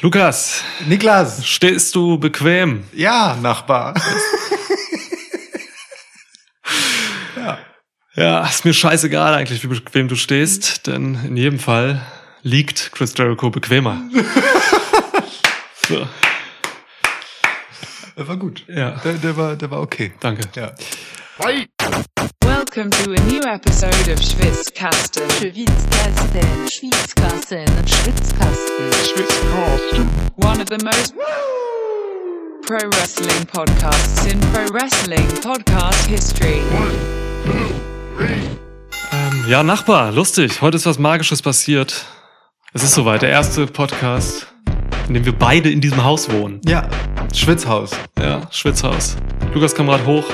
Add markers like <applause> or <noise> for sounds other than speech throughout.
Lukas, Niklas. stehst du bequem? Ja, Nachbar. <laughs> Ja, ist mir scheißegal eigentlich, wie bequem du stehst, denn in jedem Fall liegt Chris Jericho bequemer. <laughs> so, Der war gut. Ja. Der, der, war, der war okay. danke. Ja. Welcome to a new episode of Schwitzkasten. Schwitzkasten, Schwitzkasten, Schwitzkasten. One of the most pro wrestling podcasts in pro wrestling podcast history. Ähm, ja, Nachbar, lustig. Heute ist was Magisches passiert. Es ist soweit, der erste Podcast, in dem wir beide in diesem Haus wohnen. Ja, Schwitzhaus. Ja, Schwitzhaus. Lukas kam gerade hoch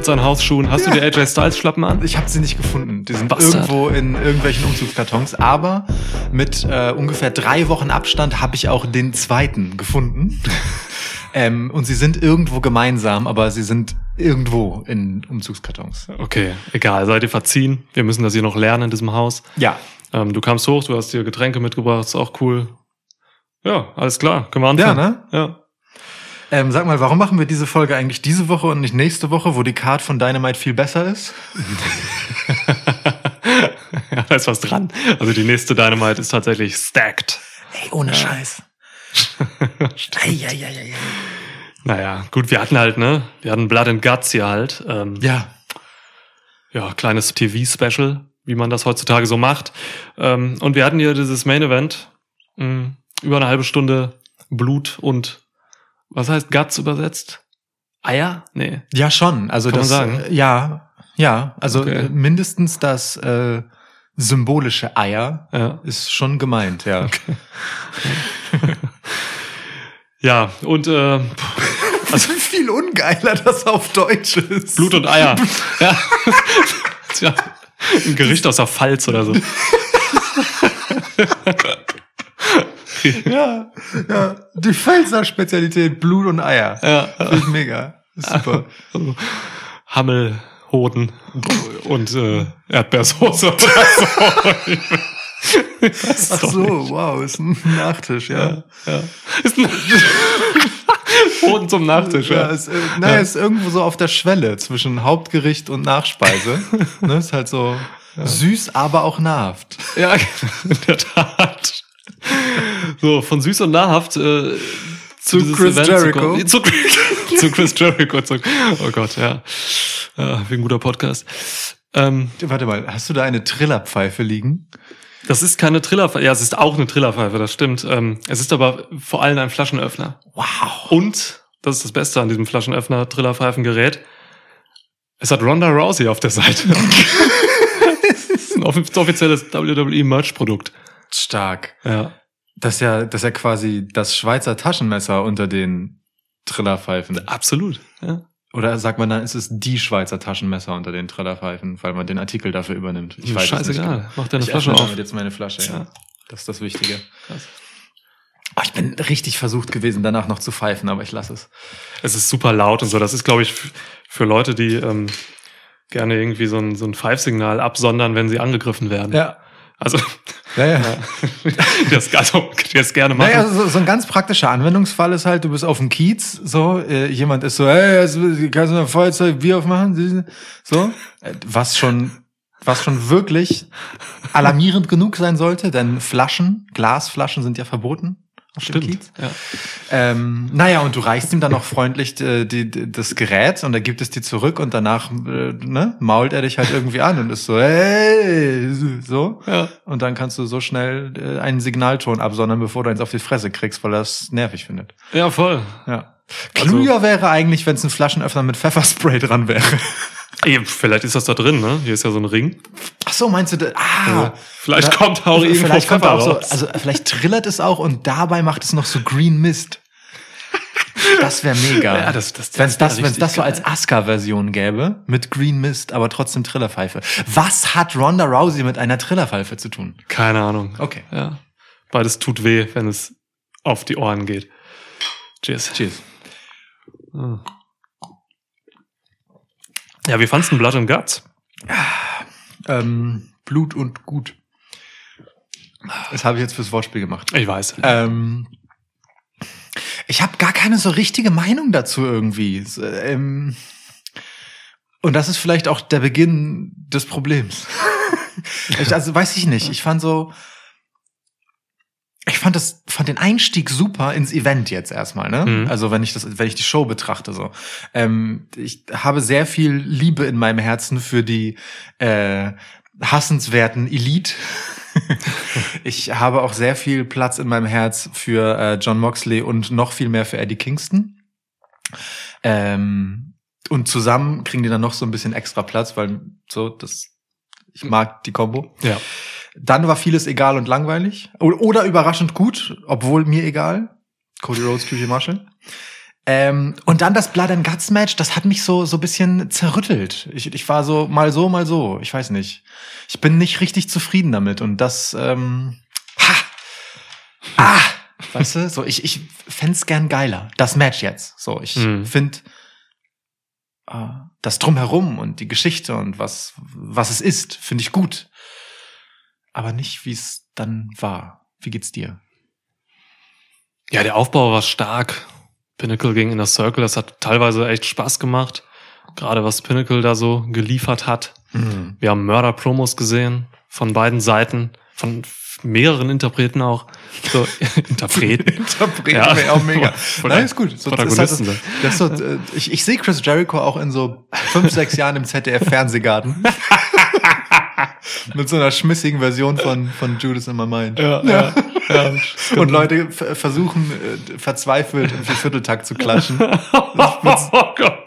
mit seinen Hausschuhen. Hast du die AJ Styles Schlappen an? Ich habe sie nicht gefunden. Die sind Bastard. irgendwo in irgendwelchen Umzugskartons. Aber mit äh, ungefähr drei Wochen Abstand habe ich auch den zweiten gefunden. <laughs> ähm, und sie sind irgendwo gemeinsam, aber sie sind irgendwo in Umzugskartons. Okay, egal, seid ihr verziehen. Wir müssen das hier noch lernen in diesem Haus. Ja. Ähm, du kamst hoch, du hast dir Getränke mitgebracht, ist auch cool. Ja, alles klar, können wir Ja, anfangen. ne? Ja. Ähm, sag mal, warum machen wir diese Folge eigentlich diese Woche und nicht nächste Woche, wo die Card von Dynamite viel besser ist? <laughs> ja, da ist was dran. Also die nächste Dynamite ist tatsächlich stacked. Ey, ohne Scheiß. <laughs> Eieieiei. Naja, gut, wir hatten halt, ne? Wir hatten Blood and Guts hier halt. Ähm, Ja. ja, kleines TV-Special, wie man das heutzutage so macht. Ähm, und wir hatten hier dieses Main Event. Mh, über eine halbe Stunde Blut und was heißt Guts übersetzt? Eier? Nee. Ja, schon. Also Kann man das, sagen? äh, ja, ja. Also Okay. äh, mindestens das äh, symbolische Eier Ja. ist schon gemeint, ja. <laughs> Ja, und äh, <laughs> Also viel ungeiler, das auf Deutsch ist. Blut und Eier. ja. <laughs> Tja, ein Gericht aus der Pfalz oder so. <laughs> Ja, ja. Die Pfälzer Spezialität Blut und Eier. Ja. Finde ich mega. Super. Also, <laughs> Hammelhoden und äh, Erdbeersoße. <laughs> Ach so, wow, ist ein Nachtisch, ja. Ja. Ist ein Hoden zum Nachtisch, Ja, ja. ist, äh, naja, ist irgendwo so auf der Schwelle zwischen Hauptgericht und Nachspeise. ne, ist halt so süß, aber auch nahrhaft. Ja, in der Tat. So, von süß und nahrhaft äh, Zu Chris Event Jericho. Zu, <laughs> zu Chris Jericho. Zu, oh Gott, ja. ja. Wie ein guter Podcast. Ähm, Warte mal, hast du da eine Trillerpfeife liegen? das ist keine Trillerpfeife. Ja, es ist auch eine Trillerpfeife, das stimmt. Ähm, es ist aber vor allem ein Flaschenöffner. Wow. Und, das ist das Beste an diesem Flaschenöffner Trillerpfeifengerät, es hat Ronda Rousey auf der Seite. <laughs> das ist ein offi- offizielles WWE-Merch-Produkt. Stark. Ja. Das ist ja, das ist ja quasi das Schweizer Taschenmesser unter den Trillerpfeifen. Absolut. Ja. Oder sagt man dann, ist es die Schweizer Taschenmesser unter den Trillerpfeifen, weil man den Artikel dafür übernimmt? Ich weiß es nicht. Scheißegal. Mach deine Ich Flasche auf. jetzt meine Flasche, ja. Ja. Das ist das Wichtige. Krass. Oh, ich bin richtig versucht gewesen, danach noch zu pfeifen, aber ich lasse es. Es ist super laut und so. Das ist, glaube ich, für Leute, die ähm, gerne irgendwie so ein, so ein Pfeifsignal absondern, wenn sie angegriffen werden. Ja. Also, Ja, ja. <laughs> das, also, das gerne machen. Naja, so, so ein ganz praktischer Anwendungsfall ist halt, du bist auf dem Kiez, so, äh, jemand ist so, hey, also, kannst du ein Feuerzeug Bier aufmachen? So, äh, was schon, was schon wirklich alarmierend genug sein sollte, denn Flaschen, Glasflaschen sind ja verboten auf dem Stimmt. Kiez. Ja. Ähm, naja, und du reichst ihm dann noch freundlich äh, die, die, das Gerät und er gibt es dir zurück und danach äh, ne, mault er dich halt irgendwie an und ist so, hey, so. Ja. Und dann kannst du so schnell äh, einen Signalton absondern, bevor du eins auf die Fresse kriegst, weil er es nervig findet. ja, voll. Ja. Also- Klüger wäre eigentlich, wenn es ein Flaschenöffner mit Pfefferspray dran wäre. Vielleicht ist das da drin, ne? Hier ist ja so ein Ring. Ach so, meinst du, da, ah, Also, vielleicht Oder- kommt auch irgendwo vielleicht kommt auch so, raus. also vielleicht trillert es auch und dabei macht es noch so Green Mist. Das wäre mega. <laughs> Ja, das- das- wenn's das das, wär wenn's das so als Aska-Version gäbe, mit Green Mist, aber trotzdem Trillerpfeife. Was hat Ronda Rousey mit einer Trillerpfeife zu tun? Keine Ahnung. Okay. Ja. Beides tut weh, wenn es auf die Ohren geht. Cheers. Cheers. Ah. Ja, wie fandst du Blood and Guts? Ähm, Blut und Gut. Das habe ich jetzt fürs Wortspiel gemacht. Ich weiß. Ähm, ich habe gar keine so richtige Meinung dazu irgendwie. Ähm, und das ist vielleicht auch der Beginn des Problems. <laughs> ich, also weiß ich nicht. Ich fand so, ich fand das, fand den Einstieg super ins Event jetzt erstmal, ne? Mhm. Also wenn ich das, wenn ich die Show betrachte, so. Ähm, ich habe sehr viel Liebe in meinem Herzen für die äh, hassenswerten Elite. <laughs> ich habe auch sehr viel Platz in meinem Herz für äh, John Moxley und noch viel mehr für Eddie Kingston. Ähm, und zusammen kriegen die dann noch so ein bisschen extra Platz, weil so, das, ich mag die Combo. Ja. Dann war vieles egal und langweilig. Oder überraschend gut, obwohl mir egal. Cody Rhodes, QG Marshall. Ähm, und dann das Blood and Guts Match, das hat mich so so ein bisschen zerrüttelt. Ich, ich war so mal so, mal so. Ich weiß nicht. Ich bin nicht richtig zufrieden damit. Und das, ähm, ha, ah, weißt du, so ich ich fänd's gern geiler. Das Match jetzt. So ich Mhm. find äh, das drumherum und die Geschichte und was was es ist, finde ich gut aber nicht, wie es dann war. Wie geht's dir? Ja, der Aufbau war stark. Pinnacle gegen Inner Circle, das hat teilweise echt Spaß gemacht. Gerade was Pinnacle da so geliefert hat. Wir haben Mörder-Promos gesehen von beiden Seiten, von mehreren Interpreten auch. So, <laughs> Interpreten. Interpret Ja. wäre auch mega. Nein, ist gut. So, das ist halt, das ist so, äh, ich, ich sehe Chris Jericho auch in so fünf, sechs Jahren im ZDF-Fernsehgarten. <laughs> Mit so einer schmissigen Version von, von Judas in my mind. Ja, ja, ja. Und Leute versuchen äh, verzweifelt im Viervierteltakt zu klatschen. <laughs> oh Gott.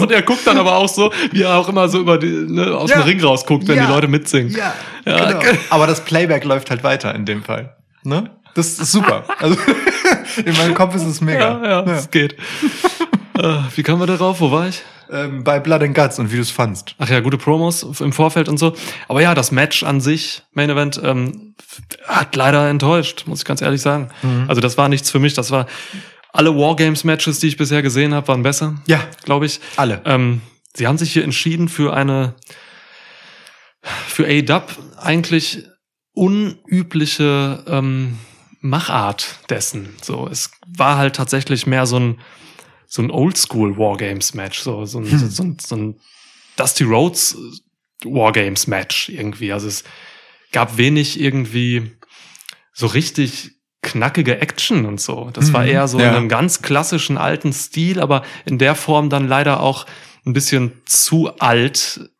Und er guckt dann aber auch so, wie er auch immer so über die, ne, aus Ja. dem Ring rausguckt, wenn Ja. die Leute mitsingen. Ja, Ja, genau. Aber das Playback läuft halt weiter in dem Fall. Ne? Das ist super. Also <laughs> in meinem Kopf ist es mega. Ja, ja, es geht. Äh, wie kamen wir darauf? Wo war ich? Ähm, bei Blood and Guts und wie du es fandst. Ach ja, gute Promos im Vorfeld und so. Aber ja, das Match an sich, Main Event, ähm, hat leider enttäuscht, muss ich ganz ehrlich sagen. Also das war nichts für mich. Das war alle Wargames-Matches, die ich bisher gesehen habe, waren besser, Ja, glaube ich. alle. Ähm, sie haben sich hier entschieden für eine für A-Dub eigentlich unübliche ähm, Machart dessen. So, es war halt tatsächlich mehr so ein so ein Oldschool Wargames Match, so so ein, Hm. so, ein, so ein Dusty Rhodes Wargames Match irgendwie. Also es gab wenig irgendwie so richtig knackige Action und so. Das war Mhm, eher so ja. in einem ganz klassischen alten Stil, aber in der Form dann leider auch ein bisschen zu alt,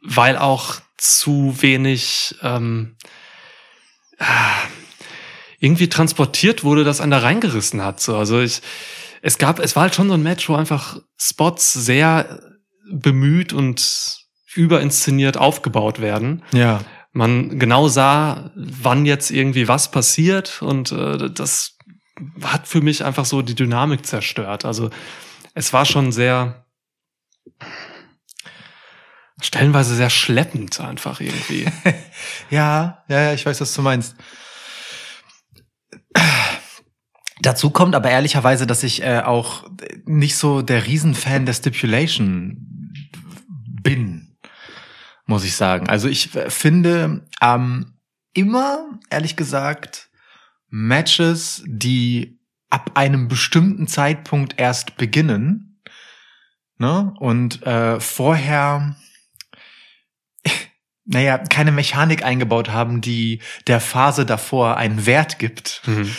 weil auch zu wenig ähm, ah, irgendwie transportiert wurde, das einen da reingerissen hat. So, also ich, es gab, es war halt schon so ein Match, wo einfach Spots sehr bemüht und überinszeniert aufgebaut werden Ja. man genau sah, wann jetzt irgendwie was passiert und äh, das hat für mich einfach so die Dynamik zerstört. Also es war schon sehr stellenweise sehr schleppend einfach irgendwie. <laughs> Ja, ja, ja, ich weiß, was du meinst. Dazu kommt aber ehrlicherweise, dass ich äh, auch nicht so der Riesenfan der Stipulation bin, muss ich sagen. Also ich äh, finde ähm, immer, ehrlich gesagt, Matches, die ab einem bestimmten Zeitpunkt erst beginnen, ne, und äh, vorher <laughs> naja, keine Mechanik eingebaut haben, die der Phase davor einen Wert gibt. Mhm.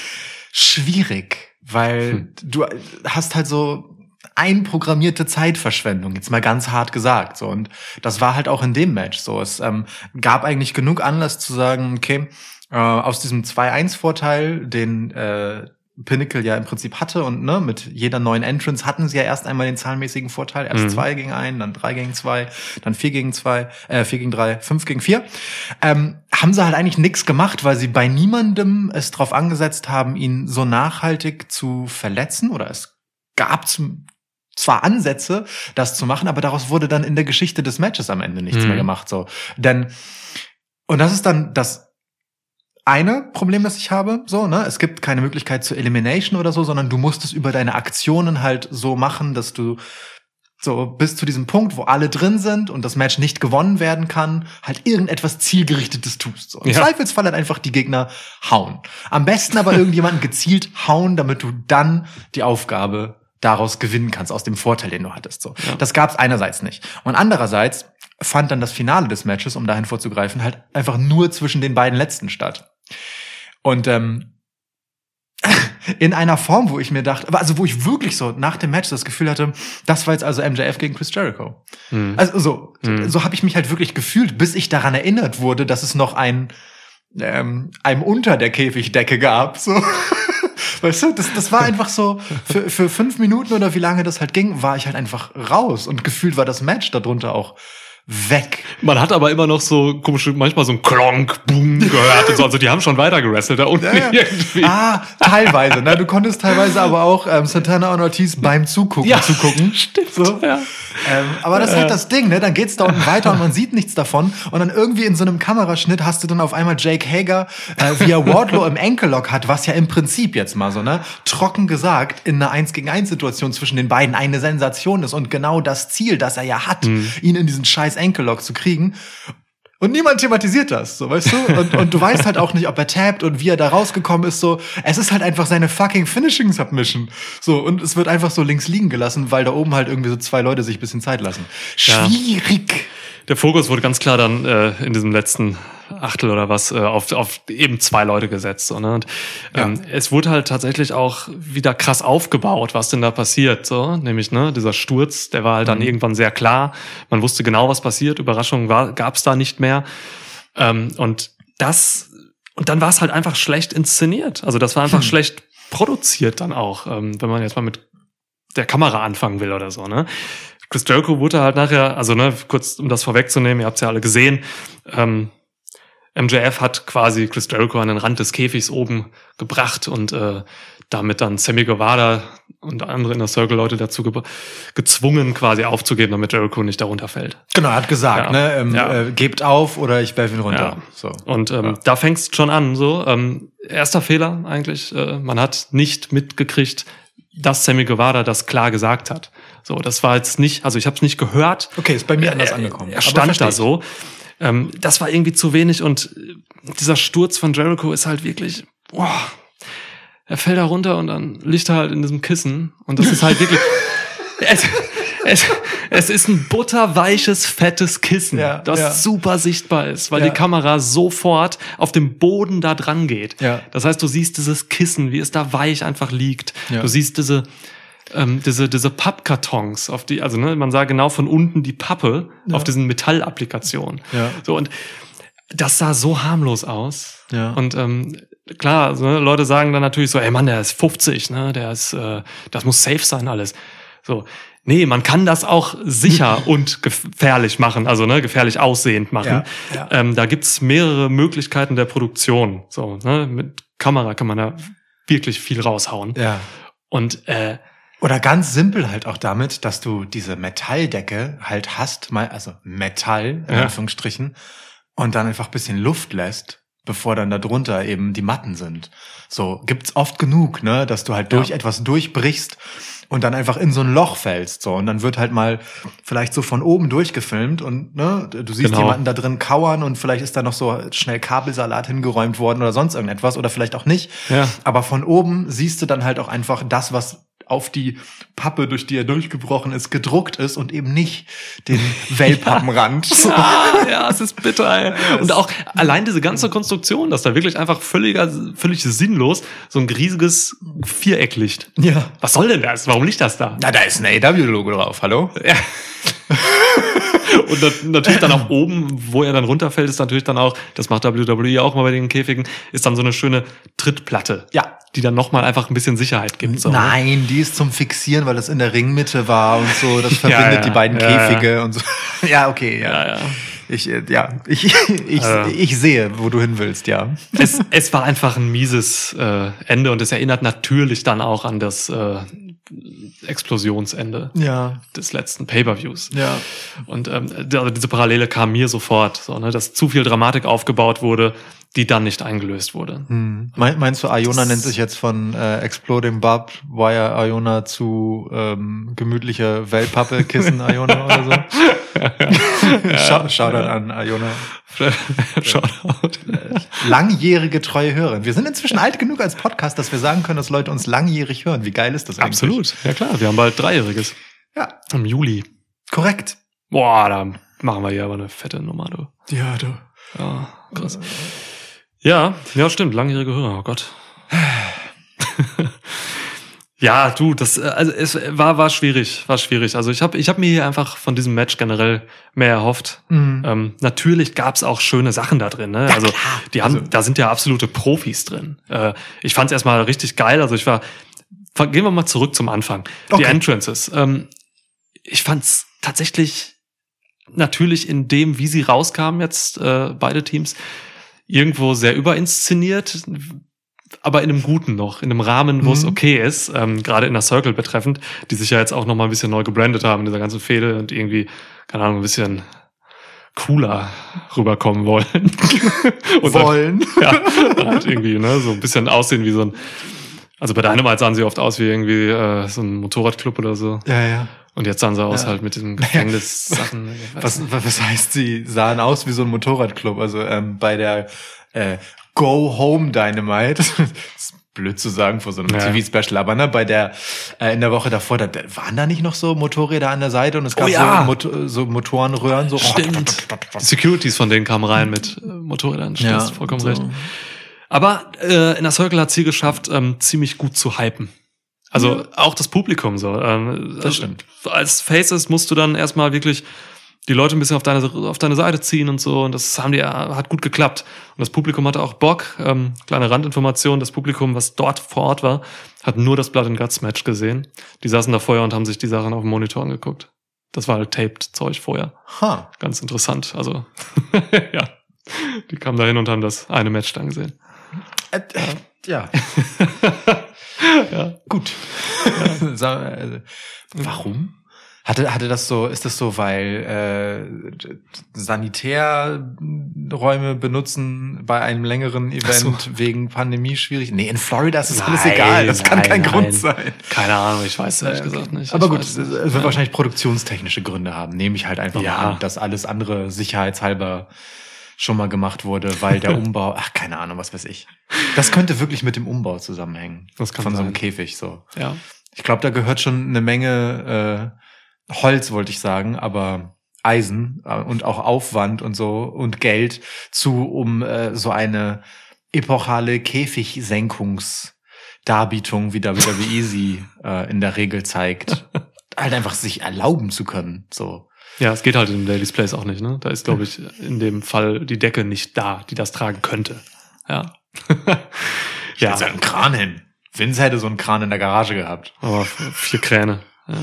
Schwierig, weil Hm. du hast halt so einprogrammierte Zeitverschwendung, jetzt mal ganz hart gesagt. So. Und das war halt auch in dem Match so. Es ähm, gab eigentlich genug Anlass zu sagen, okay, äh, aus diesem 2-1-Vorteil, den äh, Pinnacle ja im Prinzip hatte und ne, mit jeder neuen Entrance hatten sie ja erst einmal den zahlenmäßigen Vorteil. Erst Mhm. zwei gegen einen, dann drei gegen zwei, dann vier gegen zwei, äh, vier gegen drei, fünf gegen vier. Ähm, haben sie halt eigentlich nichts gemacht, weil sie bei niemandem es drauf angesetzt haben, ihn so nachhaltig zu verletzen. Oder es gab zum, zwar Ansätze, das zu machen, aber daraus wurde dann in der Geschichte des Matches am Ende nichts Mhm. mehr gemacht. So, denn und das ist dann das eine Problem, das ich habe, so, ne? Es gibt keine Möglichkeit zur Elimination oder so, sondern du musst es über deine Aktionen halt so machen, dass du so bis zu diesem Punkt, wo alle drin sind und das Match nicht gewonnen werden kann, halt irgendetwas zielgerichtetes tust. So. Im Ja. Zweifelsfall halt einfach die Gegner hauen. Am besten aber irgendjemanden gezielt hauen, damit du dann die Aufgabe daraus gewinnen kannst, aus dem Vorteil, den du hattest. So. Das gab es einerseits nicht. Und andererseits fand dann das Finale des Matches, um dahin vorzugreifen, halt einfach nur zwischen den beiden letzten statt. Und ähm, in einer Form, wo ich mir dachte, also wo ich wirklich so nach dem Match das Gefühl hatte, das war jetzt also MJF gegen Chris Jericho. Hm. Also so, Mhm. so habe ich mich halt wirklich gefühlt, bis ich daran erinnert wurde, dass es noch ein ähm, einem unter der Käfigdecke gab. So. <laughs> Weißt du, das, das war einfach so, für, für fünf Minuten oder wie lange das halt ging, war ich halt einfach raus und gefühlt war das Match darunter auch weg. Man hat aber immer noch so komische, manchmal so ein Klonk, Boom gehört und so. Also die haben schon weiter gerestelt da unten Ja, ja. irgendwie. Ah, teilweise. Ne? Du konntest teilweise aber auch ähm, Santana und Ortiz beim Zugucken Ja, zugucken. stimmt, So. ja. Ähm, aber das ist halt das Ding, ne? Dann geht's da unten weiter und man sieht nichts davon. Und dann irgendwie in so einem Kameraschnitt hast du dann auf einmal Jake Hager, äh, wie er Wardlow im Enkellock hat, was ja im Prinzip jetzt mal so, ne? Trocken gesagt, in einer 1 gegen 1 Situation zwischen den beiden eine Sensation ist und genau das Ziel, das er ja hat, ihn in diesen scheiß Enkellock zu kriegen. Und niemand thematisiert das, so weißt du? Und, und du weißt halt auch nicht, ob er tappt und wie er da rausgekommen ist. So, es ist halt einfach seine fucking Finishing Submission. So, und es wird einfach so links liegen gelassen, weil da oben halt irgendwie so zwei Leute sich ein bisschen Zeit lassen. Ja. Schwierig. Der Fokus wurde ganz klar dann äh, in diesem letzten Achtel oder was äh, auf, auf eben zwei Leute gesetzt. So, ne? Und ähm, es wurde halt tatsächlich auch wieder krass aufgebaut, was denn da passiert. So, nämlich ne, dieser Sturz, der war halt dann irgendwann sehr klar. Man wusste genau, was passiert. Überraschung war, gab es da nicht mehr. Ähm, und das und dann war es halt einfach schlecht inszeniert. Also das war einfach schlecht produziert dann auch, ähm, wenn man jetzt mal mit der Kamera anfangen will oder so, ne? Chris Jericho wurde halt nachher, also ne, kurz um das vorwegzunehmen, ihr habt es ja alle gesehen, ähm, MJF hat quasi Chris Jericho an den Rand des Käfigs oben gebracht und äh, damit dann Sammy Guevara und andere Inner Circle Leute dazu ge gezwungen, quasi aufzugeben, damit Jericho nicht darunter fällt. Genau, er hat gesagt, Ja. ne, ähm, Ja. äh, gebt auf oder ich werfe ihn runter. Ja. So. Und ähm, da fängt's schon an. So ähm, erster Fehler eigentlich. Äh, man hat nicht mitgekriegt, dass Sammy Guevara das klar gesagt hat. So, das war jetzt nicht, also ich habe es nicht gehört. Okay, ist bei mir anders Er- angekommen. Er stand da so. Ähm, das war irgendwie zu wenig und äh, dieser Sturz von Jericho ist halt wirklich, boah, er fällt da runter und dann liegt er halt in diesem Kissen und das ist halt wirklich, <laughs> es, es, ist ein butterweiches, fettes Kissen, Ja, das ja. super sichtbar ist, weil Ja. die Kamera sofort auf dem Boden da dran geht. Ja. Das heißt, du siehst dieses Kissen, wie es da weich einfach liegt. Ja. Du siehst diese, ähm, diese, diese Pappkartons, auf die, also ne, man sah genau von unten die Pappe auf diesen Metallapplikationen. Ja. So und das sah so harmlos aus. Ja. Und ähm, klar, also, ne, Leute sagen dann natürlich so, ey Mann, der ist 50, ne, der ist, äh, das muss safe sein alles. So, nee, man kann das auch sicher <laughs> und gefährlich machen, also ne, gefährlich aussehend machen. Ja, ja. Ähm, da gibt's mehrere Möglichkeiten der Produktion. So, ne, mit Kamera kann man da wirklich viel raushauen. Ja. Und äh, Oder ganz simpel halt auch damit, dass du diese Metalldecke halt hast, mal, also Metall, in Ja. Anführungsstrichen, und dann einfach ein bisschen Luft lässt, bevor dann da drunter eben die Matten sind. So, gibt's oft genug, ne, dass du halt durch Ja. etwas durchbrichst und dann einfach in so ein Loch fällst, so, und dann wird halt mal vielleicht so von oben durchgefilmt und, ne, du siehst Genau. jemanden da drin kauern und vielleicht ist da noch so schnell Kabelsalat hingeräumt worden oder sonst irgendetwas oder vielleicht auch nicht. Ja. Aber von oben siehst du dann halt auch einfach das, was auf die Pappe, durch die er durchgebrochen ist, gedruckt ist und eben nicht den Wellpappenrand. So. Ah, <laughs> ja, es ist bitter, ey. Und auch allein diese ganze Konstruktion, dass da wirklich einfach völliger, völlig sinnlos so ein riesiges Viereck liegt. Ja. Was soll denn das? Warum liegt das da? Na, da ist ein AW-Logo drauf, hallo? Ja. <laughs> Und nat- natürlich dann auch oben, wo er dann runterfällt, ist natürlich dann auch, das macht WWE auch mal bei den Käfigen, ist dann so eine schöne Trittplatte. Ja. Die dann nochmal einfach ein bisschen Sicherheit gibt. So, ne? Nein, die ist zum Fixieren, weil das in der Ringmitte war und so. Das <laughs> Ja, verbindet ja. die beiden Ja, ja. Käfige und so. <laughs> Ja, okay, ja. Ja, ja. Ich, äh, ja, ich, <laughs> ich, Äh. ich sehe, wo du hin willst, ja. es, es war einfach ein mieses äh, Ende und es erinnert natürlich dann auch an das äh, Explosionsende Ja, des letzten Pay-per-Views. ja. Und ähm, also diese Parallele kam mir sofort, so, ne, dass zu viel Dramatik aufgebaut wurde, die dann nicht eingelöst wurde. Hm. Mein, meinst du, Iona Das- nennt sich jetzt von äh, Exploding Barbed Wire Iona zu ähm, gemütlicher Wellpappe Kissen Iona oder so? <laughs> Schau, Shoutout an Iona. Shoutout. Langjährige treue Hörerin. Wir sind inzwischen alt genug als Podcast, dass wir sagen können, dass Leute uns langjährig hören. Wie geil ist das eigentlich? Absolut. Ja klar, wir haben bald Dreijähriges. Ja, Im Juli. korrekt. Boah, da machen wir hier aber eine fette Nummer, du. Ja, du. Ja, krass. Ja, ja, stimmt. Langjährige Hörer, oh Gott. <laughs> ja, du, das, äh, also es war, war schwierig, war schwierig. Also ich habe ich hab mir hier einfach von diesem Match generell mehr erhofft. Mhm. Ähm, natürlich gab's auch schöne Sachen da drin. Ne? also die haben, Also- da sind ja absolute Profis drin. Äh, ich fand's erstmal richtig geil. Also ich war, gehen wir mal zurück zum Anfang. Die Okay. Entrances. Ähm, ich fand's tatsächlich natürlich in dem, wie sie rauskamen jetzt äh, beide Teams, irgendwo sehr überinszeniert, aber in einem guten noch, in einem Rahmen, wo es Mhm. okay ist, ähm, gerade in der Circle betreffend, die sich ja jetzt auch noch mal ein bisschen neu gebrandet haben in dieser ganzen Fehde und irgendwie, keine Ahnung, ein bisschen cooler rüberkommen wollen. <laughs> und Wollen. <laughs> Dann, ja, halt irgendwie, ne, so ein bisschen aussehen wie so ein, also bei Dynamite sahen sie oft aus wie irgendwie äh, so ein Motorradclub oder so. Ja, ja. Und jetzt sahen sie aus Ja. halt mit diesen <laughs> Gefängnissachen. <laughs> Was, was heißt, sie sahen aus wie so ein Motorradclub? Also ähm, bei der äh, Go Home Dynamite, <laughs> ist blöd zu sagen vor so einem Ja. TV-Special, aber ne, bei der äh, in der Woche davor, da, da waren da nicht noch so Motorräder an der Seite und es gab Oh ja. so, Motor, so Motorenröhren, so Stimmt. Securities von denen kamen rein mit äh, Motorrädern. Stimmt, Ja, vollkommen so. recht. Aber äh, in der Circle hat sie geschafft, ähm, ziemlich gut zu hypen. Also auch das Publikum so. Ähm, Das stimmt. Als Faces musst du dann erstmal wirklich die Leute ein bisschen auf deine, auf deine Seite ziehen und so. Und das haben die, ja- hat gut geklappt. Und das Publikum hatte auch Bock. Ähm, kleine Randinformation, das Publikum, was dort vor Ort war, hat nur das Blood and Guts Match gesehen. Die saßen da vorher und haben sich die Sachen auf dem Monitor angeguckt. Das war halt taped Zeug vorher. Ha. Ganz interessant. Also, <laughs> ja. Die kamen da hin und haben das eine Match dann gesehen. Äh, äh, ja, <laughs> Ja. gut. Äh, warum? Hatte, hatte das so, ist das so, weil äh, Sanitärräume benutzen bei einem längeren Event so. wegen Pandemie schwierig? Nee, in Florida ist das alles egal. Das kann nein, kein nein. Grund sein. Keine Ahnung, ich weiß ehrlich Äh, okay. gesagt nicht. Aber Ich gut, es es wird Ja. wahrscheinlich produktionstechnische Gründe haben. Nehme ich halt einfach Ja. mal an, dass alles andere sicherheitshalber schon mal gemacht wurde, weil der <laughs> Umbau, ach, keine Ahnung, was weiß ich. Das könnte wirklich mit dem Umbau zusammenhängen. Das kann Von so einem sein. Käfig, so. Ja. Ich glaube, da gehört schon eine Menge äh, Holz, wollte ich sagen, aber Eisen äh, und auch Aufwand und so und Geld zu, um äh, so eine epochale Käfigsenkungsdarbietung, wie WWE sie <laughs> äh, in der Regel zeigt, halt einfach sich erlauben zu können. So. Ja, es geht halt in Ladies Place auch nicht, ne? Da ist, glaube ich, in dem Fall die Decke nicht da, die das tragen könnte. Ja. <laughs> ja, Jetzt einen Kran hin. Vince hätte so einen Kran in der Garage gehabt. aber vier Kräne. Ja.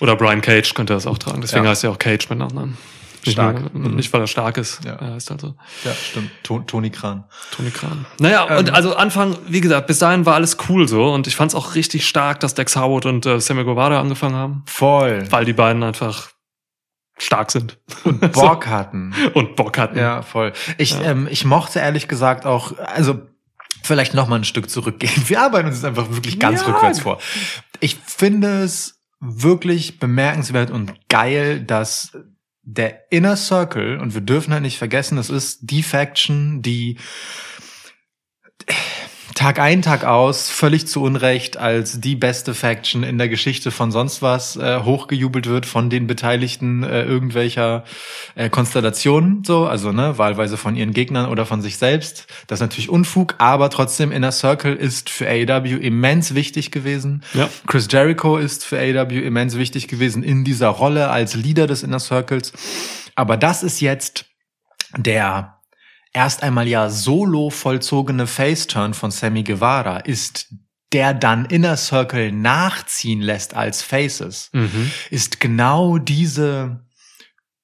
Oder Brian Cage könnte das auch tragen. Deswegen Ja. heißt er auch Cage mit Nachnamen. Nicht Stark. nur- Mhm. Nicht, weil er stark ist. Ja. Er heißt halt so. Ja, stimmt. To Toni Kran. Tony Kran. Naja, Ähm. und also Anfang, wie gesagt, bis dahin war alles cool so. Und ich fand es auch richtig stark, dass Dex Howard und äh, Sammy Guevara angefangen haben. Voll. Weil die beiden einfach stark sind. Und <laughs> Bock hatten. und Bock hatten. Ja, voll. Ich, Ja. Ähm, ich mochte ehrlich gesagt auch, also vielleicht noch mal ein Stück zurückgehen. Wir arbeiten uns jetzt einfach wirklich ganz Ja. rückwärts vor. Ich finde es wirklich bemerkenswert und geil, dass der Inner Circle, und wir dürfen halt nicht vergessen, das ist die Faction, die Tag ein, Tag aus, völlig zu Unrecht als die beste Faction in der Geschichte von sonst was äh, hochgejubelt wird von den Beteiligten äh, irgendwelcher äh, Konstellationen, so, also ne, wahlweise von ihren Gegnern oder von sich selbst. Das ist natürlich Unfug, aber trotzdem Inner Circle ist für AEW immens wichtig gewesen. Ja. Chris Jericho ist für AEW immens wichtig gewesen in dieser Rolle als Leader des Inner Circles. Aber das ist jetzt der erst einmal ja solo vollzogene Face-Turn von Sammy Guevara ist, der dann Inner Circle nachziehen lässt als Faces, Mhm. ist genau diese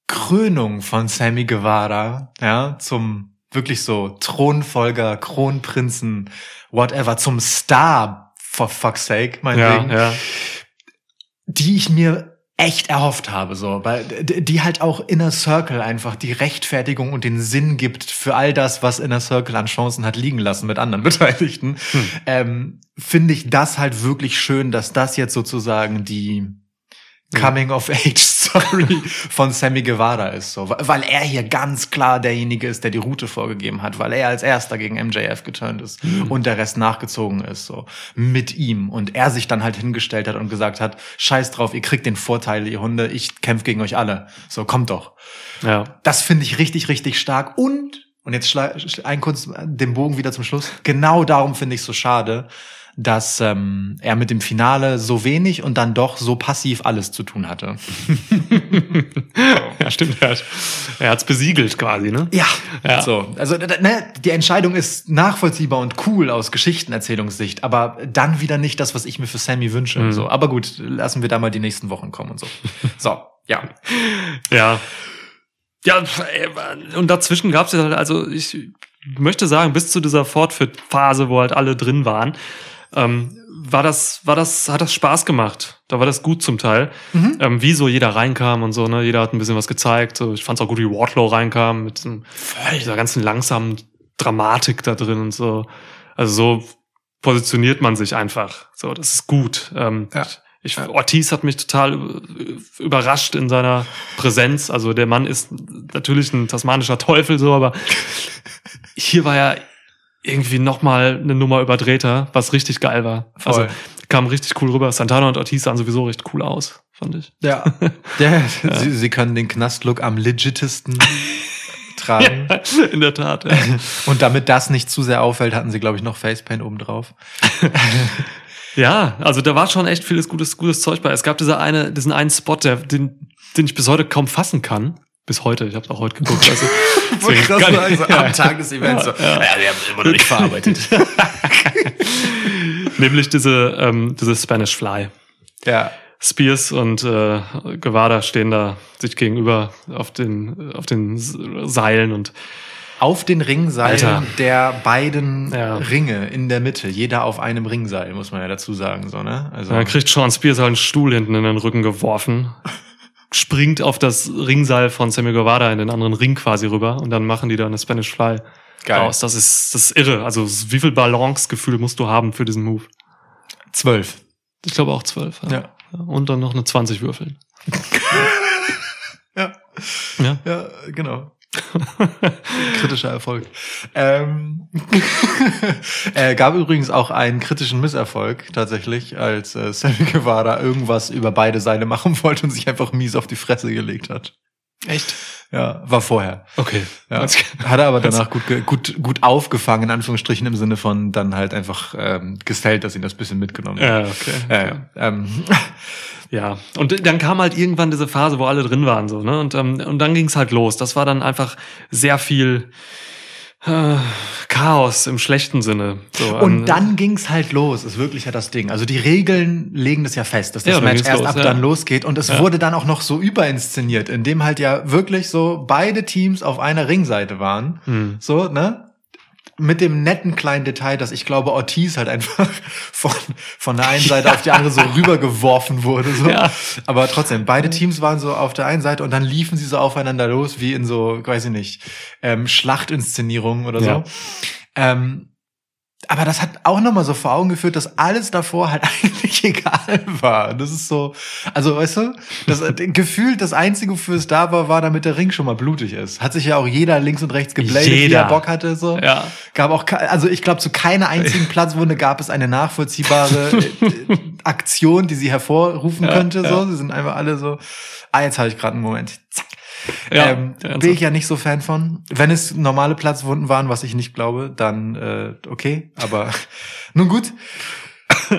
Krönung von Sammy Guevara, ja, zum wirklich so Thronfolger, Kronprinzen, whatever, zum Star, for fuck's sake, Ja, meinetwegen, ja. die ich mir echt erhofft habe, so, weil die halt auch Inner Circle einfach die Rechtfertigung und den Sinn gibt für all das, was Inner Circle an Chancen hat liegen lassen mit anderen <laughs> Beteiligten, ähm, finde ich das halt wirklich schön, dass das jetzt sozusagen die Coming of Age Story von Sammy Guevara ist, so, weil er hier ganz klar derjenige ist, der die Route vorgegeben hat, weil er als erster gegen MJF geturnt ist und der Rest nachgezogen ist, so. Mit ihm. Und er sich dann halt hingestellt hat und gesagt hat, scheiß drauf, ihr kriegt den Vorteil, ihr Hunde, ich kämpfe gegen euch alle, so kommt doch. Ja. Das finde ich richtig, richtig stark. Und und jetzt ein kurz den Bogen wieder zum Schluss. Genau darum finde ich es so schade, dass ähm, er mit dem Finale so wenig und dann doch so passiv alles zu tun hatte. <laughs> ja, stimmt. Er hat er hat's besiegelt quasi, ne? Ja, Ja. so. Also ne, die Entscheidung ist nachvollziehbar und cool aus Geschichtenerzählungssicht, aber dann wieder nicht das, was ich mir für Sammy wünsche. Mhm. So, aber gut, lassen wir da mal die nächsten Wochen kommen und so. <laughs> So, ja. Ja. Ja, äh, und dazwischen gab's ja, also ich möchte sagen, bis zu dieser Fortfit-Phase, wo halt alle drin waren, ähm, war das, war das, hat das Spaß gemacht. Da war das gut zum Teil. Ähm, wie so jeder reinkam und so, ne? Jeder hat ein bisschen was gezeigt. So, ich fand's auch gut, wie Wardlow reinkam mit diesem, dieser ganzen langsamen Dramatik da drin und so. Also so positioniert man sich einfach. So, das ist gut. Ähm, Ja. ich, Ortiz hat mich total überrascht in seiner Präsenz. Also der Mann ist natürlich ein tasmanischer Teufel, so, aber <laughs> hier war er irgendwie noch mal eine Nummer überdrehter, was richtig geil war. Also Voll. kam richtig cool rüber. Santana und Ortiz sahen sowieso recht cool aus, fand ich. Ja. <laughs> ja, Sie, sie können den Knastlook am legitesten <laughs> tragen. in der Tat. Ja. <laughs> Und damit das nicht zu sehr auffällt, hatten sie, glaube ich, noch Facepaint oben drauf. Ja, also da war schon echt vieles gutes, gutes Zeug bei. Es gab diese eine, diesen einen Spot, der, den, den ich bis heute kaum fassen kann. Bis heute, ich habe auch heute geguckt. Also, <laughs> deswegen kann ich- ja. Tag des Events so. Ja, wir haben es immer noch nicht verarbeitet. <laughs> Nämlich diese, ähm, diese Spanish Fly. ja. Spears und äh, Guevara stehen da sich gegenüber auf den, auf den Seilen und Auf den Ringseilen Alter. der beiden Ja. Ringe in der Mitte. Jeder auf einem Ringseil, muss man ja dazu sagen, so, ne? Also. dann kriegt Sean Spears halt einen Stuhl hinten in den Rücken geworfen, springt auf das Ringseil von Sammy Guevara in den anderen Ring quasi rüber und dann machen die da eine Spanish Fly Geil. raus. Das ist, das ist irre. Also wie viel Balancegefühl musst du haben für diesen Move? Zwölf. Ich glaube auch zwölf. Ja. Und dann noch eine 20 würfeln. <laughs> Ja. Ja. Ja, genau. <laughs> Kritischer Erfolg. Ähm, <laughs> äh, gab übrigens auch einen kritischen Misserfolg tatsächlich, als äh, Sammy Guevara irgendwas über beide Seile machen <laughs> wollte und sich einfach mies auf die Fresse gelegt hat. Echt? Ja, war vorher. Okay. Ja. Hat er aber danach gut, gut, gut aufgefangen, in Anführungsstrichen, im Sinne von dann halt einfach ähm, gestellt, dass ihn das bisschen mitgenommen hat. Ja, okay. Ja, ja. Ähm, Ja, und dann kam halt irgendwann diese Phase, wo alle drin waren, so, ne? Und, ähm, und dann ging's halt los. Das war dann einfach sehr viel äh, Chaos im schlechten Sinne. So, ähm, Und dann ging's halt los, ist wirklich ja das Ding. Also die Regeln legen das ja fest, dass das Ja, Match erst los, ab ja. dann losgeht. Und es Ja. wurde dann auch noch so überinszeniert, indem halt ja wirklich so beide Teams auf einer Ringseite waren. Hm. So, ne? Mit dem netten kleinen Detail, dass ich glaube, Ortiz halt einfach <laughs> von, von der einen Seite auf die andere so rübergeworfen wurde. So. Ja. Aber trotzdem, beide Teams waren so auf der einen Seite und dann liefen sie so aufeinander los, wie in so, weiß ich nicht, ähm, Schlachtinszenierungen oder Ja. so. Ähm, aber das hat auch nochmal so vor Augen geführt, dass alles davor halt <laughs> eigentlich egal war. Das ist so, also weißt du, das äh, gefühlt das Einzige, wofür es da war, war, damit der Ring schon mal blutig ist. Hat sich ja auch jeder links und rechts gebladet, wie er Bock hatte. So. Ja. Gab auch, also ich glaube, zu keiner einzigen <laughs> Platzwunde gab es eine nachvollziehbare äh, Aktion, die sie hervorrufen Ja, könnte. ja. So, sie sind einfach alle so. Ah, jetzt habe ich gerade einen Moment. Zack. Ja, ähm, bin ich ja nicht so Fan von. Wenn es normale Platzwunden waren, was ich nicht glaube, dann äh, okay. Aber <laughs> nun gut.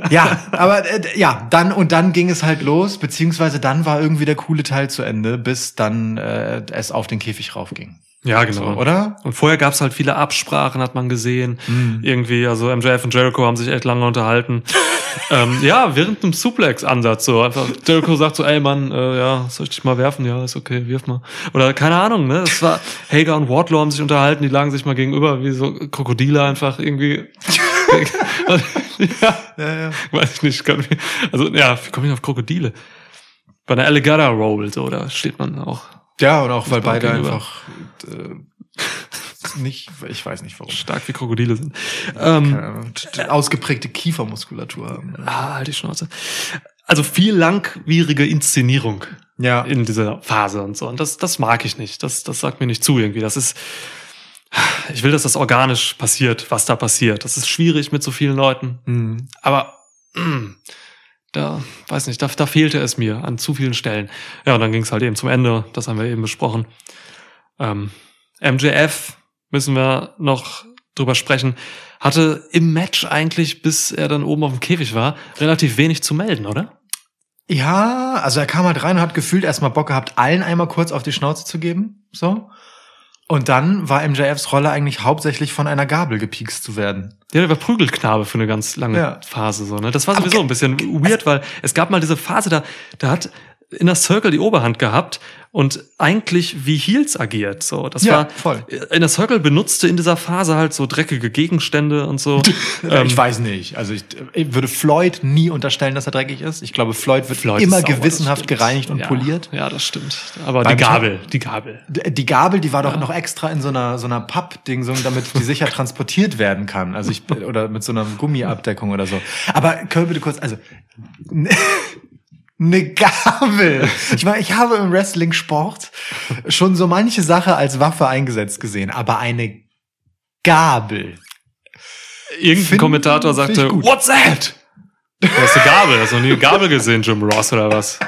ja, aber äh, ja, dann und dann ging es halt los, beziehungsweise dann war irgendwie der coole Teil zu Ende, bis dann äh, es auf den Käfig raufging. Ja, So, genau. oder? Und vorher gab's halt viele Absprachen, hat man gesehen. Irgendwie, also MJF und Jericho haben sich echt lange unterhalten. <laughs> ähm, ja, während einem Suplex-Ansatz so. Einfach, Jericho sagt so, ey Mann, äh, ja, soll ich dich mal werfen? Ja, ist okay, wirf mal. Oder keine Ahnung, ne? Es war, Hager und Wardlow haben sich unterhalten, die lagen sich mal gegenüber, wie so Krokodile einfach irgendwie. <laughs> ja, Ja, ja. weiß ich nicht. Kann, also, ja, wie komme ich auf Krokodile? bei einer Alligator Roll, so, da steht man auch Ja, und auch weil beide gegenüber. einfach äh, nicht, ich weiß nicht warum. stark wie Krokodile sind. Ähm, t- t- ausgeprägte Kiefermuskulatur haben. ah, halt die Schnauze. Also viel langwierige Inszenierung Ja. in dieser Phase und so. Und das, das mag ich nicht. Das, das sagt mir nicht zu irgendwie. Das ist, ich will, dass das organisch passiert, was da passiert. Das ist schwierig mit so vielen Leuten. Mhm. Aber mm, da, weiß nicht, da, da fehlte es mir an zu vielen Stellen. Ja, und dann ging es halt eben zum Ende. Das haben wir eben besprochen. Ähm, MJF müssen wir noch drüber sprechen. Hatte im Match eigentlich, bis er dann oben auf dem Käfig war, relativ wenig zu melden, oder? Ja, also er kam halt rein und hat gefühlt erstmal Bock gehabt, allen einmal kurz auf die Schnauze zu geben. So. Und dann war MJFs Rolle eigentlich hauptsächlich von einer Gabel gepiekst zu werden. Ja, der war Prügelknabe für eine ganz lange Ja. Phase. So, ne? Das war sowieso ein bisschen weird, weil es gab mal diese Phase, da, da hat in der Circle die Oberhand gehabt und eigentlich wie Heels agiert. So, das Ja, war voll. in der Circle benutzte in dieser Phase halt so dreckige Gegenstände und so. <laughs> Ähm, ich weiß nicht. Also ich, ich würde Floyd nie unterstellen, dass er dreckig ist. Ich glaube, Floyd wird Floyd immer sauber, gewissenhaft gereinigt und ja, poliert. Ja, das stimmt. Aber Beim die Gabel, die Gabel. Die Gabel, die war doch noch extra in so einer so einer Pappdingsung, damit die sicher <laughs> transportiert werden kann. Also ich oder mit so einer Gummiabdeckung oder so. Aber wir bitte kurz, also <laughs> eine Gabel. <laughs> Ich meine, ich habe im Wrestling-Sport schon so manche Sache als Waffe eingesetzt gesehen, aber eine Gabel. Irgendein Find- Kommentator sagte, what's that? Du hast eine Gabel, hast du noch nie eine Gabel gesehen, Jim Ross, oder was?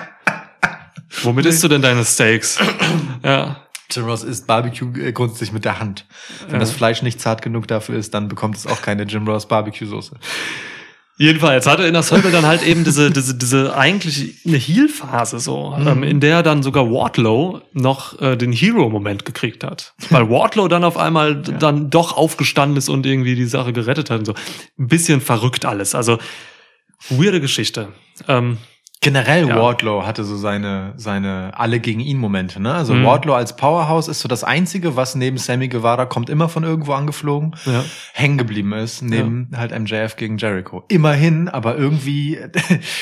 Womit isst du denn deine Steaks? <clears throat> Ja. Jim Ross isst Barbecue äh, grundsätzlich mit der Hand. Wenn Ja. das Fleisch nicht zart genug dafür ist, dann bekommt es auch keine Jim Ross Barbecue-Soße. Jedenfalls hatte in der Circle dann halt eben diese, diese, diese eigentlich eine Heal-Phase so, ähm, in der dann sogar Wardlow noch äh, den Hero-Moment gekriegt hat. Weil Wardlow dann auf einmal d- dann doch aufgestanden ist und irgendwie die Sache gerettet hat und so. Ein bisschen verrückt alles. Also, weirde Geschichte. Ähm, Generell Ja. Wardlow hatte so seine, seine alle gegen ihn Momente, ne? Also Mhm. Wardlow als Powerhouse ist so das einzige, was neben Sammy Guevara kommt immer von irgendwo angeflogen, ja. hängen geblieben ist, neben halt MJF gegen Jericho. Immerhin, aber irgendwie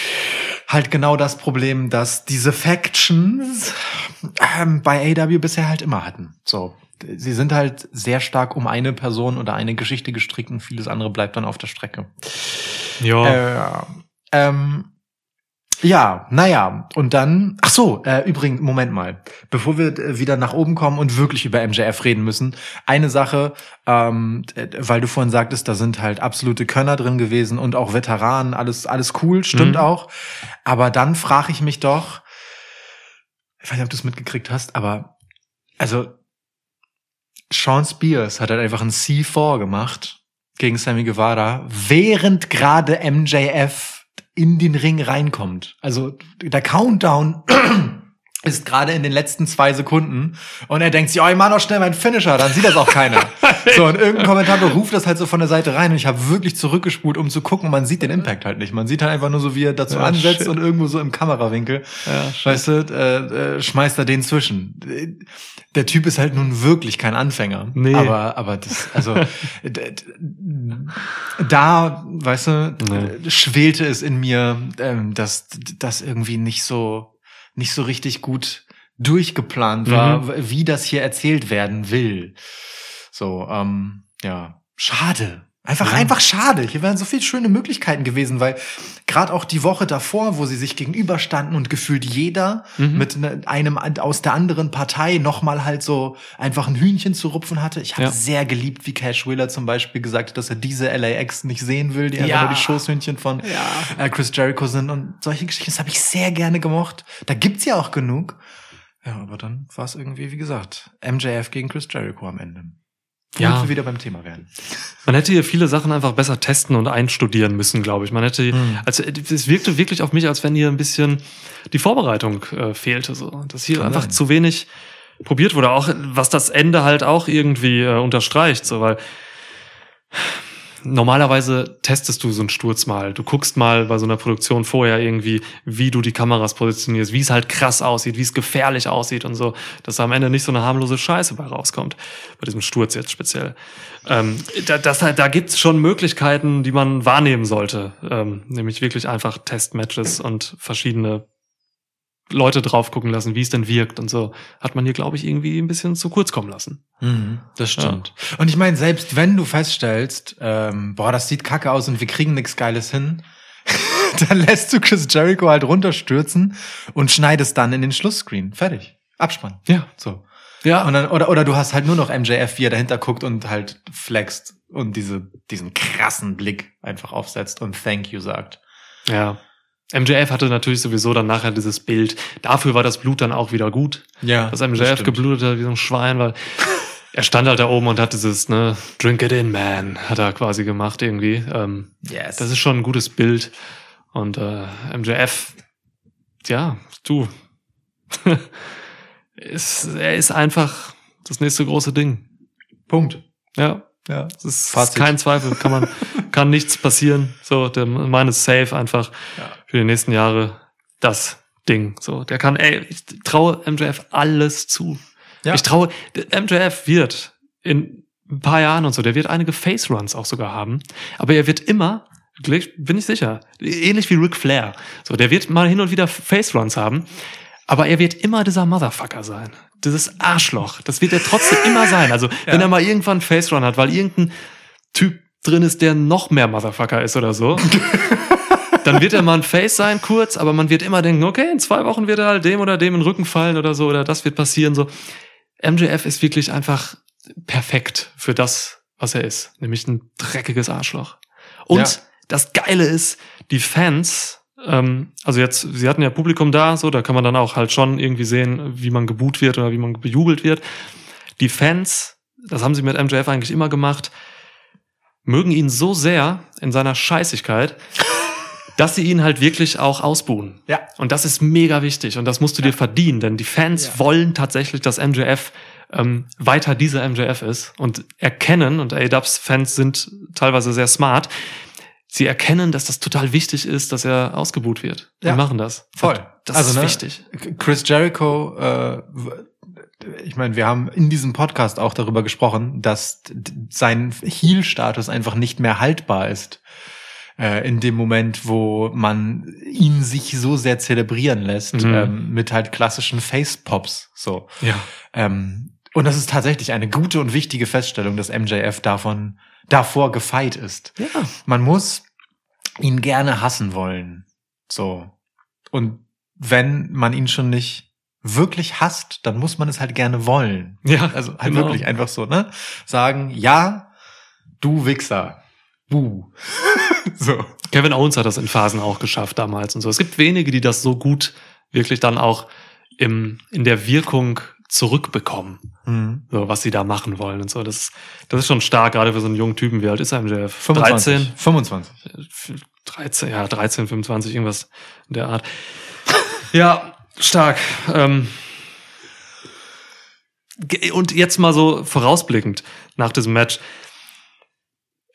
<laughs> halt genau das Problem, dass diese Factions ähm, bei AW bisher halt immer hatten. So. Sie sind halt sehr stark um eine Person oder eine Geschichte gestrickt und vieles andere bleibt dann auf der Strecke. Ja. Äh, ähm, ja, naja, und dann, ach so, äh, übrigens, Moment mal, bevor wir äh, wieder nach oben kommen und wirklich über MJF reden müssen, eine Sache, ähm, äh, weil du vorhin sagtest, da sind halt absolute Könner drin gewesen und auch Veteranen, alles, alles cool, stimmt Mhm. auch, aber dann frage ich mich doch, ich weiß nicht, ob du es mitgekriegt hast, aber, also, Sean Spears hat halt einfach ein C4 gemacht gegen Sammy Guevara, während gerade MJF in den Ring reinkommt. Also der Countdown ist gerade in den letzten zwei Sekunden und er denkt sich, oh, ich mach noch schnell meinen Finisher, dann sieht das auch keiner. <laughs> so, und irgendein Kommentator ruft das halt so von der Seite rein und ich habe wirklich zurückgespult, um zu gucken, man sieht den Impact halt nicht. Man sieht halt einfach nur so, wie er dazu Ja, ansetzt shit. und irgendwo so im Kamerawinkel, Ja, shit. weißt du, äh, äh, schmeißt er den zwischen. Der Typ ist halt nun wirklich kein Anfänger. Nee. Aber, aber das, also, <laughs> da, weißt du, Nee. schwelte es in mir, ähm, dass das irgendwie nicht so, nicht so richtig gut durchgeplant war, Mhm. wie das hier erzählt werden will. So, ähm, ja, schade. Einfach, Ja. einfach schade. Hier wären so viele schöne Möglichkeiten gewesen, weil gerade auch die Woche davor, wo sie sich gegenüberstanden und gefühlt jeder Mhm. mit ne- einem aus der anderen Partei nochmal halt so einfach ein Hühnchen zu rupfen hatte. Ich habe Ja. sehr geliebt, wie Cash Wheeler zum Beispiel gesagt hat, dass er diese LAX nicht sehen will, die Ja. einfach nur die Schoßhühnchen von äh, Chris Jericho sind und solche Geschichten. Das habe ich sehr gerne gemocht. Da gibt's ja auch genug. Ja, aber dann war es irgendwie, wie gesagt, MJF gegen Chris Jericho am Ende. Ja. Und wir wieder beim Thema werden. Man hätte hier viele Sachen einfach besser testen und einstudieren müssen, glaube ich. Man hätte, Mhm. also es wirkte wirklich auf mich, als wenn hier ein bisschen die Vorbereitung äh, fehlte, so. Dass hier Kann einfach sein. zu wenig probiert wurde, auch was das Ende halt auch irgendwie äh, unterstreicht, so, weil normalerweise testest du so einen Sturz mal. Du guckst mal bei so einer Produktion vorher irgendwie, wie du die Kameras positionierst, wie es halt krass aussieht, wie es gefährlich aussieht und so, dass da am Ende nicht so eine harmlose Scheiße bei rauskommt. Bei diesem Sturz jetzt speziell. Ähm, da, das, da gibt's schon Möglichkeiten, die man wahrnehmen sollte. Ähm, nämlich wirklich einfach Testmatches und verschiedene Leute drauf gucken lassen, wie es denn wirkt und so. Hat man hier, glaube ich, irgendwie ein bisschen zu kurz kommen lassen. Mhm, das stimmt. Und ich meine, selbst wenn du feststellst, ähm, boah, das sieht kacke aus und wir kriegen nichts Geiles hin, <laughs> dann lässt du Chris Jericho halt runterstürzen und schneidest dann in den Schlussscreen. Fertig. Abspann. Ja. So. Ja. Und dann, oder, oder du hast halt nur noch MJF, wie er dahinter guckt und halt flext und diese, diesen krassen Blick einfach aufsetzt und Thank you sagt. Ja. MJF hatte natürlich sowieso dann nachher dieses Bild. Dafür war das Blut dann auch wieder gut, Ja. dass MJF geblutet hat wie so ein Schwein, weil er stand halt da oben und hat dieses, ne, Drink it in, man, hat er quasi gemacht irgendwie. Ähm, Yes. das ist schon ein gutes Bild. Und äh, MJF, ja, du, <laughs> ist, er ist einfach das nächste große Ding. Punkt. Ja, Ja. das ist Fazit. kein Zweifel, kann man, <laughs> kann nichts passieren. So, der Mann ist safe einfach Ja. für die nächsten Jahre das Ding. So, der kann, ey, ich traue MJF alles zu. Ja. Ich traue, MJF wird in ein paar Jahren und so, der wird einige Face Runs auch sogar haben, aber er wird immer, bin ich sicher, ähnlich wie Ric Flair. So, der wird mal hin und wieder Face Runs haben, aber er wird immer dieser Motherfucker sein. Dieses Arschloch. Das wird er trotzdem immer sein. Also, <laughs> wenn er mal irgendwann einen Face Run hat, weil irgendein Typ drin ist, der noch mehr Motherfucker ist oder so, <laughs> dann wird er mal ein Face sein, kurz, aber man wird immer denken, okay, in zwei Wochen wird er halt dem oder dem in den Rücken fallen oder so, oder das wird passieren, so. MJF ist wirklich einfach perfekt für das, was er ist, nämlich ein dreckiges Arschloch. Und Ja. das Geile ist, die Fans, ähm, also jetzt, sie hatten ja Publikum da, so, da kann man dann auch halt schon irgendwie sehen, wie man geboot wird oder wie man bejubelt wird. Die Fans, das haben sie mit MJF eigentlich immer gemacht, mögen ihn so sehr in seiner Scheißigkeit, <laughs> dass sie ihn halt wirklich auch ausbuhen. Ja. Und das ist mega wichtig und das musst du dir verdienen, denn die Fans Ja. wollen tatsächlich, dass MJF ähm, weiter dieser MJF ist und erkennen, und A-Dubs-Fans sind teilweise sehr smart, sie erkennen, dass das total wichtig ist, dass er ausgebuht wird. Ja. Und machen das. Voll. Das Also, ist ne, wichtig. Chris Jericho, äh, ich meine, wir haben in diesem Podcast auch darüber gesprochen, dass sein Heel-Status einfach nicht mehr haltbar ist. Äh, in dem Moment, wo man ihn sich so sehr zelebrieren lässt, Mhm. ähm, mit halt klassischen Face-Pops, so. Ja. Ähm, und das ist tatsächlich eine gute und wichtige Feststellung, dass MJF davon, davor gefeit ist. Ja. Man muss ihn gerne hassen wollen. So. Und wenn man ihn schon nicht wirklich hasst, dann muss man es halt gerne wollen. Ja, Also halt genau. wirklich einfach so, ne? Sagen, ja, du Wichser. Buh. <laughs> so. Kevin Owens hat das in Phasen auch geschafft damals und so. Es gibt wenige, die das so gut wirklich dann auch im, in der Wirkung zurückbekommen. Hm. So, was sie da machen wollen und so. Das, ist- das ist schon stark, gerade für so einen jungen Typen. Wie alt ist er? MJF? 25. 13? 25. 13, ja, 13, 25, irgendwas in der Art. <laughs> ja, stark. Ähm, und jetzt mal so vorausblickend nach diesem Match.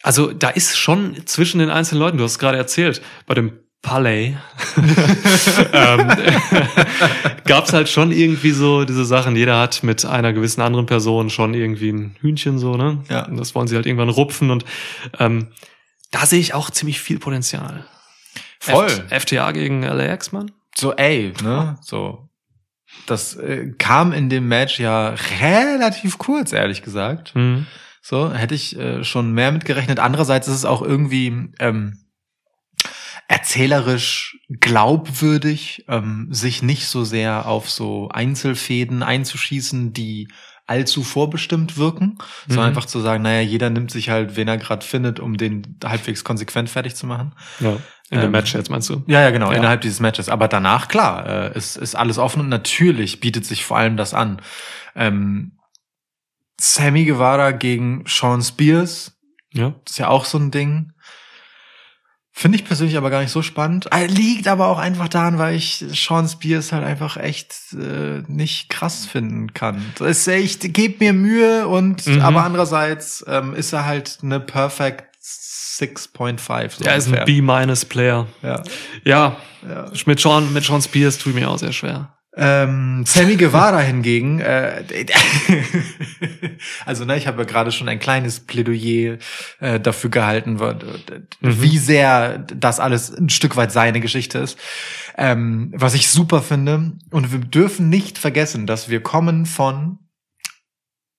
Also da ist schon zwischen den einzelnen Leuten, du hast es gerade erzählt, bei dem Palais <laughs> ähm, <laughs> gab es halt schon irgendwie so diese Sachen. Jeder hat mit einer gewissen anderen Person schon irgendwie ein Hühnchen so, ne? Ja. Und das wollen sie halt irgendwann rupfen und ähm, da sehe ich auch ziemlich viel Potenzial. Voll. F FTA gegen LAX, Mann. So, ey, ne? So. Das äh, kam in dem Match ja relativ kurz, ehrlich gesagt. Mhm. So, hätte ich äh, schon mehr mitgerechnet. Andererseits ist es auch irgendwie ähm, erzählerisch glaubwürdig, ähm, sich nicht so sehr auf so Einzelfäden einzuschießen, die allzu vorbestimmt wirken, sondern Mhm. einfach zu sagen, naja, jeder nimmt sich halt, wen er gerade findet, um den halbwegs konsequent fertig zu machen. Ja. In dem Ähm, Match jetzt meinst du? Ja, ja, genau, Ja. innerhalb dieses Matches. Aber danach, klar, äh, ist, ist alles offen und natürlich bietet sich vor allem das an. Ähm, Sammy Guevara gegen Sean Spears, Ja. ist ja auch so ein Ding. Finde ich persönlich aber gar nicht so spannend. Äh, Liegt aber auch einfach daran, weil ich Sean Spears halt einfach echt äh, nicht krass finden kann. Das ist echt, gebe mir Mühe und Mhm. aber andererseits ähm, ist er halt eine Perfect 6.5. so Er ist ein. B-Player. Ja, Ja, ja. mit Sean, mit Sean Spears ich mir auch sehr schwer. Ähm, Sammy Guevara hingegen, äh, <laughs> also ne, ich habe ja gerade schon ein kleines Plädoyer äh, dafür gehalten, wo- wie sehr das alles ein Stück weit seine Geschichte ist. Ähm, was ich super finde. Und wir dürfen nicht vergessen, dass wir kommen von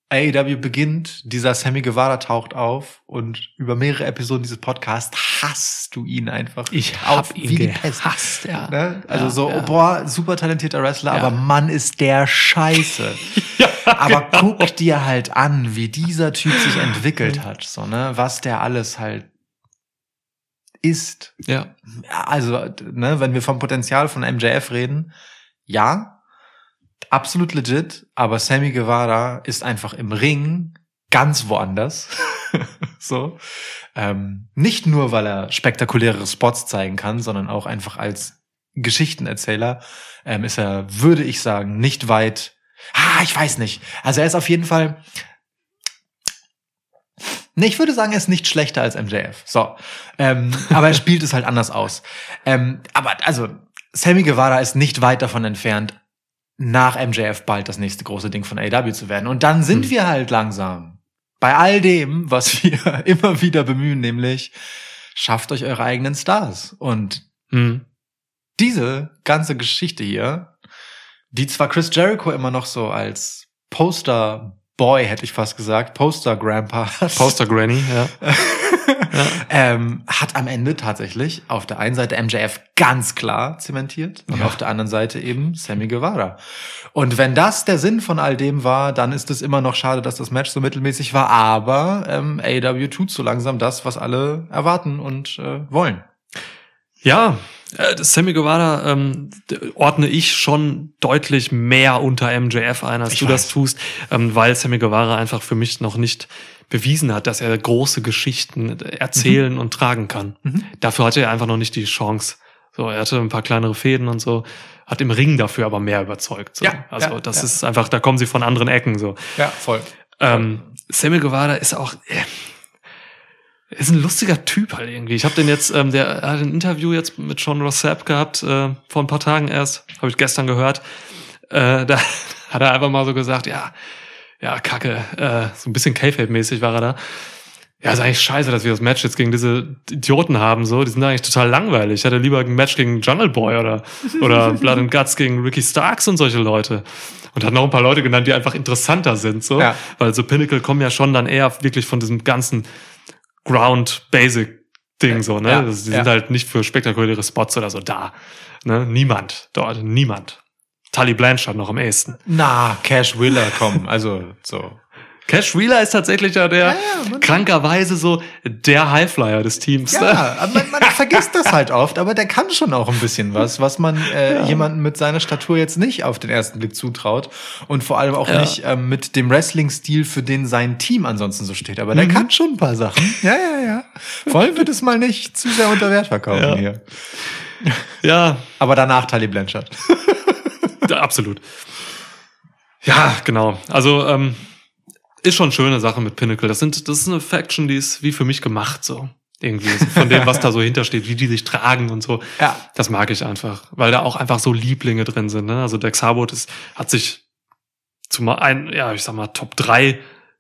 AEW beginnt, dieser Sammy Guevara taucht auf und über mehrere Episoden dieses Podcasts hasst du ihn einfach. Ich hab ihn wie die Pest. gehasst, ja. Ne? Also Ja, so, ja. oh, boah, super talentierter Wrestler, Ja. aber Mann ist der Scheiße. <laughs> aber genau. guck dir halt an, wie dieser Typ sich entwickelt hat, so, ne, was der alles halt ist. Ja, Also, ne, wenn wir vom Potenzial von MJF reden, ja, absolut legit, aber Sammy Guevara ist einfach im Ring ganz woanders. <laughs> so. Ähm, nicht nur, weil er spektakulärere Spots zeigen kann, sondern auch einfach als Geschichtenerzähler ähm, ist er, würde ich sagen, nicht weit. Ah, ich weiß nicht. Also er ist auf jeden Fall. Nee, ich würde sagen, er ist nicht schlechter als MJF. So. Ähm, <laughs> aber er spielt es halt anders aus. Ähm, aber also, Sammy Guevara ist nicht weit davon entfernt, nach MJF bald das nächste große Ding von AW zu werden. Und dann sind Hm. wir halt langsam bei all dem, was <laughs> wir immer wieder bemühen, nämlich schafft euch eure eigenen Stars. Und Hm. diese ganze Geschichte hier, die zwar Chris Jericho immer noch so als Poster Boy, hätte ich fast gesagt, Poster Grandpa Poster Granny, ja. <laughs> ähm, hat am Ende tatsächlich auf der einen Seite MJF ganz klar zementiert und Ja. auf der anderen Seite eben Sammy Guevara. Und wenn das der Sinn von all dem war, dann ist es immer noch schade, dass das Match so mittelmäßig war. Aber ähm, AW tut so langsam das, was alle erwarten und äh, wollen. Ja, äh, das Sammy Guevara ähm, ordne ich schon deutlich mehr unter MJF ein, als Ich du das weiß. tust, ähm, weil Sammy Guevara einfach für mich noch nicht bewiesen hat, dass er große Geschichten erzählen und tragen kann. Mhm. Dafür hatte er einfach noch nicht die Chance. So, er hatte ein paar kleinere Fäden und so, hat im Ring dafür aber mehr überzeugt. So. Ja, also ja, das ja. ist einfach, da kommen sie von anderen Ecken so. Ja, voll. Ähm, Sammy Guevara ist auch äh, ist ein lustiger Typ halt irgendwie. Ich habe den jetzt, ähm, der hat ein Interview jetzt mit Sean Rossap gehabt äh, vor ein paar Tagen erst, habe ich gestern gehört. Äh, da <laughs> hat er einfach mal so gesagt, ja, ja, Kacke, äh, so ein bisschen K-Fape-mäßig war er da. Ja, ist eigentlich scheiße, dass wir das Match jetzt gegen diese Idioten haben, so. Die sind eigentlich total langweilig. Ich hätte lieber ein Match gegen Jungle Boy oder, <laughs> oder Blood and Guts gegen Ricky Starks und solche Leute. Und hat noch ein paar Leute genannt, die einfach interessanter sind, so. Ja. Weil so Pinnacle kommen ja schon dann eher wirklich von diesem ganzen Ground Basic Ding, so, ne? Ja, Das- Die ja. sind halt nicht für spektakuläre Spots oder so da. Ne? Niemand dort, niemand. Tully Blanchard noch am ehesten. Na, Cash Wheeler kommen. Also so. Cash Wheeler ist tatsächlich ja der Ja, ja, krankerweise so der Highflyer des Teams. ne? Ja, aber man, man <laughs> vergisst das halt oft, aber der kann schon auch ein bisschen was, was man äh, jemandem mit seiner Statur jetzt nicht auf den ersten Blick zutraut und vor allem auch Ja. nicht ähm, mit dem Wrestling-Stil, für den sein Team ansonsten so steht. Aber Mhm. der kann schon ein paar Sachen. Ja, ja, ja. Wollen wir das mal nicht zu sehr unter Wert verkaufen Ja. hier. Ja, Aber danach Tali Blanchard. <laughs> Absolut. Ja, genau. Also ähm, ist schon eine schöne Sache mit Pinnacle. Das sind, das ist eine Faction, die ist wie für mich gemacht so irgendwie so von dem, was da so hintersteht, wie die sich tragen und so. Ja. Das mag ich einfach, weil da auch einfach so Lieblinge drin sind. Ne? Also Dex Harwood ist, hat sich zum ein, ja, ich sag mal Top 3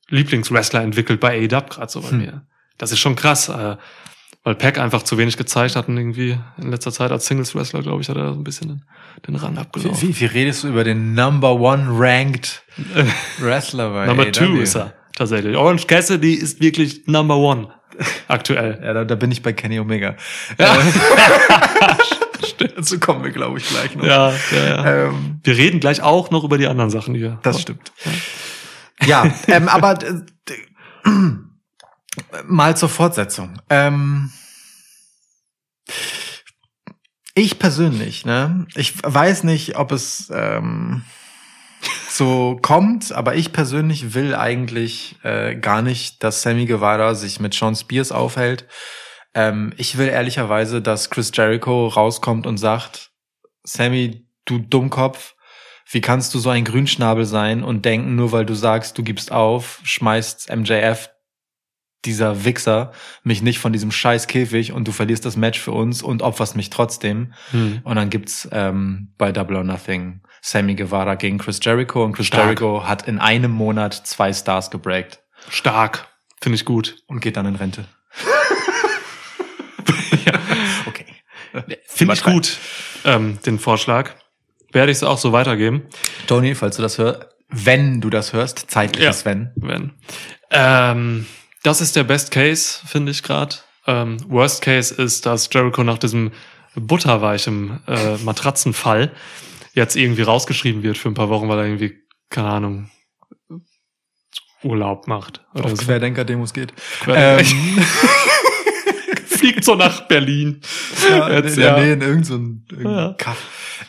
Lieblingswrestler entwickelt bei AEW gerade so bei Hm. mir. Das ist schon krass. Äh, weil Pack einfach zu wenig gezeigt hat und irgendwie in letzter Zeit als Singles-Wrestler, glaube ich, hat er so ein bisschen den, den Rand abgelaufen. Wie, wie redest du über den Number One Ranked <laughs> Wrestler bei Number two ist er tatsächlich. Orange Cassidy ist wirklich Number One <laughs> aktuell. Ja, da, da bin ich bei Kenny Omega. Ja. <laughs> Dazu kommen wir, glaube ich, gleich noch. ja, ja, ja. Ähm, Wir reden gleich auch noch über die anderen Sachen hier. das stimmt. Ja, ähm, aber äh, <clears throat> mal zur Fortsetzung. Ähm, ich persönlich, ne, ich weiß nicht, ob es ähm, so kommt, aber ich persönlich will eigentlich äh, gar nicht, dass Sammy Guevara sich mit Sean Spears aufhält. Ähm, ich will ehrlicherweise, dass Chris Jericho rauskommt und sagt, Sammy, du Dummkopf, wie kannst du so ein Grünschnabel sein und denken, nur weil du sagst, du gibst auf, schmeißt MJF dieser Wichser mich nicht von diesem scheiß Käfig und du verlierst das Match für uns und opferst mich trotzdem. Hm. Und dann gibt's ähm, bei Double or Nothing Sammy Guevara gegen Chris Jericho und Chris Stark. Jericho hat in einem Monat zwei Stars gebreakt Stark. Finde ich gut. und geht dann in Rente. <laughs> Okay. Finde ich gut, ähm, den Vorschlag. Werde ich es auch so weitergeben, Tony, falls du das hörst, wenn du das hörst, zeitliches Ja. Wenn. wenn. Ähm, das ist der Best Case, finde ich gerade. Ähm, Worst Case ist, dass Jericho nach diesem butterweichen äh, Matratzenfall jetzt irgendwie rausgeschrieben wird für ein paar Wochen, weil er irgendwie, keine Ahnung, Urlaub macht. Oder Auf so. Querdenker-Demos geht. Querdenker- Ähm, <laughs> Fliegt so nach Berlin. ja, <laughs> in Jetzt, der ja. Nähe in irgendeinem so Ja. Kaff.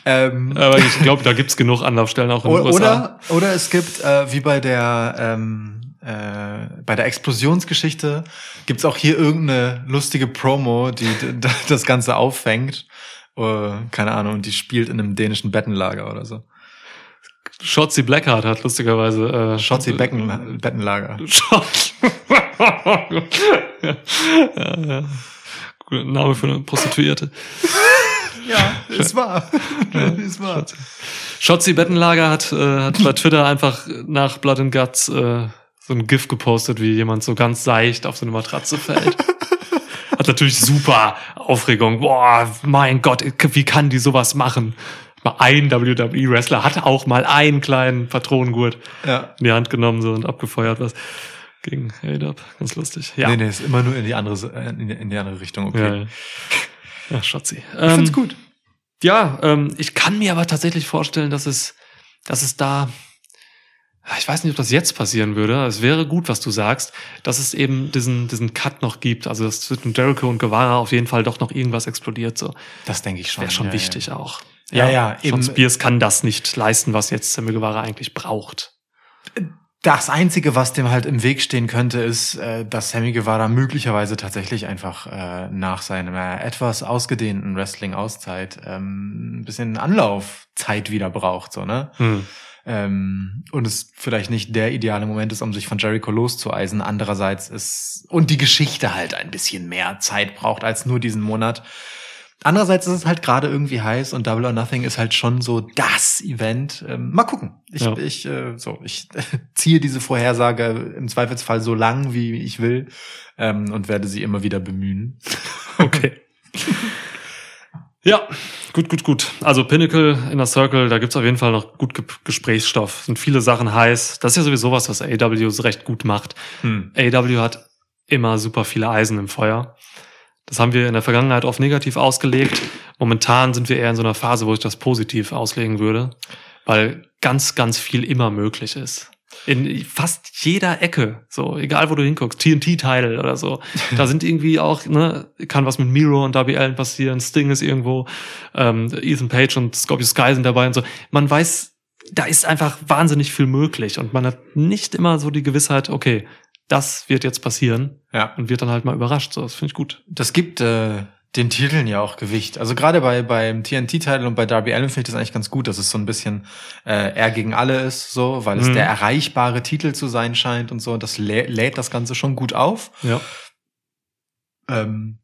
Ähm, Aber ich glaube, da gibt's genug Anlaufstellen auch in den O- USA. Oder, oder es gibt, äh, wie bei der, ähm, äh, bei der Explosionsgeschichte, gibt's auch hier irgendeine lustige Promo, die das Ganze auffängt. Äh, keine Ahnung, und die spielt in einem dänischen Bettenlager oder so. Shotzi Blackheart hat lustigerweise äh, Schotzi Becken, Bettenlager. <laughs> Schott. ja, ja, ja. Guter Name für eine Prostituierte. <laughs> Ja, ist wahr. ist wahr. Shotzi Bettenlager hat, äh, hat bei Twitter einfach nach Blood and Guts äh, so ein GIF gepostet, wie jemand so ganz seicht auf so eine Matratze fällt. <laughs> Hat natürlich super Aufregung. Boah, mein Gott, wie kann die sowas machen? Mal ein WWE-Wrestler hat auch mal einen kleinen Patronengurt Ja. in die Hand genommen so und abgefeuert was gegen A-Dub. Ganz lustig. Ja. Nee, nee, ist immer nur in die andere, äh, in die, andere Richtung, okay. Ja, ja. ja Schatzi. Ich find's Ähm, gut. Ja, ähm, ich kann mir aber tatsächlich vorstellen, dass es, dass es da, ich weiß nicht, ob das jetzt passieren würde. Es wäre gut, was du sagst, dass es eben diesen, diesen Cut noch gibt. Also, dass zwischen Jericho und Guevara auf jeden Fall doch noch irgendwas explodiert. So, Das denke ich schon. wäre schon ja, wichtig auch. Ja, ja, John eben. Spears kann das nicht leisten, was jetzt Sammy Guevara eigentlich braucht. Das Einzige, was dem halt im Weg stehen könnte, ist, äh, dass Sammy Guevara möglicherweise tatsächlich einfach äh, nach seiner etwas ausgedehnten Wrestling-Auszeit ähm, ein bisschen Anlaufzeit wieder braucht, so, ne? Hm. Ähm, und es vielleicht nicht der ideale Moment ist, um sich von Jericho loszueisen. Andererseits ist, und die Geschichte halt ein bisschen mehr Zeit braucht als nur diesen Monat. Andererseits ist es halt gerade irgendwie heiß und Double or Nothing ist halt schon so das Event. Ähm, mal gucken. Ich, Ja. ich, äh, so, ich <laughs> ziehe diese Vorhersage im Zweifelsfall so lang, wie ich will, ähm, und werde sie immer wieder bemühen. <laughs> Okay. <laughs> ja, gut, gut, gut. Also Pinnacle in der Circle, da gibt's auf jeden Fall noch gut Ge Gesprächsstoff. Sind viele Sachen heiß. Das ist ja sowieso was, was AW so recht gut macht. Hm. AW hat immer super viele Eisen im Feuer. Das haben wir in der Vergangenheit oft negativ ausgelegt. Momentan sind wir eher in so einer Phase, wo ich das positiv auslegen würde, weil ganz, ganz viel immer möglich ist. In fast jeder Ecke, so egal wo du hinguckst, TNT-Title oder so, da sind irgendwie auch, ne, kann was mit Miro und Darby Allen passieren, Sting ist irgendwo, ähm, Ethan Page und Scorpio Sky sind dabei und so. Man weiß, da ist einfach wahnsinnig viel möglich und man hat nicht immer so die Gewissheit, okay, das wird jetzt passieren Ja. und wird dann halt mal überrascht. So, das finde ich gut. Das gibt äh, den Titeln ja auch Gewicht. Also gerade bei beim TNT-Titel und bei Darby Allen finde ich das eigentlich ganz gut, dass es so ein bisschen äh, er gegen alle ist, so, weil es Mhm. der erreichbare Titel zu sein scheint und so. Das lä lädt das Ganze schon gut auf. Ja. Ähm,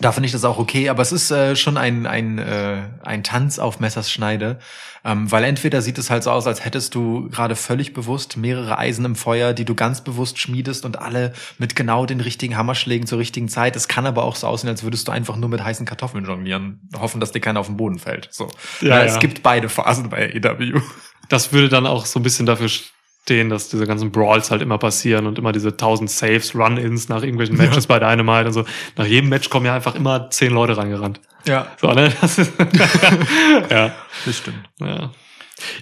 da finde ich das auch okay, aber es ist äh, schon ein, ein, äh, ein Tanz auf Messers Schneide, ähm, weil entweder sieht es halt so aus, als hättest du gerade völlig bewusst mehrere Eisen im Feuer, die du ganz bewusst schmiedest und alle mit genau den richtigen Hammerschlägen zur richtigen Zeit. Es kann aber auch so aussehen, als würdest du einfach nur mit heißen Kartoffeln jonglieren, hoffen, dass dir keiner auf den Boden fällt. So, Ja, ja, es gibt beide Phasen bei EW. Das würde dann auch so ein bisschen dafür stehen, dass diese ganzen Brawls halt immer passieren und immer diese 1000 Saves, Run-Ins nach irgendwelchen Matches bei Dynamite und so. Nach jedem Match kommen ja einfach immer zehn Leute reingerannt. Ja, So, ne? <laughs> Das ist <laughs> ja, das stimmt. ja.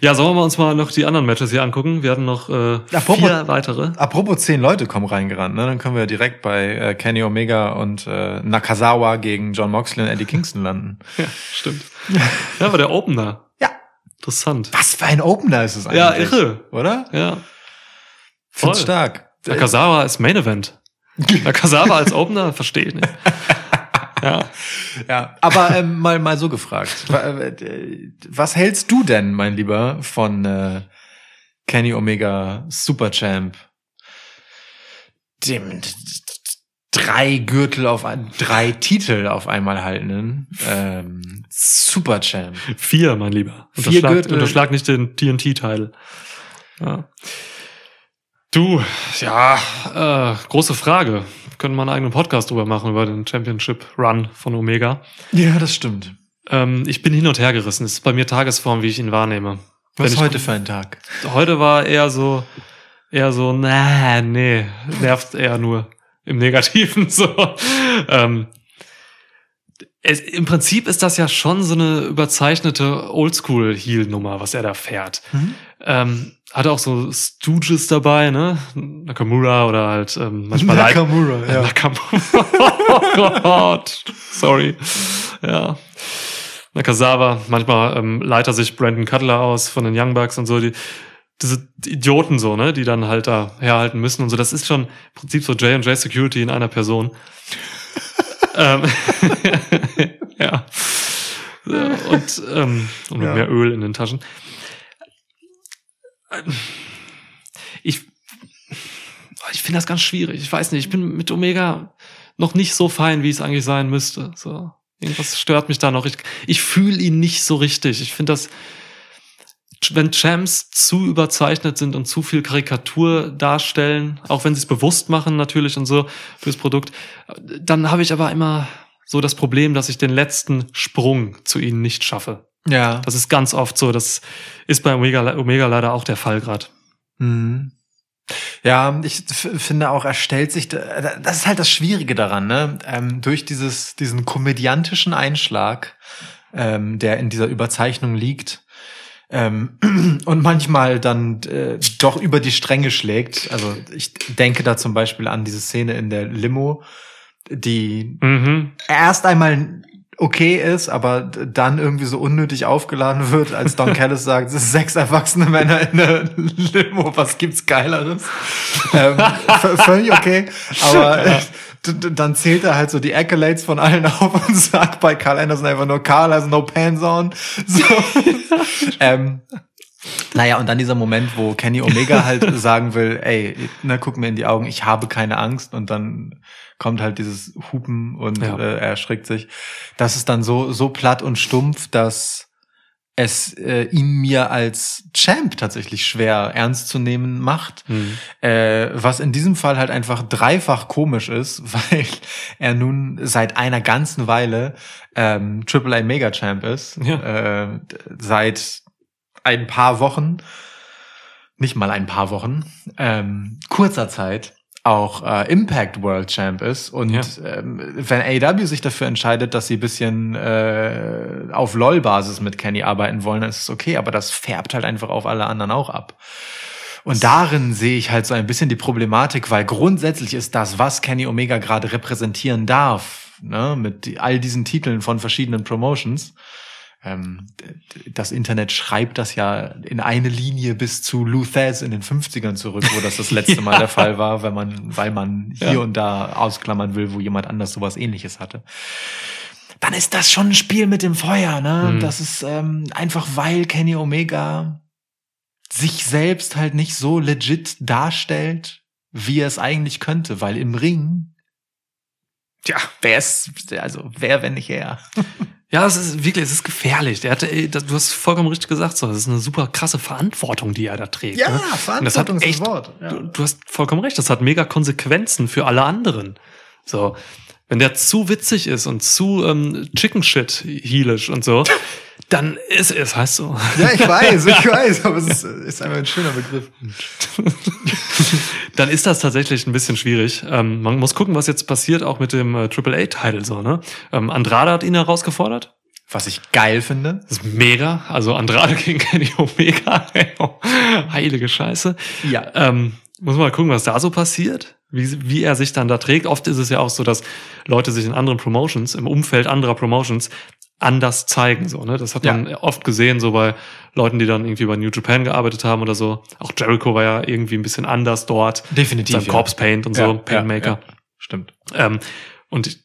Ja, sollen wir uns mal noch die anderen Matches hier angucken? Wir hatten noch äh, Apropos- vier weitere. Apropos zehn Leute kommen reingerannt, ne? Dann können wir direkt bei äh, Kenny Omega und äh, Nakazawa gegen John Moxley und Eddie Kingston landen. <laughs> Ja, stimmt. Ja, war der Opener. Interessant. Was für ein Opener ist es eigentlich? Ja, irre. Oder? Ja. Find's Voll. stark. Nakazawa ist Main Event. <laughs> Nakazawa als Opener, verstehe ich nicht. <laughs> Ja. Ja, aber ähm, mal mal so gefragt. Äh, Was hältst du denn, mein Lieber, von äh, Kenny Omega Superchamp? Dem drei Gürtel auf ein, drei Titel auf einmal haltenden ähm, Super Champ. Vier, mein Lieber. Vier Unterschlag, Gürtel. unterschlag nicht den TNT-Teil. Ja. Du, ja, äh, große Frage. Können wir einen eigenen Podcast drüber machen, über den Championship Run von Omega. Ja, das stimmt. Ähm, ich bin hin und her gerissen. Es ist bei mir Tagesform, wie ich ihn wahrnehme. Was Wenn ist heute für ein Tag? Heute war eher so, eher so, na, nee, nervt eher nur im Negativen <laughs> so. Ähm, es, Im Prinzip ist das ja schon so eine überzeichnete Oldschool-Heel-Nummer, was er da fährt. Mhm. Ähm, hat auch so Stooges dabei, ne? Nakamura oder halt ähm, manchmal Nakamura, ja. Nakamura. oh Gott. Sorry. Ja. Nakazawa, manchmal ähm, leitet sich Brandon Cutler aus von den Young Bucks und so, die, diese Idioten so, ne, die dann halt da herhalten müssen und so. Das ist schon im Prinzip so J&J Security in einer Person. <laughs> ähm, <laughs> ja. Und, ähm, und mit Ja. mehr Öl in den Taschen. Ich, ich finde das ganz schwierig. Ich weiß nicht, ich bin mit Omega noch nicht so fein, wie es eigentlich sein müsste. So. Irgendwas stört mich da noch. Ich, ich fühle ihn nicht so richtig. Ich finde das, wenn Champs zu überzeichnet sind und zu viel Karikatur darstellen, auch wenn sie es bewusst machen natürlich und so fürs Produkt, dann habe ich aber immer so das Problem, dass ich den letzten Sprung zu ihnen nicht schaffe. Ja. Das ist ganz oft so. Das ist bei Omega, Omega leider auch der Fall gerade. Mhm. Ja, ich finde auch, er stellt sich, da- das ist halt das Schwierige daran, ne? Ähm, durch dieses, diesen komödiantischen Einschlag, ähm, der in dieser Überzeichnung liegt, ähm, <clears throat> und manchmal dann äh, doch über die Stränge schlägt. Also ich denke da zum Beispiel an diese Szene in der Limo, die Mhm. erst einmal okay ist, aber dann irgendwie so unnötig aufgeladen wird, als Don <laughs> Callis sagt, es sind sechs erwachsene Männer in der Limo, was gibt's Geileres? ähm, völlig okay, aber <laughs> d- <laughs> dann zählt er halt so die Accolades von allen <laughs> auf und sagt bei Carl Anderson einfach nur, Carl has no pants on. <laughs> So. <laughs> ähm, naja, und dann dieser Moment, wo Kenny Omega halt sagen will, ey, na, guck mir in die Augen, ich habe keine Angst und dann kommt halt dieses Hupen und Ja. äh, er erschrickt sich. Das ist dann so, so platt und stumpf, dass es äh, ihn mir als Champ tatsächlich schwer ernst zu nehmen macht. Mhm. Äh, was in diesem Fall halt einfach dreifach komisch ist, <laughs> weil er nun seit einer ganzen Weile ähm, AAA Mega Champ ist. Ja. Äh, seit ein paar Wochen, nicht mal ein paar Wochen, ähm, kurzer Zeit auch äh, Impact World Champ ist und Ja. ähm, wenn AEW sich dafür entscheidet, dass sie ein bisschen äh, auf LOL-Basis mit Kenny arbeiten wollen, dann ist es okay, aber das färbt halt einfach auf alle anderen auch ab. Und darin sehe ich halt so ein bisschen die Problematik, weil grundsätzlich ist das, was Kenny Omega gerade repräsentieren darf, ne, mit all diesen Titeln von verschiedenen Promotions. Ähm, das Internet schreibt das ja in eine Linie bis zu Luthez in den 50ern zurück, wo das das letzte Mal der <laughs> Fall war, wenn man, weil man hier Ja. und da ausklammern will, wo jemand anders sowas ähnliches hatte. Dann ist das schon ein Spiel mit dem Feuer, ne? Mhm. Das ist ähm, einfach, weil Kenny Omega sich selbst halt nicht so legit darstellt, wie er es eigentlich könnte, weil im Ring, ja, wer ist, also wer, wenn nicht er? <laughs> Ja, es ist wirklich, es ist gefährlich. Der hatte, das, du hast vollkommen richtig gesagt, so, das ist eine super krasse Verantwortung, die er da trägt. ne? Und das hat echt, Du, du hast vollkommen recht, das hat mega Konsequenzen für alle anderen. So, wenn der zu witzig ist und zu ähm, Chicken Shit heelisch und so, <laughs> dann ist es heißt so. Ja, ich weiß, ich <laughs> weiß, aber es ist, ist einfach ein schöner Begriff. dann ist das tatsächlich ein bisschen schwierig. Ähm, man muss gucken, was jetzt passiert, auch mit dem äh, Triple A Title so. Ne? Ähm, Andrade hat ihn herausgefordert. Was ich geil finde. Das ist mega. Also Andrade <laughs> gegen Kenny Omega. <laughs> Heilige Scheiße. Ja. Ähm, muss mal gucken, was da so passiert, wie, wie er sich dann da trägt. Oft ist es ja auch so, dass Leute sich in anderen Promotions, im Umfeld anderer Promotions, anders zeigen. So, ne? Das hat Ja. man oft gesehen, so bei Leuten, die dann irgendwie bei New Japan gearbeitet haben oder so. Auch Jericho war ja irgendwie ein bisschen anders dort. Definitiv. Mit seinem Corpse Paint und so, Paintmaker. Ja, stimmt. Ähm, und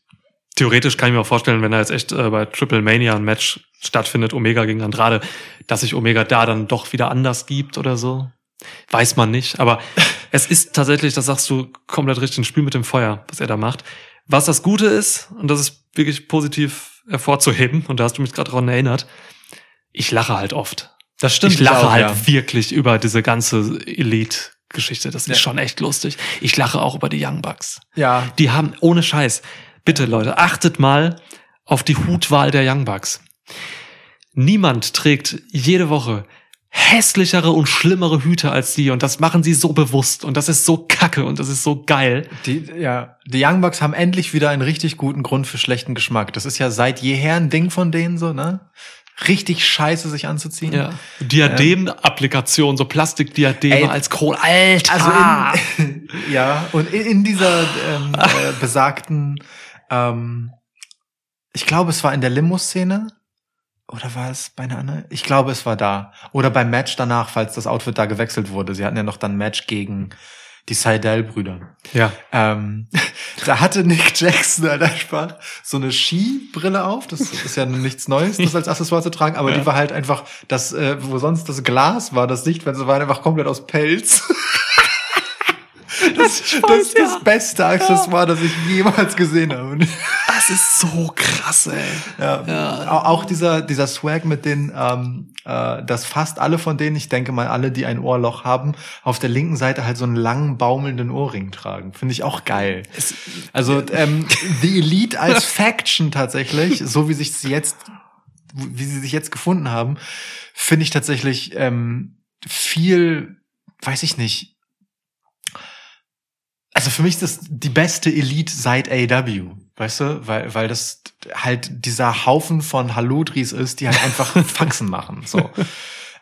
theoretisch kann ich mir auch vorstellen, wenn da jetzt echt äh, bei Triple Mania ein Match stattfindet, Omega gegen Andrade, dass sich Omega da dann doch wieder anders gibt oder so. Weiß man nicht. Aber <laughs> es ist tatsächlich, das sagst du komplett richtig, ein Spiel mit dem Feuer, was er da macht. Was das Gute ist, und das ist wirklich positiv hervorzuheben, und da hast du mich gerade daran erinnert, ich lache halt oft. Das stimmt. ich lache auch, halt ja. wirklich über diese ganze Elite-Geschichte. Das ist Ja. schon echt lustig. Ich lache auch über die Young Bucks. Ja, Die haben, ohne Scheiß, bitte Leute, achtet mal auf die Hutwahl der Young Bucks. Niemand trägt jede Woche hässlichere und schlimmere Hüte als die und das machen sie so bewusst und das ist so kacke und das ist so geil. Die, ja, die Young Bucks haben endlich wieder einen richtig guten Grund für schlechten Geschmack. Das ist ja seit jeher ein Ding von denen so, ne? Richtig scheiße sich anzuziehen. Ja. Diadem-Applikation, so Plastikdiademe Ey, als Kohl. Alter! Also in, <laughs> ja, und in, in dieser ähm, äh, besagten, ähm, ich glaube, es war in der Limo-Szene. Oder war es bei einer anderen? Ich glaube, es war da. Oder beim Match danach, falls das Outfit da gewechselt wurde. Sie hatten ja noch dann Match gegen die Seidel-Brüder. ja. Ähm, <laughs> da hatte Nick Jackson halt einfach so eine Skibrille auf. Das ist ja nichts Neues, das als Accessoire zu tragen, aber Ja. die war halt einfach das, äh, wo sonst das Glas war, das Sichtfenster war einfach komplett aus Pelz. <laughs> Das, das ist ja. das beste Accessoire, das ich jemals gesehen habe. <laughs> Das ist so krass, ey. Ja. Ja. Au- Auch dieser, dieser Swag mit den, ähm, äh, dass fast alle von denen, ich denke mal alle, die ein Ohrloch haben, auf der linken Seite halt so einen langen baumelnden Ohrring tragen. Finde ich auch geil. Also ähm, The Elite als <laughs> Faction tatsächlich, so wie sich jetzt, wie sie sich jetzt gefunden haben, finde ich tatsächlich ähm, viel, weiß ich nicht. Also für mich ist das die beste Elite seit AW, weißt du, weil weil das halt dieser Haufen von Halodris ist, die halt einfach <laughs> Faxen machen, so.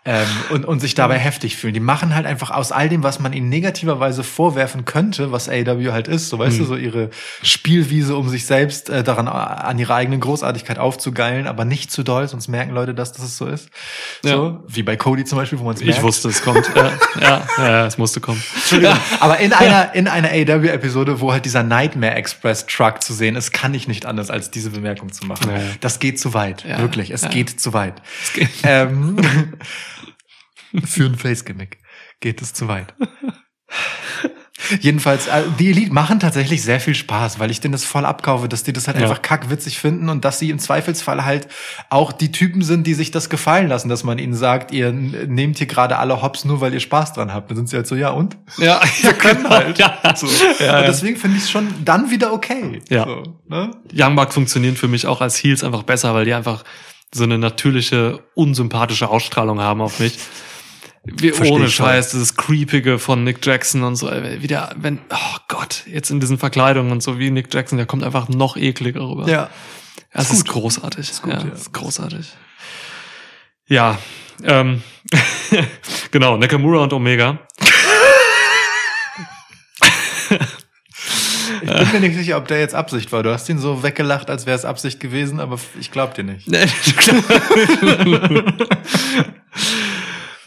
Ähm, und, und sich dabei heftig fühlen. Die machen halt einfach aus all dem, was man ihnen negativerweise vorwerfen könnte, was AEW halt ist, so weißt du, so ihre Spielwiese, um sich selbst äh, daran an ihre eigene Großartigkeit aufzugeilen, aber nicht zu doll, sonst merken Leute, dass das so ist. So, wie bei Cody zum Beispiel, wo man es merkt. Ich wusste, es kommt. Ja, ja, ja, es musste kommen. Entschuldigung. Aber in einer, in einer AW-Episode, wo halt dieser Nightmare Express Truck zu sehen ist, kann ich nicht anders, als diese Bemerkung zu machen. Ja, ja. Das geht zu weit. Ja, Wirklich. Es ja. geht zu weit. geht- Ähm, <laughs> <laughs> für ein Face-Gimmick geht es zu weit. Jedenfalls, äh, die Elite machen tatsächlich sehr viel Spaß, weil ich denen das voll abkaufe, dass die das halt Ja. einfach kackwitzig finden und dass sie im Zweifelsfall halt auch die Typen sind, die sich das gefallen lassen, dass man ihnen sagt, ihr nehmt hier gerade alle Hops nur, weil ihr Spaß dran habt. Dann sind sie halt so, ja und? Ja, <laughs> Wir können halt. Ja, So. ja, und ja. deswegen finde ich es schon dann wieder okay. Ja. So, ne? Young Bucks funktionieren für mich auch als Heels einfach besser, weil die einfach so eine natürliche, unsympathische Ausstrahlung haben auf mich. Wie Versteh ohne. Scheiß, dieses Creepige von Nick Jackson und so, wieder, wenn, oh Gott, jetzt in diesen Verkleidungen und so wie Nick Jackson, der kommt einfach noch ekliger rüber. Ja. Das Ist ist, großartig. gut, ja, ja. ist großartig. Ja, ähm, <laughs> genau, Nakamura und Omega. Ich bin mir nicht sicher, ob der jetzt Absicht war. Du hast ihn so weggelacht, als wäre es Absicht gewesen, aber ich glaub dir nicht. <laughs> <laughs>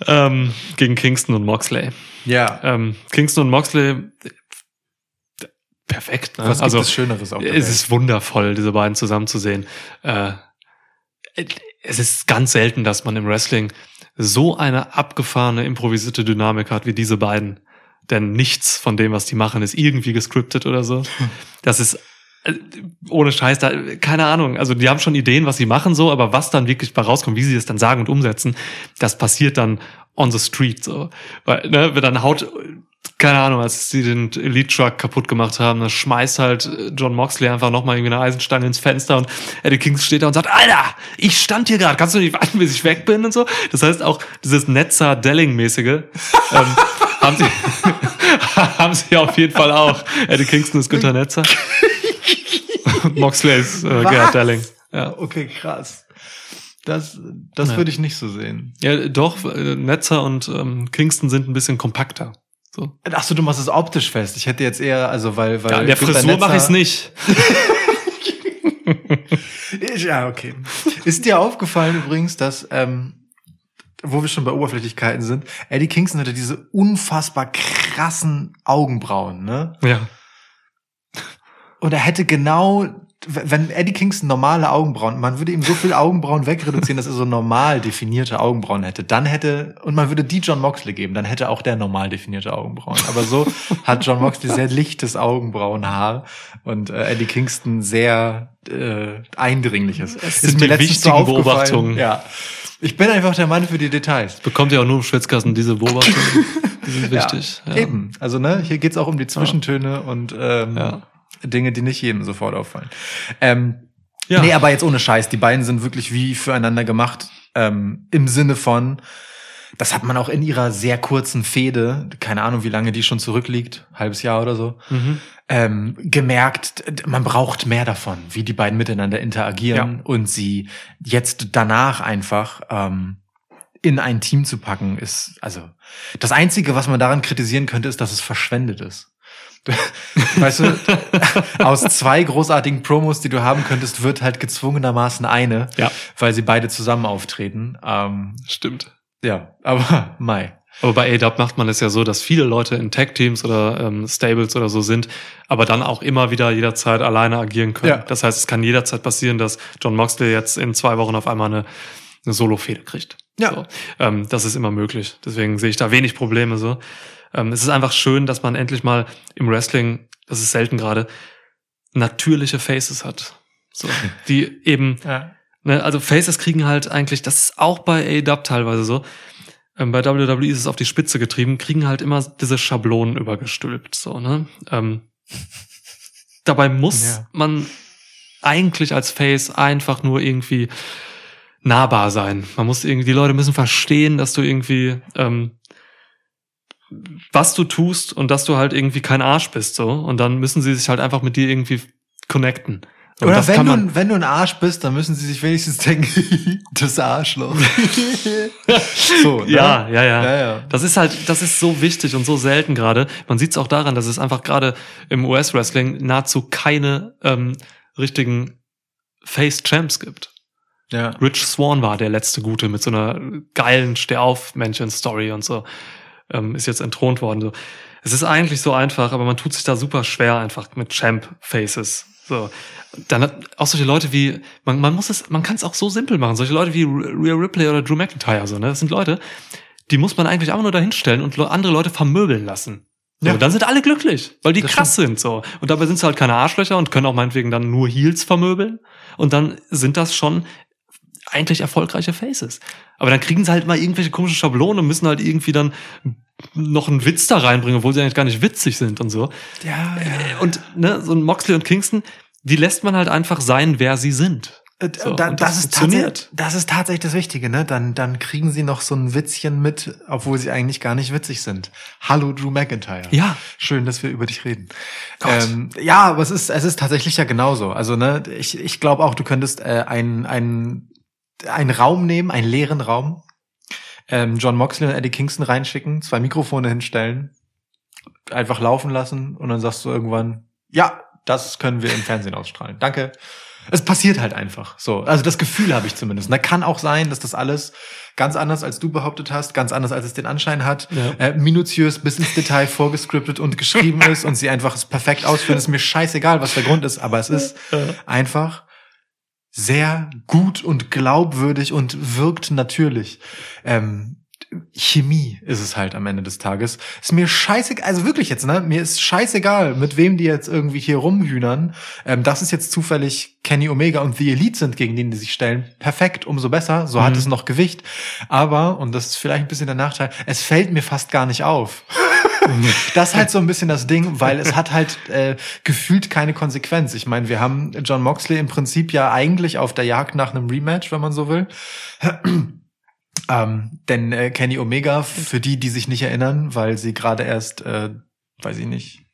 ähm, gegen Kingston und Moxley. Ja. Ähm, Kingston und Moxley, perfekt. Ne? Was gibt also, es Schöneres der es ist wundervoll, diese beiden zusammenzusehen. Äh, es ist ganz selten, dass man im Wrestling so eine abgefahrene, improvisierte Dynamik hat wie diese beiden. Denn nichts von dem, was die machen, ist irgendwie gescriptet oder so. <laughs> Das ist ohne Scheiß, da, keine Ahnung. Also die haben schon Ideen, was sie machen so, aber was dann wirklich bei rauskommt, wie sie das dann sagen und umsetzen, das passiert dann on the street so. Weil, ne, wenn dann haut, keine Ahnung, als sie den Elite Truck kaputt gemacht haben, dann schmeißt halt äh, John Moxley einfach nochmal irgendwie eine Eisenstange ins Fenster und Eddie Kings steht da und sagt, Alter, ich stand hier gerade, kannst du nicht warten, bis ich weg bin und so. Das heißt auch dieses Netzer-Delling-mäßige ähm, <laughs> haben sie <laughs> haben sie auf jeden Fall auch. Eddie Kingston ist Günther Netzer. <laughs> <laughs> Moxley ist äh, Gerhard Delling. Ja. Okay, krass. Das, das Ja. würde ich nicht so sehen. ja, doch, äh, Netzer und ähm, Kingston sind ein bisschen kompakter. So. Ach so, du machst es optisch fest. Ich hätte jetzt eher, also weil, weil Ja, an der Günther Frisur mache ich es nicht. <laughs> Ja, okay. Ist dir aufgefallen übrigens, dass, ähm, wo wir schon bei Oberflächlichkeiten sind, Eddie Kingston hatte diese unfassbar krassen Augenbrauen, ne? Ja. Und er hätte genau wenn Eddie Kingston normale Augenbrauen, man würde ihm so viel Augenbrauen wegreduzieren, dass er so normal definierte Augenbrauen hätte, dann hätte, und man würde die John Moxley geben, dann hätte auch der normal definierte Augenbrauen. Aber so hat John Moxley sehr lichtes Augenbrauenhaar und äh, Eddie Kingston sehr äh, eindringliches. Es sind die letztens wichtigen Beobachtungen. Ja. Ich bin einfach der Mann für die Details. Bekommt ihr auch nur im Schwitzkasten diese Beobachtungen. <laughs> Die sind wichtig. Ja, Eben. Also, ne, hier geht's auch um die Zwischentöne und ähm, Ja. Dinge, die nicht jedem sofort auffallen. Ähm, Ja. Nee, aber jetzt ohne Scheiß, die beiden sind wirklich wie füreinander gemacht. Ähm, Im Sinne von, das hat man auch in ihrer sehr kurzen Fehde, keine Ahnung, wie lange die schon zurückliegt, halbes Jahr oder so, Mhm. ähm, gemerkt, man braucht mehr davon, wie die beiden miteinander interagieren und sie jetzt danach einfach ähm, in ein Team zu packen, ist, also das Einzige, was man daran kritisieren könnte, ist, dass es verschwendet ist. Weißt du, <laughs> aus zwei großartigen Promos, die du haben könntest, wird halt gezwungenermaßen eine, Ja. weil sie beide zusammen auftreten. Ähm, Stimmt. ja, aber <laughs> Mai. Aber bei ADAP macht man es ja so, dass viele Leute in Tag-Teams oder ähm, Stables oder so sind, aber dann auch immer wieder jederzeit alleine agieren können. Ja. Das heißt, es kann jederzeit passieren, dass John Moxley jetzt in zwei Wochen auf einmal eine, eine Solo-Fehde kriegt. Ja. So. Ähm, das ist immer möglich. Deswegen sehe ich da wenig Probleme so. Ähm, es ist einfach schön, dass man endlich mal im Wrestling, das ist selten gerade, natürliche Faces hat. So, <laughs> die eben Ja. Ne, also Faces kriegen halt eigentlich, das ist auch bei AEW teilweise so, ähm, bei WWE ist es auf die Spitze getrieben, kriegen halt immer diese Schablonen übergestülpt, so, ne? Ähm, <laughs> dabei muss Ja. man eigentlich als Face einfach nur irgendwie nahbar sein. Man muss irgendwie, die Leute müssen verstehen, dass du irgendwie, ähm, was du tust und dass du halt irgendwie kein Arsch bist, so. Und dann müssen sie sich halt einfach mit dir irgendwie connecten. Und Oder wenn du, wenn du ein Arsch bist, dann müssen sie sich wenigstens denken, <laughs> das Arschloch. <laughs> so, ne? Ja, ja, ja, Ja, ja. Das ist halt, das ist so wichtig und so selten gerade. Man sieht es auch daran, dass es einfach gerade im US-Wrestling nahezu keine ähm, richtigen Face-Champs gibt. ja. Rich Swan war der letzte Gute mit so einer geilen Steh-auf-Männchen-Story und so. Ähm, ist jetzt entthront worden. So. Es ist eigentlich so einfach, aber man tut sich da super schwer einfach mit Champ-Faces. So. Dann hat auch solche Leute wie, man, man muss es, man kann es auch so simpel machen. Solche Leute wie Rhea Ripley oder Drew McIntyre, so, ne? Das sind Leute, die muss man eigentlich einfach nur dahinstellen und andere Leute vermöbeln lassen. So, Ja. dann sind alle glücklich, weil die Das krass sind so. Und dabei sind sie halt keine Arschlöcher und können auch meinetwegen dann nur Heels vermöbeln. Und dann sind das schon eigentlich erfolgreiche Faces. Aber dann kriegen sie halt mal irgendwelche komischen Schablonen und müssen halt irgendwie dann noch einen Witz da reinbringen, obwohl sie eigentlich gar nicht witzig sind und so. Ja, Äh, Und ne, so ein Moxley und Kingston, die lässt man halt einfach sein, wer sie sind. So, Äh, da, und das, das ist funktioniert. tatsächlich, das ist tatsächlich das Wichtige, ne? Dann, dann kriegen sie noch so ein Witzchen mit, obwohl sie eigentlich gar nicht witzig sind. Hallo Drew McIntyre. Ja. Schön, dass wir über dich reden. Ähm, ja, aber es ist, es ist tatsächlich ja genauso. Also, ne, ich, ich glaube auch, du könntest äh, einen, einen, einen Raum nehmen, einen leeren Raum, ähm, John Moxley und Eddie Kingston reinschicken, zwei Mikrofone hinstellen, einfach laufen lassen und dann sagst du irgendwann, ja, das können wir im Fernsehen ausstrahlen. Danke. Es passiert halt einfach so. Also das Gefühl habe ich zumindest. Und da kann auch sein, dass das alles ganz anders als du behauptet hast, ganz anders als es den Anschein hat, Ja. äh, minutiös bis ins Detail vorgescriptet und geschrieben <laughs> ist und sie einfach es perfekt ausführen. ist mir scheißegal, was der Grund ist, aber es ist einfach sehr gut und glaubwürdig und wirkt natürlich. Ähm, Chemie ist es halt am Ende des Tages. Ist mir scheißegal, also wirklich jetzt, ne? Mir ist scheißegal, mit wem die jetzt irgendwie hier rumhühnern. Ähm, dass es jetzt zufällig Kenny Omega und The Elite sind, gegen den die sich stellen. Perfekt, umso besser. So hat Mhm. es noch Gewicht. Aber, und das ist vielleicht ein bisschen der Nachteil, es fällt mir fast gar nicht auf. <laughs> <laughs> Das ist halt so ein bisschen das Ding, weil es hat halt äh, gefühlt keine Konsequenz. Ich meine, wir haben John Moxley im Prinzip ja eigentlich auf der Jagd nach einem Rematch, wenn man so will. <clears throat> ähm, denn äh, Kenny Omega, für die, die sich nicht erinnern, weil sie gerade erst, äh, weiß ich nicht,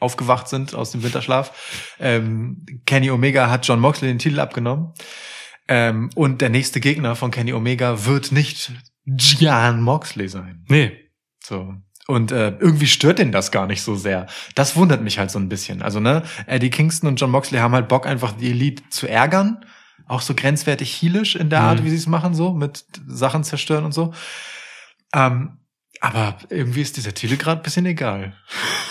aufgewacht sind aus dem Winterschlaf, ähm, Kenny Omega hat John Moxley den Titel abgenommen. Ähm, und der nächste Gegner von Kenny Omega wird nicht Jan Moxley sein. Nee. So. Und äh, irgendwie stört den das gar nicht so sehr. Das wundert mich halt so ein bisschen. Also, ne, Eddie Kingston und John Moxley haben halt Bock, einfach die Elite zu ärgern. Auch so grenzwertig heelisch in der Mhm. Art, wie sie es machen, so, mit Sachen zerstören und so. Ähm, aber irgendwie ist dieser Titel gerade ein bisschen egal. <laughs>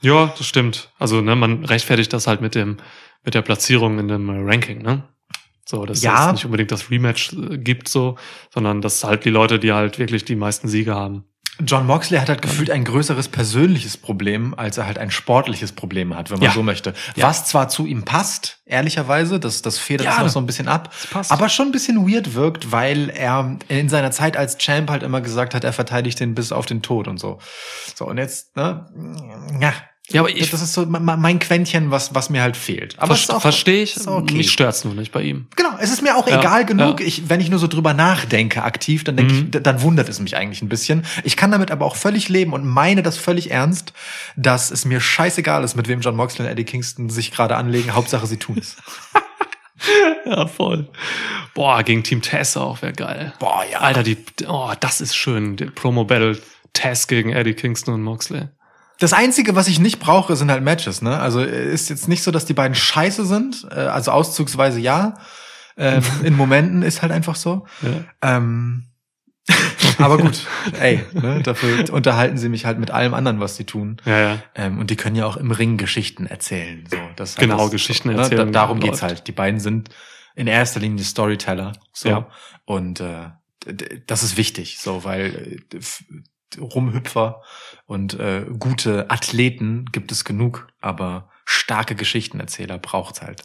Ja, das stimmt. Also, ne, man rechtfertigt das halt mit dem, mit der Platzierung in dem äh, Ranking, ne? So, dass Ja. es nicht unbedingt das Rematch äh, gibt, so, sondern dass halt die Leute, die halt wirklich die meisten Siege haben. John Moxley hat halt gefühlt ein größeres persönliches Problem, als er halt ein sportliches Problem hat, wenn man Ja. so möchte. Ja. Was zwar zu ihm passt, ehrlicherweise, das, das federt Ja. es noch so ein bisschen ab, passt. aber schon ein bisschen weird wirkt, weil er in seiner Zeit als Champ halt immer gesagt hat, er verteidigt den bis auf den Tod und so. So, und jetzt, ne, ja. Ja, aber ich das ist so mein Quäntchen, was, was mir halt fehlt. Aber verstehe ich, okay. mich stört's nur nicht bei ihm. Genau, es ist mir auch Ja, egal genug. ja. Ich, wenn ich nur so drüber nachdenke, aktiv, dann denke Mhm. ich, dann wundert es mich eigentlich ein bisschen. Ich kann damit aber auch völlig leben und meine das völlig ernst, dass es mir scheißegal ist, mit wem John Moxley und Eddie Kingston sich gerade anlegen. Hauptsache, sie tun es. <laughs> Ja, voll. Boah, gegen Team Tess auch, wäre geil. Boah, ja. Alter, die, oh, das ist schön. Die Promo-Battle Tess gegen Eddie Kingston und Moxley. Das Einzige, was ich nicht brauche, sind halt Matches. Ne? Also äh, ist jetzt nicht so, dass die beiden scheiße sind. Äh, Also auszugsweise ja. Ähm, <laughs> in Momenten ist halt einfach so. Ja. Ähm, <laughs> aber gut, ey, ne, dafür unterhalten sie mich halt mit allem anderen, was sie tun. Ja, ja. Ähm, und die können ja auch im Ring Geschichten erzählen. So, das Genau, das, Geschichten ne, erzählen Da, darum geht's halt. Die beiden sind in erster Linie Storyteller. So. Ja. Und äh, das ist wichtig, so, weil äh, Rumhüpfer und äh, gute Athleten gibt es genug, aber starke Geschichtenerzähler braucht's halt.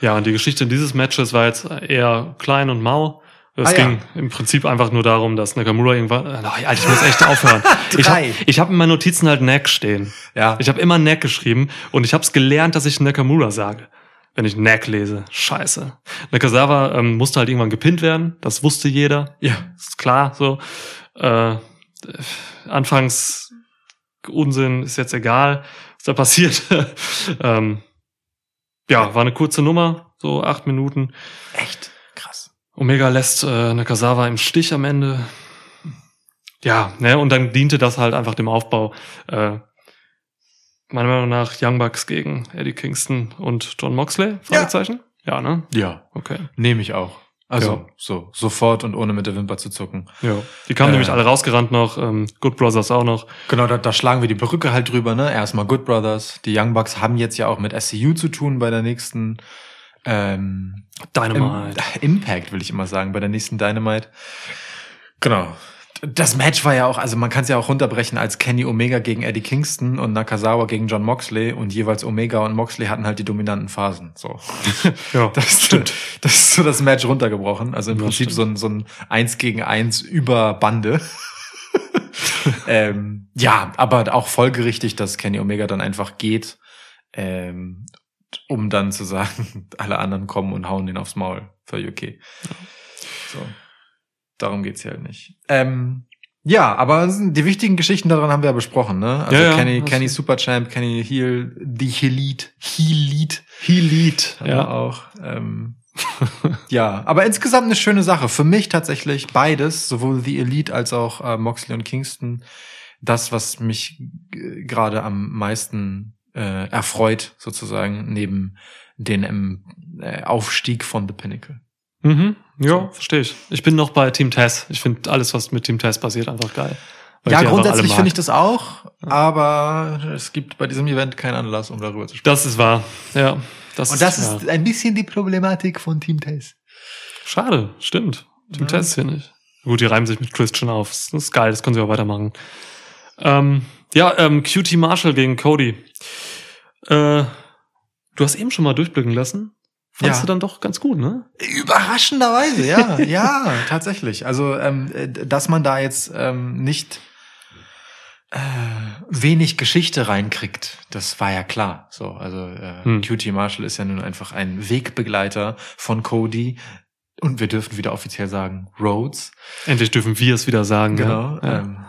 Ja, und die Geschichte dieses Matches war jetzt eher klein und mau. Es Ah, ja. ging im Prinzip einfach nur darum, dass Nakamura irgendwann. Äh, Alter, ich muss echt aufhören. <laughs> ich habe ich hab in meinen Notizen halt Neck stehen. Ja. Ich habe immer Neck geschrieben und ich habe es gelernt, dass ich Nakamura sage, wenn ich Neck lese. Scheiße. Nakazawa ähm, musste halt irgendwann gepinnt werden. Das wusste jeder. ja. ist klar so. Äh, anfangs Unsinn ist jetzt egal, was da passiert. <laughs> ähm, ja, war eine kurze Nummer, so acht Minuten. Echt krass. Omega lässt äh, Nakazawa im Stich am Ende. Ja, ne, und dann diente das halt einfach dem Aufbau. Äh, meiner Meinung nach Young Bucks gegen Eddie Kingston und John Moxley? Fragezeichen? Ja, ne? Ja, Okay. nehme ich auch. Also Ja. so sofort und ohne mit der Wimper zu zucken. Ja. Die kamen Äh. nämlich alle rausgerannt noch, ähm, Good Brothers auch noch. Genau, da, da schlagen wir die Brücke halt drüber, ne? Erstmal Good Brothers. Die Young Bucks haben jetzt ja auch mit SCU zu tun bei der nächsten ähm, Dynamite. Im, Impact, will ich immer sagen, bei der nächsten Dynamite. Genau. Das Match war ja auch, also man kann es ja auch runterbrechen als Kenny Omega gegen Eddie Kingston und Nakazawa gegen John Moxley und jeweils Omega und Moxley hatten halt die dominanten Phasen. So. <laughs> ja, Das stimmt. Das ist so das Match runtergebrochen. Also im Das Prinzip stimmt. so ein, so ein Eins gegen Eins über Bande. <laughs> ähm, ja, aber auch folgerichtig, dass Kenny Omega dann einfach geht, ähm, um dann zu sagen, <laughs> alle anderen kommen und hauen den aufs Maul. Völlig okay. So. Darum geht's hier halt nicht. Ähm, ja, aber die wichtigen Geschichten daran haben wir ja besprochen, ne? Also Ja, ja, Kenny, Kenny. Superchamp, Kenny Heel, die Heelite Heat. ja. Ja. auch. Ähm, ja, aber insgesamt eine schöne Sache. Für mich tatsächlich beides, sowohl The Elite als auch äh, Moxley und Kingston, das, was mich äh, gerade am meisten äh, erfreut, sozusagen, neben den ähm, äh, Aufstieg von The Pinnacle. Mhm. Ja, verstehe ich. Ich bin noch bei Team Tess. Ich finde alles, was mit Team Tess passiert, einfach geil. Ja, grundsätzlich finde ich das auch, aber es gibt bei diesem Event keinen Anlass, um darüber zu sprechen. Das ist wahr. Ja. Das Und das ja. ist ein bisschen die Problematik von Team Tess. schade. Stimmt. Team Ja. Tess hier nicht. Gut, die reimen sich mit Christian auf. Das ist geil. Das können sie auch weitermachen. Ähm, ja, ähm, QT Marshall gegen Cody. Äh, du hast eben schon mal durchblicken lassen. Fandst Ja. du dann doch ganz gut, ne? Überraschenderweise, ja, <laughs> ja, tatsächlich. Also, ähm, äh, dass man da jetzt ähm, nicht äh, wenig Geschichte reinkriegt, das war ja klar. So, also äh, Hm. QT Marshall ist ja nun einfach ein Wegbegleiter von Cody. Und wir dürfen wieder offiziell sagen, Rhodes. Endlich dürfen wir es wieder sagen. Genau. Ja. Ähm,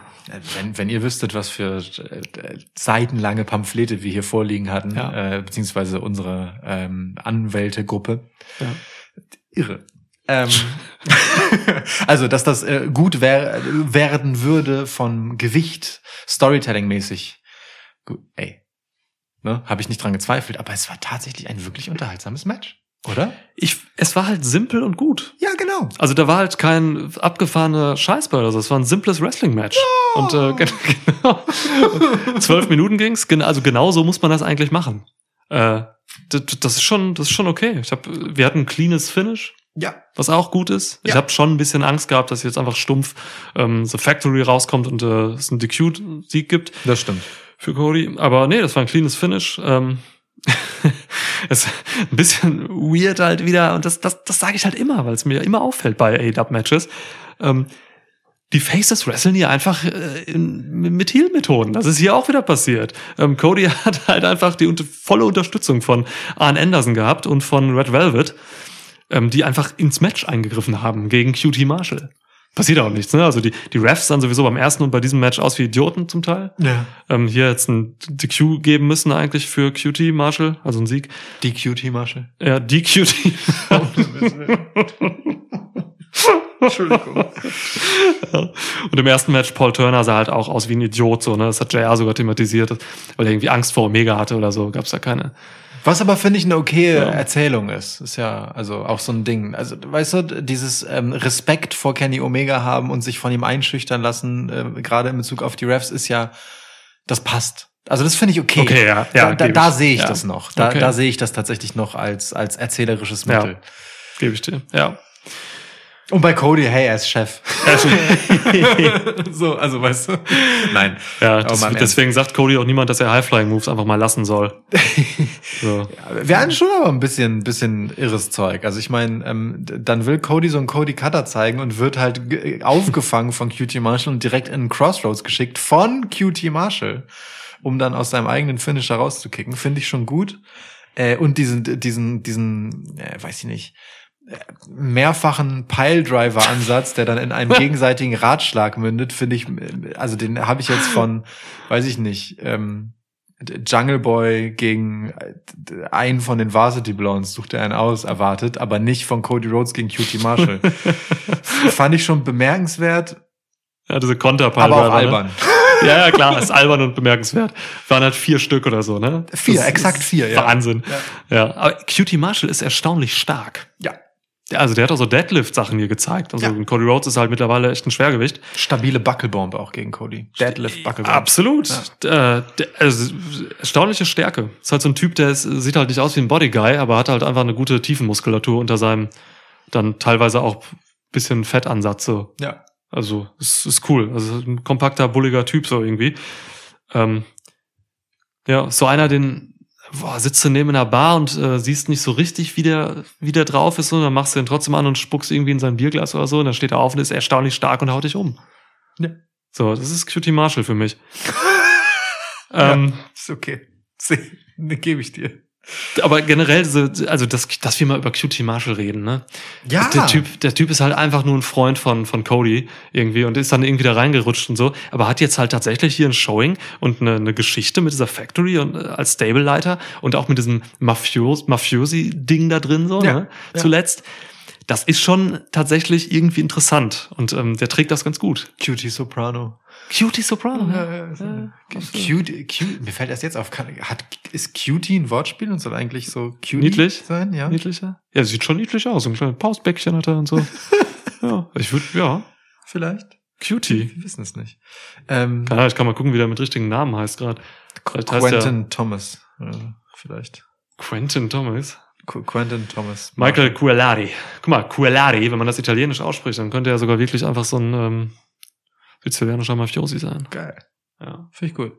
wenn, wenn ihr wüsstet, was für äh, seitenlange Pamphlete wir hier vorliegen hatten, Ja. äh, beziehungsweise unsere ähm, Anwältegruppe. Ja. Irre. Ähm, <laughs> also, dass das äh, gut wär, werden würde von Gewicht, Storytelling-mäßig. Ey. Ne, Habe ich nicht dran gezweifelt, aber es war tatsächlich ein wirklich unterhaltsames Match, oder? Ich, es war halt simpel und gut. Ja, genau. Also da war halt kein abgefahrener Scheiß bei oder so. Es war ein simples Wrestling-Match. Und äh, gen- <laughs> genau. Zwölf Minuten ging's. Also genau so muss man das eigentlich machen. Äh, das, das ist schon, das ist schon okay. Ich hab, wir hatten ein cleanes Finish, Ja. was auch gut ist. Ich Ja. habe schon ein bisschen Angst gehabt, dass jetzt einfach stumpf ähm, The Factory rauskommt und äh, es einen DQ-Sieg gibt Das stimmt. für Cody. Aber nee, das war ein cleanes Finish. Ähm, <laughs> ist ein bisschen weird halt wieder, und das, das, das sage ich halt immer, weil es mir immer auffällt bei AEW-Matches. Ähm, die Faces wresteln hier einfach äh, in, mit Heal-Methoden. Das ist hier auch wieder passiert. Ähm, Cody <laughs> hat halt einfach die unter, volle Unterstützung von Arn Anderson gehabt und von Red Velvet, ähm, die einfach ins Match eingegriffen haben gegen QT Marshall. Passiert auch nichts, ne? Also die, die Refs sahen sowieso beim ersten und bei diesem Match aus wie Idioten zum Teil. Ja. Ähm, hier jetzt ein DQ geben müssen eigentlich für QT Marshall, also ein Sieg. Die QT Marshall. Ja, DQT. <laughs> Entschuldigung. Ja. Und im ersten Match Paul Turner sah halt auch aus wie ein Idiot, so, ne? Das hat JR sogar thematisiert, weil er irgendwie Angst vor Omega hatte oder so. Gab's da keine. Was aber finde ich eine okaye Ja. Erzählung ist. Ist ja also auch so ein Ding. Also weißt du, dieses ähm, Respekt vor Kenny Omega haben und sich von ihm einschüchtern lassen, äh, gerade in Bezug auf die Refs, ist ja, das passt. Also das finde ich okay. Okay, ja, ja, da da, da sehe ich Ja. das noch. Da, Okay. da sehe ich das tatsächlich noch als als erzählerisches Ja. Mittel. Gebe ich dir. Ja. Und bei Cody, hey, er ist Chef. <laughs> so, also weißt du. Nein. Ja, das, im deswegen sagt Cody auch niemand, dass er High-Flying-Moves einfach mal lassen soll. <laughs> So. Wir hatten schon aber ein bisschen, bisschen irres Zeug. Also ich meine, ähm, dann will Cody so einen Cody Cutter zeigen und wird halt ge- aufgefangen von QT Marshall und direkt in einen Crossroads geschickt von QT Marshall, um dann aus seinem eigenen Finisher rauszukicken. Finde ich schon gut. Äh, und diesen, diesen, diesen, äh, weiß ich nicht, mehrfachen Piledriver-Ansatz, der dann in einem <laughs> gegenseitigen Ratschlag mündet, finde ich, also den habe ich jetzt von, weiß ich nicht, ähm, Jungle Boy gegen äh, einen von den Varsity Blondes sucht er einen aus, erwartet, aber nicht von Cody Rhodes gegen QT Marshall. <laughs> Fand ich schon bemerkenswert, Ja, diese konter aber auch albern. Ne? <laughs> Ja, ja, klar, ist albern und bemerkenswert. Waren halt vier Stück oder so, ne? Vier, Das exakt vier, ja. Wahnsinn. Ja. aber QT Marshall ist erstaunlich stark. Ja. Ja, Also der hat auch so Deadlift-Sachen hier gezeigt. Also Ja. Cody Rhodes ist halt mittlerweile echt ein Schwergewicht. Stabile Buckelbomb auch gegen Cody. Deadlift Buckelbomb. Absolut. Äh, der, also, erstaunliche Stärke. Ist halt so ein Typ, der ist, sieht halt nicht aus wie ein Bodyguy, aber hat halt einfach eine gute Tiefenmuskulatur unter seinem dann teilweise auch bisschen Fettansatz. So. Ja. Also es ist cool. Also ein kompakter, bulliger Typ so irgendwie. Ähm, ja, so einer, den boah, sitzt du neben einer Bar und äh, siehst nicht so richtig, wie der, wie der drauf ist, und dann machst du ihn trotzdem an und spuckst irgendwie in sein Bierglas oder so, und dann steht er auf und ist erstaunlich stark und haut dich um. Ja. So, das ist Cutie Marshall für mich. <laughs> ähm, Ist okay. <laughs> Gebe ich dir. Aber generell, so, also dass, dass wir mal über Cutie Marshall reden, ne? Ja. Der Typ, der Typ ist halt einfach nur ein Freund von, von Cody irgendwie und ist dann irgendwie da reingerutscht und so, aber hat jetzt halt tatsächlich hier ein Showing und eine, eine Geschichte mit dieser Factory und äh, als Stableleiter und auch mit diesem Mafios, Mafiosi-Ding da drin so, Ja, ne? ja. Zuletzt. Das ist schon tatsächlich irgendwie interessant und ähm, der trägt das ganz gut. Cutie Soprano. Cutie Soprano. Ja, ja, ja. Ja, Cutie, Cutie, mir fällt erst jetzt auf, kann, hat, ist Cutie ein Wortspiel und soll eigentlich so cutie Niedlich? sein? Ja. Niedlicher? Ja, sieht schon niedlich aus. Ein kleines Pausbäckchen hat er und so. <laughs> ja, ich würde, ja, Vielleicht? Cutie. Wir wissen es nicht. Ähm, Keine Ahnung, ich kann mal gucken, wie der mit richtigen Namen heißt gerade. Quentin Thomas. Äh, vielleicht. Quentin Thomas. Qu Quentin Thomas. Michael Cuellari. Guck mal, Cuellari, wenn man das italienisch ausspricht, dann könnte er sogar wirklich einfach so ein ähm, sizilianischer Mafiosi sein. Geil. Ja. Finde ich gut.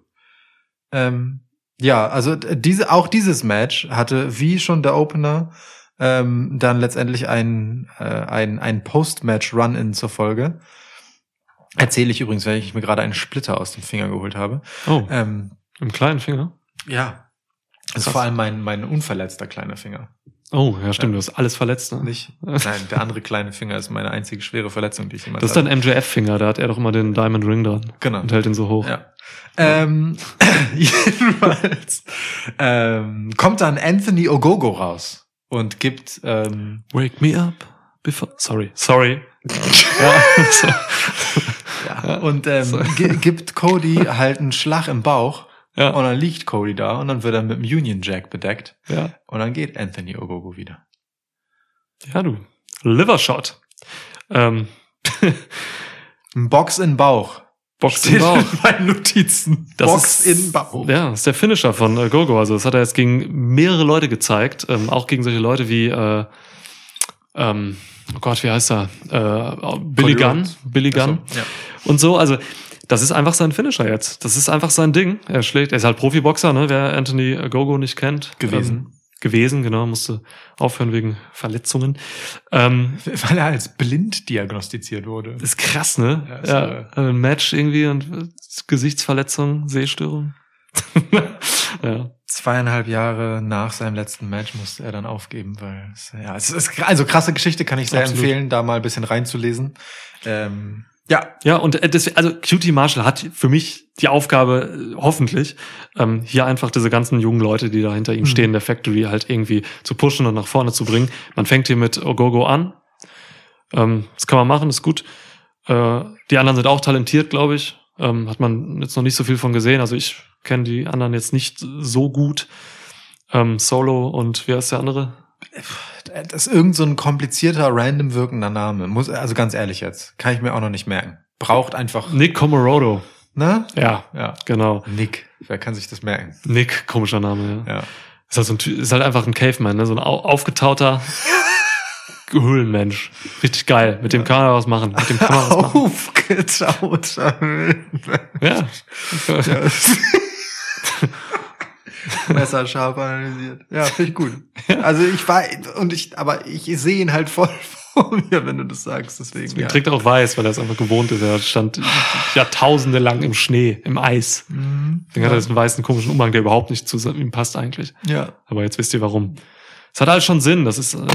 Ähm, ja, also diese, auch dieses Match hatte, wie schon der Opener, ähm, dann letztendlich ein, äh, ein, ein Post-Match-Run-In zur Folge. Erzähle ich übrigens, wenn ich mir gerade einen Splitter aus dem Finger geholt habe. Oh, Ähm, im kleinen Finger. ja. Das ist vor allem mein, mein unverletzter kleiner Finger. Oh, ja, stimmt, du hast alles verletzt, ne? Nicht? Nein, der andere kleine Finger ist meine einzige schwere Verletzung, die ich jemals Das ist hatte. dein MJF-Finger, da hat er doch immer den Diamond Ring dran Genau. und hält ihn so hoch. Ja. Ähm, <laughs> jedenfalls ähm, kommt dann Anthony Ogogo raus und gibt ähm, Wake me up before. Sorry, sorry. <laughs> ja, so. ja, und ähm, gi- gibt Cody halt einen Schlag im Bauch ja, und dann liegt Cody da und dann wird er mit dem Union Jack bedeckt ja. und dann geht Anthony Ogogo wieder. ja, du. Liver Shot. Ähm, Ein Box in Bauch. Box Steht Bauch. in meinen Notizen. Das Box ist, in Bauch. Ja, das ist der Finisher von äh, Gogo. Also das hat er jetzt gegen mehrere Leute gezeigt. Ähm, auch gegen solche Leute wie, äh, ähm, oh Gott, wie heißt er? Äh, Billy Cody Gunn. Billy Gunn. So, ja. Und so, also das ist einfach sein Finisher jetzt. Das ist einfach sein Ding. Er schlägt, er ist halt Profiboxer, ne? Wer Anthony Gogo nicht kennt. Gewesen. Ähm, gewesen, genau, musste aufhören wegen Verletzungen. Ähm, <laughs> Weil er als blind diagnostiziert wurde. ist krass, ne? Ja, ist Ja, irre. ein Match irgendwie und Gesichtsverletzung, Sehstörung. <laughs> ja. Zweieinhalb Jahre nach seinem letzten Match musste er dann aufgeben, weil es, ja, es ist also krasse Geschichte, kann ich sehr Absolut. empfehlen, da mal ein bisschen reinzulesen. Ähm, ja, Ja, und äh, deswegen, also QT Marshall hat für mich die Aufgabe, äh, hoffentlich, ähm, hier einfach diese ganzen jungen Leute, die da hinter ihm Mhm. stehen, der Factory halt irgendwie zu pushen und nach vorne zu bringen. Man fängt hier mit Ogogo an. Ähm, das kann man machen, ist gut. Äh, die anderen sind auch talentiert, glaube ich. Ähm, hat man jetzt noch nicht so viel von gesehen. Also ich kenne die anderen jetzt nicht so gut. Ähm, Solo und wer ist der andere? Das ist irgend so ein komplizierter, random wirkender Name. Muss, also ganz ehrlich jetzt, kann ich mir auch noch nicht merken. Braucht einfach, Nick Comorodo. ne? Ja, Ja. genau. Nick, wer kann sich das merken? Nick, komischer Name, ja. Ja. Ist halt, so ein, ist halt einfach ein Caveman, ne? so ein au- aufgetauter <laughs> Höhlenmensch. Richtig geil. Mit dem kann man was machen. Mit dem kann man was machen. Aufgetauter Ja. <laughs> <laughs> Messerscharf analysiert. Ja, finde ich gut. Also ich war, und ich, aber ich sehe ihn halt voll <laughs> vor mir, wenn du das sagst, deswegen. Er Ja. trägt auch weiß, weil er es einfach gewohnt ist. Er stand Jahrtausende lang im Schnee, im Eis. Mhm. Deswegen hat er diesen weißen komischen Umhang, der überhaupt nicht zu ihm passt eigentlich. Ja, Aber jetzt wisst ihr warum. Es hat alles schon Sinn. Das ist, äh, <laughs> ja.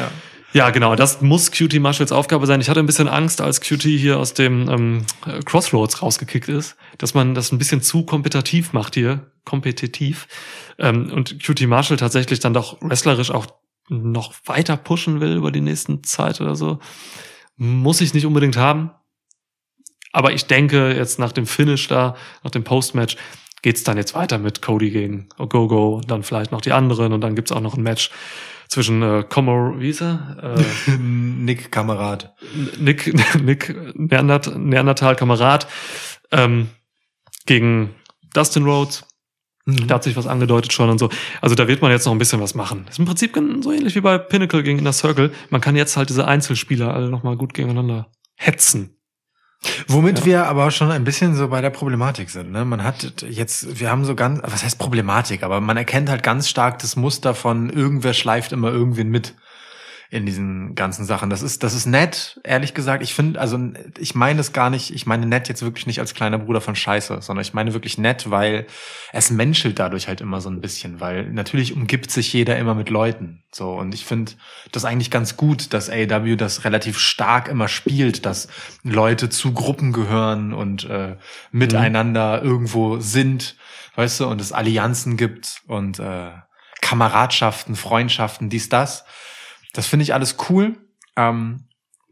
ja. Ja, genau, das muss QT Marshalls Aufgabe sein. Ich hatte ein bisschen Angst, als QT hier aus dem ähm, äh, Crossroads rausgekickt ist, dass man das ein bisschen zu kompetitiv macht hier, kompetitiv. Ähm, und QT Marshall tatsächlich dann doch wrestlerisch auch noch weiter pushen will über die nächsten Zeit oder so. Muss ich nicht unbedingt haben. Aber ich denke, jetzt nach dem Finish da, nach dem Postmatch, geht's dann jetzt weiter mit Cody gegen Ogogo und dann vielleicht noch die anderen und dann gibt's auch noch ein Match zwischen äh, Comor, wie hieß er? <laughs> Äh, Nick Kamerad. <laughs> Nick, Nick Neandert, Neandertal Kamerad ähm, gegen Dustin Rhodes. Da hat sich was angedeutet schon und so. Also da wird man jetzt noch ein bisschen was machen. Ist im Prinzip so ähnlich wie bei Pinnacle gegen Inner Circle. Man kann jetzt halt diese Einzelspieler alle nochmal gut gegeneinander hetzen. Womit Ja. wir aber schon ein bisschen so bei der Problematik sind. Ne? Man hat jetzt, wir haben so ganz, was heißt Problematik, aber man erkennt halt ganz stark das Muster von irgendwer schleift immer irgendwen mit in diesen ganzen Sachen. Das ist, das ist nett, ehrlich gesagt. Ich finde, also ich meine es gar nicht, ich meine nett jetzt wirklich nicht als kleiner Bruder von Scheiße, sondern ich meine wirklich nett, weil es menschelt dadurch halt immer so ein bisschen, weil natürlich umgibt sich jeder immer mit Leuten. So, und ich finde das eigentlich ganz gut, dass AW das relativ stark immer spielt, dass Leute zu Gruppen gehören und äh, miteinander irgendwo sind, weißt du, und es Allianzen gibt und äh, Kameradschaften, Freundschaften, dies, das. Das finde ich alles cool. Ähm,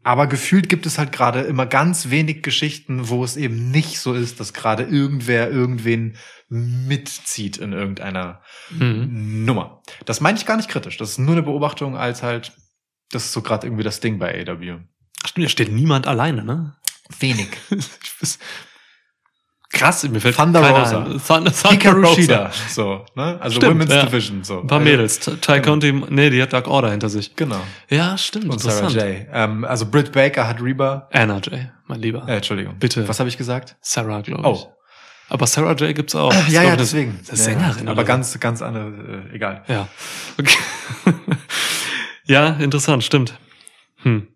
aber gefühlt gibt es halt gerade immer ganz wenig Geschichten, wo es eben nicht so ist, dass gerade irgendwer irgendwen mitzieht in irgendeiner Mhm. Nummer. Das meine ich gar nicht kritisch. Das ist nur eine Beobachtung als halt, das ist so gerade irgendwie das Ding bei AW. Stimmt, hier steht niemand alleine, ne? Wenig. <laughs> Krass, mir fällt Thunder keiner Rosa. Thunder, Thunder Rosa. So, ne? Also Stimmt, Women's ja. Division. So. Ein paar Also, Mädels. Ty Conti, nee, die hat Dark Order hinter sich. Genau. Ja, stimmt. Und Sarah. J. Ähm, also Britt Baker hat Reba. Anna J, mein Lieber. Äh, Entschuldigung. Bitte. Was habe ich gesagt? Sarah, glaube ich. Oh. Aber Sarah J gibt's auch. Ist, ja, ja, deswegen. Das ist Sängerin. Aber ganz, ganz andere, äh, egal. Ja. Okay. <laughs> ja, interessant, stimmt. Hm.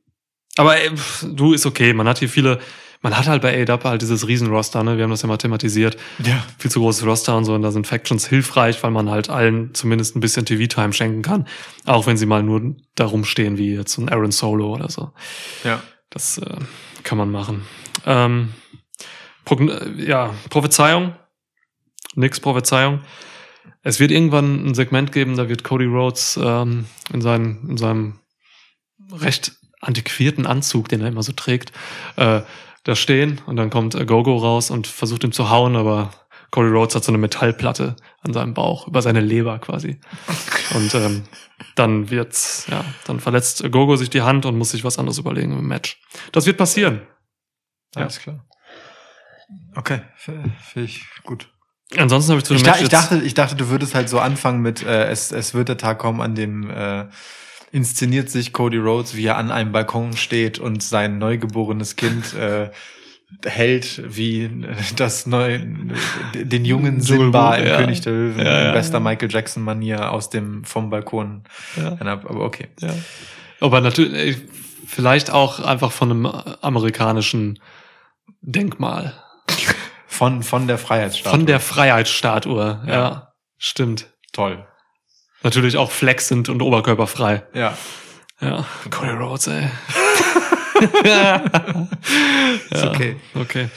Aber äh, du ist okay. Man hat hier viele, man hat halt bei AEW halt dieses Riesenroster, ne? Wir haben das ja mal thematisiert. Ja. Viel zu großes Roster und so. Und da sind Factions hilfreich, weil man halt allen zumindest ein bisschen TV-Time schenken kann. Auch wenn sie mal nur darum stehen, wie jetzt ein Aaron Solo oder so. Ja. Das äh, kann man machen. Ähm, Progn äh, ja, Prophezeiung. Nix Prophezeiung. Es wird irgendwann ein Segment geben, da wird Cody Rhodes ähm, in, seinem, in seinem recht antiquierten Anzug, den er immer so trägt, äh, da stehen und dann kommt äh, Gogo raus und versucht ihn zu hauen, aber Cody Rhodes hat so eine Metallplatte an seinem Bauch, über seine Leber quasi. Und ähm, dann wird's, ja, dann verletzt Gogo sich die Hand und muss sich was anderes überlegen im Match. Das wird passieren. Ja. Alles klar. Okay, finde ich gut. Ansonsten habe ich zu dem Ich, da, Match ich, jetzt- dachte, ich dachte, du würdest halt so anfangen mit, äh, es, es wird der Tag kommen, an dem äh, inszeniert sich Cody Rhodes, wie er an einem Balkon steht und sein neugeborenes Kind äh, hält, wie äh, das neu, den jungen Simba im ja. König der Löwen Ja, ja, in bester. Michael Jackson Manier aus dem vom Balkon. Ja. Aber okay. Ja. Aber natürlich, vielleicht auch einfach von einem amerikanischen Denkmal. Von von der Freiheitsstatue. Von der Freiheitsstatue. Ja. stimmt. toll. Natürlich auch flexend und oberkörperfrei. Ja. Ja. Cody Rhodes, ey. <laughs> Ist Ja, okay. Okay.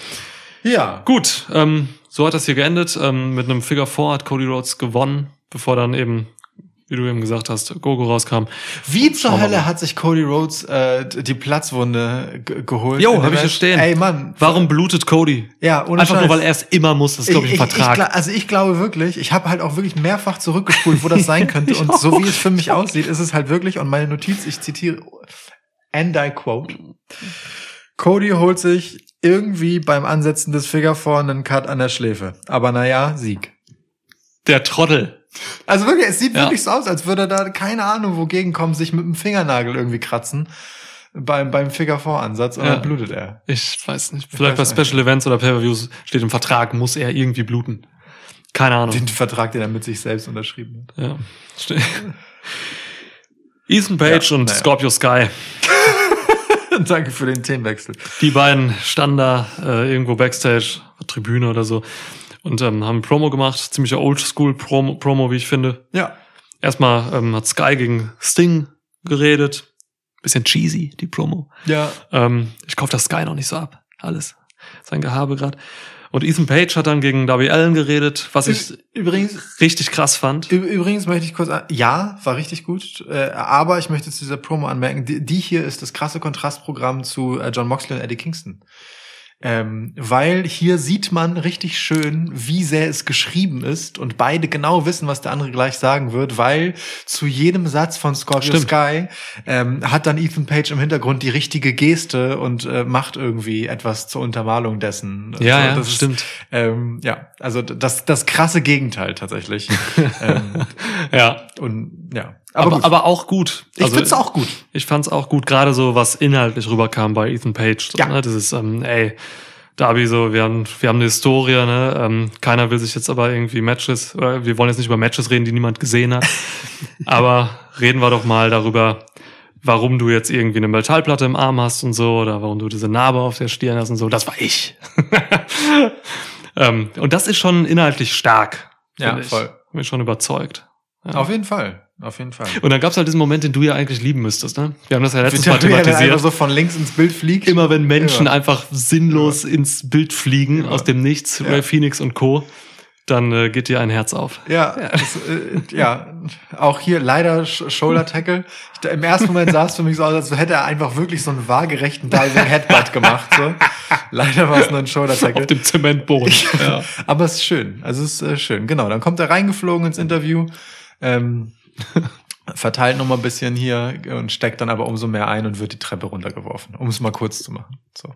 Ja. Gut, ähm, so hat das hier geendet. Ähm, mit einem Figure 4 hat Cody Rhodes gewonnen, bevor dann eben, wie du eben gesagt hast, Gogo rauskam. Wie zur Schauen Hölle hat sich Cody Rhodes äh, die Platzwunde ge- geholt? Jo, in hab dem ich hier stehen. Ey, Mann. Warum blutet Cody? Ja, ohne Einfach nur, Scheiß. weil er es immer muss. Das ist, glaube ich, ein Vertrag. Ich, gla- also ich glaube wirklich, ich habe halt auch wirklich mehrfach zurückgespult, wo das sein <laughs> könnte. Ich und auch. so wie es für mich aussieht, ist es halt wirklich, und meine Notiz, ich zitiere, and I quote, Cody holt sich irgendwie beim Ansetzen des Figure vorne einen Cut an der Schläfe. Aber naja, Sieg. Der Trottel. Also wirklich, es sieht Ja. wirklich so aus, als würde er da keine Ahnung wogegen kommen, sich mit dem Fingernagel irgendwie kratzen beim, beim Figure 4 Ansatz und Ja. dann blutet er. Ich weiß nicht. Vielleicht weiß bei Special Events oder Pay-Per-Views steht im Vertrag, muss er irgendwie bluten. Keine Ahnung. Den Vertrag, den er mit sich selbst unterschrieben hat. Ja. Ste- <laughs> Ethan Page Ja, und naja. Scorpio Sky. <laughs> Danke für den Themenwechsel. Die beiden standen da äh, irgendwo Backstage, Tribüne oder so und ähm, haben Promo gemacht. Ziemlicher Oldschool-Promo, Promo, wie ich finde. Ja. Erstmal ähm, hat Sky gegen Sting geredet. Bisschen cheesy, die Promo. Ja. Ähm, ich kaufe das Sky noch nicht so ab. Alles. Sein Gehabe gerade. Und Ethan Page hat dann gegen Darby Allen geredet, was ich Übrigens, richtig krass fand. Übrigens möchte ich kurz, ja, war richtig gut, äh, aber ich möchte zu dieser Promo anmerken, die, die hier ist das krasse Kontrastprogramm zu äh, John Moxley und Eddie Kingston. Ähm, weil hier sieht man richtig schön, wie sehr es geschrieben ist und beide genau wissen, was der andere gleich sagen wird, weil zu jedem Satz von Scorpio Stimmt. Sky ähm, hat dann Ethan Page im Hintergrund die richtige Geste und äh, macht irgendwie etwas zur Untermalung dessen. Ja, Also, ja, das ist, stimmt. ähm, ja, also das, das krasse Gegenteil tatsächlich. <laughs> ähm, Ja. und ja, Aber, gut. aber auch gut. ich Also, find's auch gut. Ich fand's auch gut, gerade so, was inhaltlich rüberkam bei Ethan Page. So, Ja. ne? Dieses, ähm, ey, Darby, so, wir haben, wir haben eine Historie, ne? Ähm, keiner will sich jetzt aber irgendwie Matches, oder wir wollen jetzt nicht über Matches reden, die niemand gesehen hat. <laughs> aber reden wir doch mal darüber, warum du jetzt irgendwie eine Metallplatte im Arm hast und so, oder warum du diese Narbe auf der Stirn hast und so. Das war ich. <laughs> ähm, und das ist schon inhaltlich stark. Ja, finde ich. voll. Mich schon überzeugt. Ja. Auf jeden Fall. Auf jeden Fall. Und dann gab's halt diesen Moment, den du ja eigentlich lieben müsstest, ne? Wir haben das ja letztes <laughs> Mal thematisiert. so von links ins Bild fliegt. Immer wenn Menschen Ja. einfach sinnlos ins Bild fliegen, Ja. aus dem Nichts, Ja. Ray Phoenix und Co., dann äh, geht dir ein Herz auf. Ja, das, äh, ja, auch hier leider Sh- Shoulder Tackle. Ich, Im ersten Moment sah es für mich so aus, als hätte er einfach wirklich so einen waagerechten Diving Headbutt gemacht. So. Leider war es nur ein Shoulder Tackle. Auf dem Zementboden. ja. <laughs> Aber es ist schön. Also es ist äh, schön. Genau. Dann kommt er reingeflogen ins Interview, ähm, verteilt noch mal ein bisschen hier und steckt dann aber umso mehr ein und wird die Treppe runtergeworfen, um es mal kurz zu machen. So.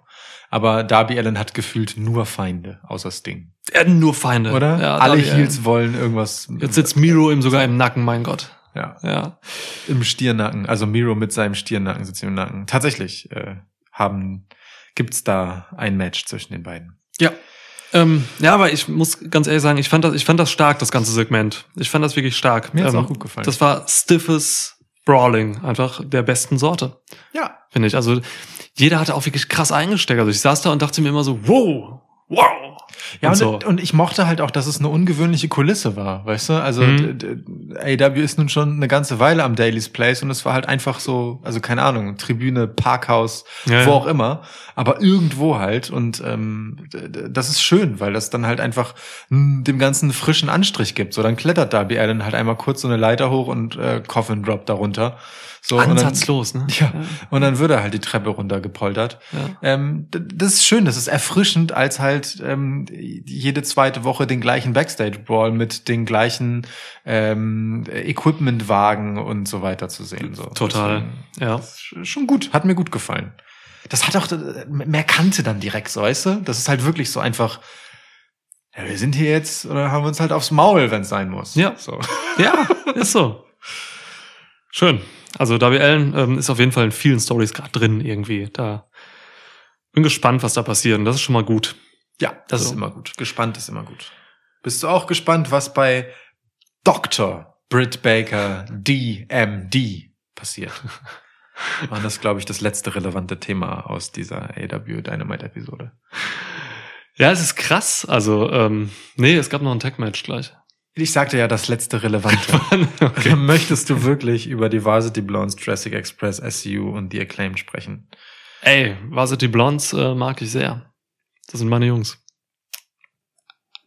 Aber Darby Allen hat gefühlt nur Feinde, außer Sting. Er hat nur Feinde. Oder? Ja, Alle Darby. Heels wollen irgendwas. Jetzt sitzt Miro ihm sogar im Nacken, mein Gott. ja, Ja. im Stirnacken. Also Miro mit seinem Stirnacken sitzt ihm im Nacken. Tatsächlich äh, haben gibt's da ein Match zwischen den beiden. Ja. Ähm, ja, aber ich muss ganz ehrlich sagen, ich fand das, ich fand das stark, das ganze Segment. Ich fand das wirklich stark. Mir hat's ähm, auch gut gefallen. Das war stiffes Brawling, einfach der besten Sorte. Ja. finde ich. Also jeder hatte auch wirklich krass eingesteckt. Also ich saß da und dachte mir immer so, wow, wow. Ja, und und, so. und ich mochte halt auch, dass es eine ungewöhnliche Kulisse war, weißt du? Also Mhm. AW ist nun schon eine ganze Weile am Daily's Place und es war halt einfach so, also keine Ahnung, Tribüne, Parkhaus, Ja, wo auch immer, aber irgendwo halt und ähm, das ist schön, weil das dann halt einfach dem ganzen frischen Anstrich gibt. So, dann klettert Darby Allen halt einmal kurz so eine Leiter hoch und äh, Coffin Drop darunter. So, und dann- Ansatzlos, ne? Ja, und dann wird er halt die Treppe runtergepoltert. Ja. Ähm, das ist schön, das ist erfrischend, als halt ähm, jede zweite Woche den gleichen Backstage-Brawl mit den gleichen ähm, Equipmentwagen und so weiter zu sehen. So. Total, Deswegen, ja. schon gut, hat mir gut gefallen. das hat auch mehr Kante dann direkt, so, weißt du? Das ist halt wirklich so einfach, ja, wir sind hier jetzt oder haben uns halt aufs Maul, wenn es sein muss. Ja. So. Ja, <laughs> ist so. Schön. Also Darby Allen ähm, ist auf jeden Fall in vielen Stories gerade drin irgendwie. Da bin gespannt, was da passiert. Und das ist schon mal gut. Ja, das So. ist immer gut. Gespannt ist immer gut. Bist du auch gespannt, was bei Dr. Britt Baker DMD passiert? <laughs> War das, glaube ich, das letzte relevante Thema aus dieser AW Dynamite-Episode. Ja, es ist krass. Also, ähm, nee, es gab noch ein Tag-Match gleich. Ich sagte ja das letzte relevante. <laughs> okay. Möchtest du wirklich über die Varsity Blondes, Jurassic Express, SCU und The Acclaimed sprechen? Ey, Varsity Blondes äh, mag ich sehr. Das sind meine Jungs.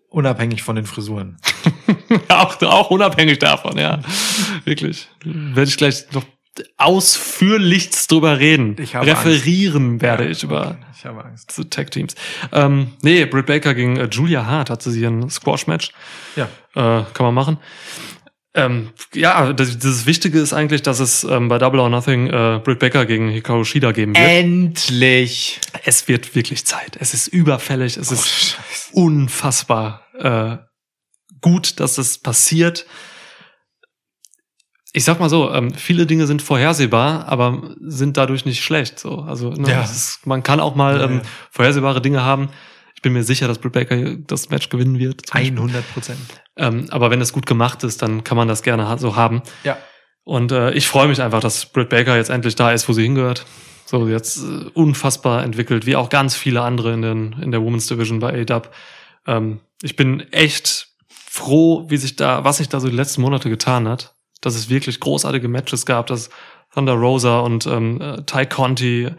Unabhängig von den Frisuren. <laughs> auch, auch unabhängig davon, ja. Wirklich. Werde ich gleich noch ausführlichst drüber reden. Ich habe Referieren werde Ja, ich über okay. Ich habe Angst. diese Tag-Teams. Ähm, nee, Britt Baker gegen äh, Julia Hart hatte sie ein Squash-Match. Ja. Äh, kann man machen. Ähm, ja, das, das Wichtige ist eigentlich, dass es ähm, bei Double or Nothing äh, Britt Baker gegen Hikaru Shida geben wird. Endlich! Es wird wirklich Zeit. Es ist überfällig. Es ist Scheiße. unfassbar äh, gut, dass es passiert. Ich sag mal so, ähm, viele Dinge sind vorhersehbar, aber sind dadurch nicht schlecht. So, also ne, Ja. ist, man kann auch mal Ja, ähm, vorhersehbare Dinge haben. Ich bin mir sicher, dass Britt Baker das Match gewinnen wird. zum Beispiel. 100 Prozent. Ähm, aber wenn es gut gemacht ist, dann kann man das gerne ha- so haben. Ja. Und äh, ich freue mich einfach, dass Britt Baker jetzt endlich da ist, wo sie hingehört. So jetzt äh, unfassbar entwickelt, wie auch ganz viele andere in, den, in der Women's Division bei ADAP. Ähm, ich bin echt froh, wie sich da, was sich da so die letzten Monate getan hat. Dass es wirklich großartige Matches gab, dass Thunder Rosa und ähm, äh, Ty Conti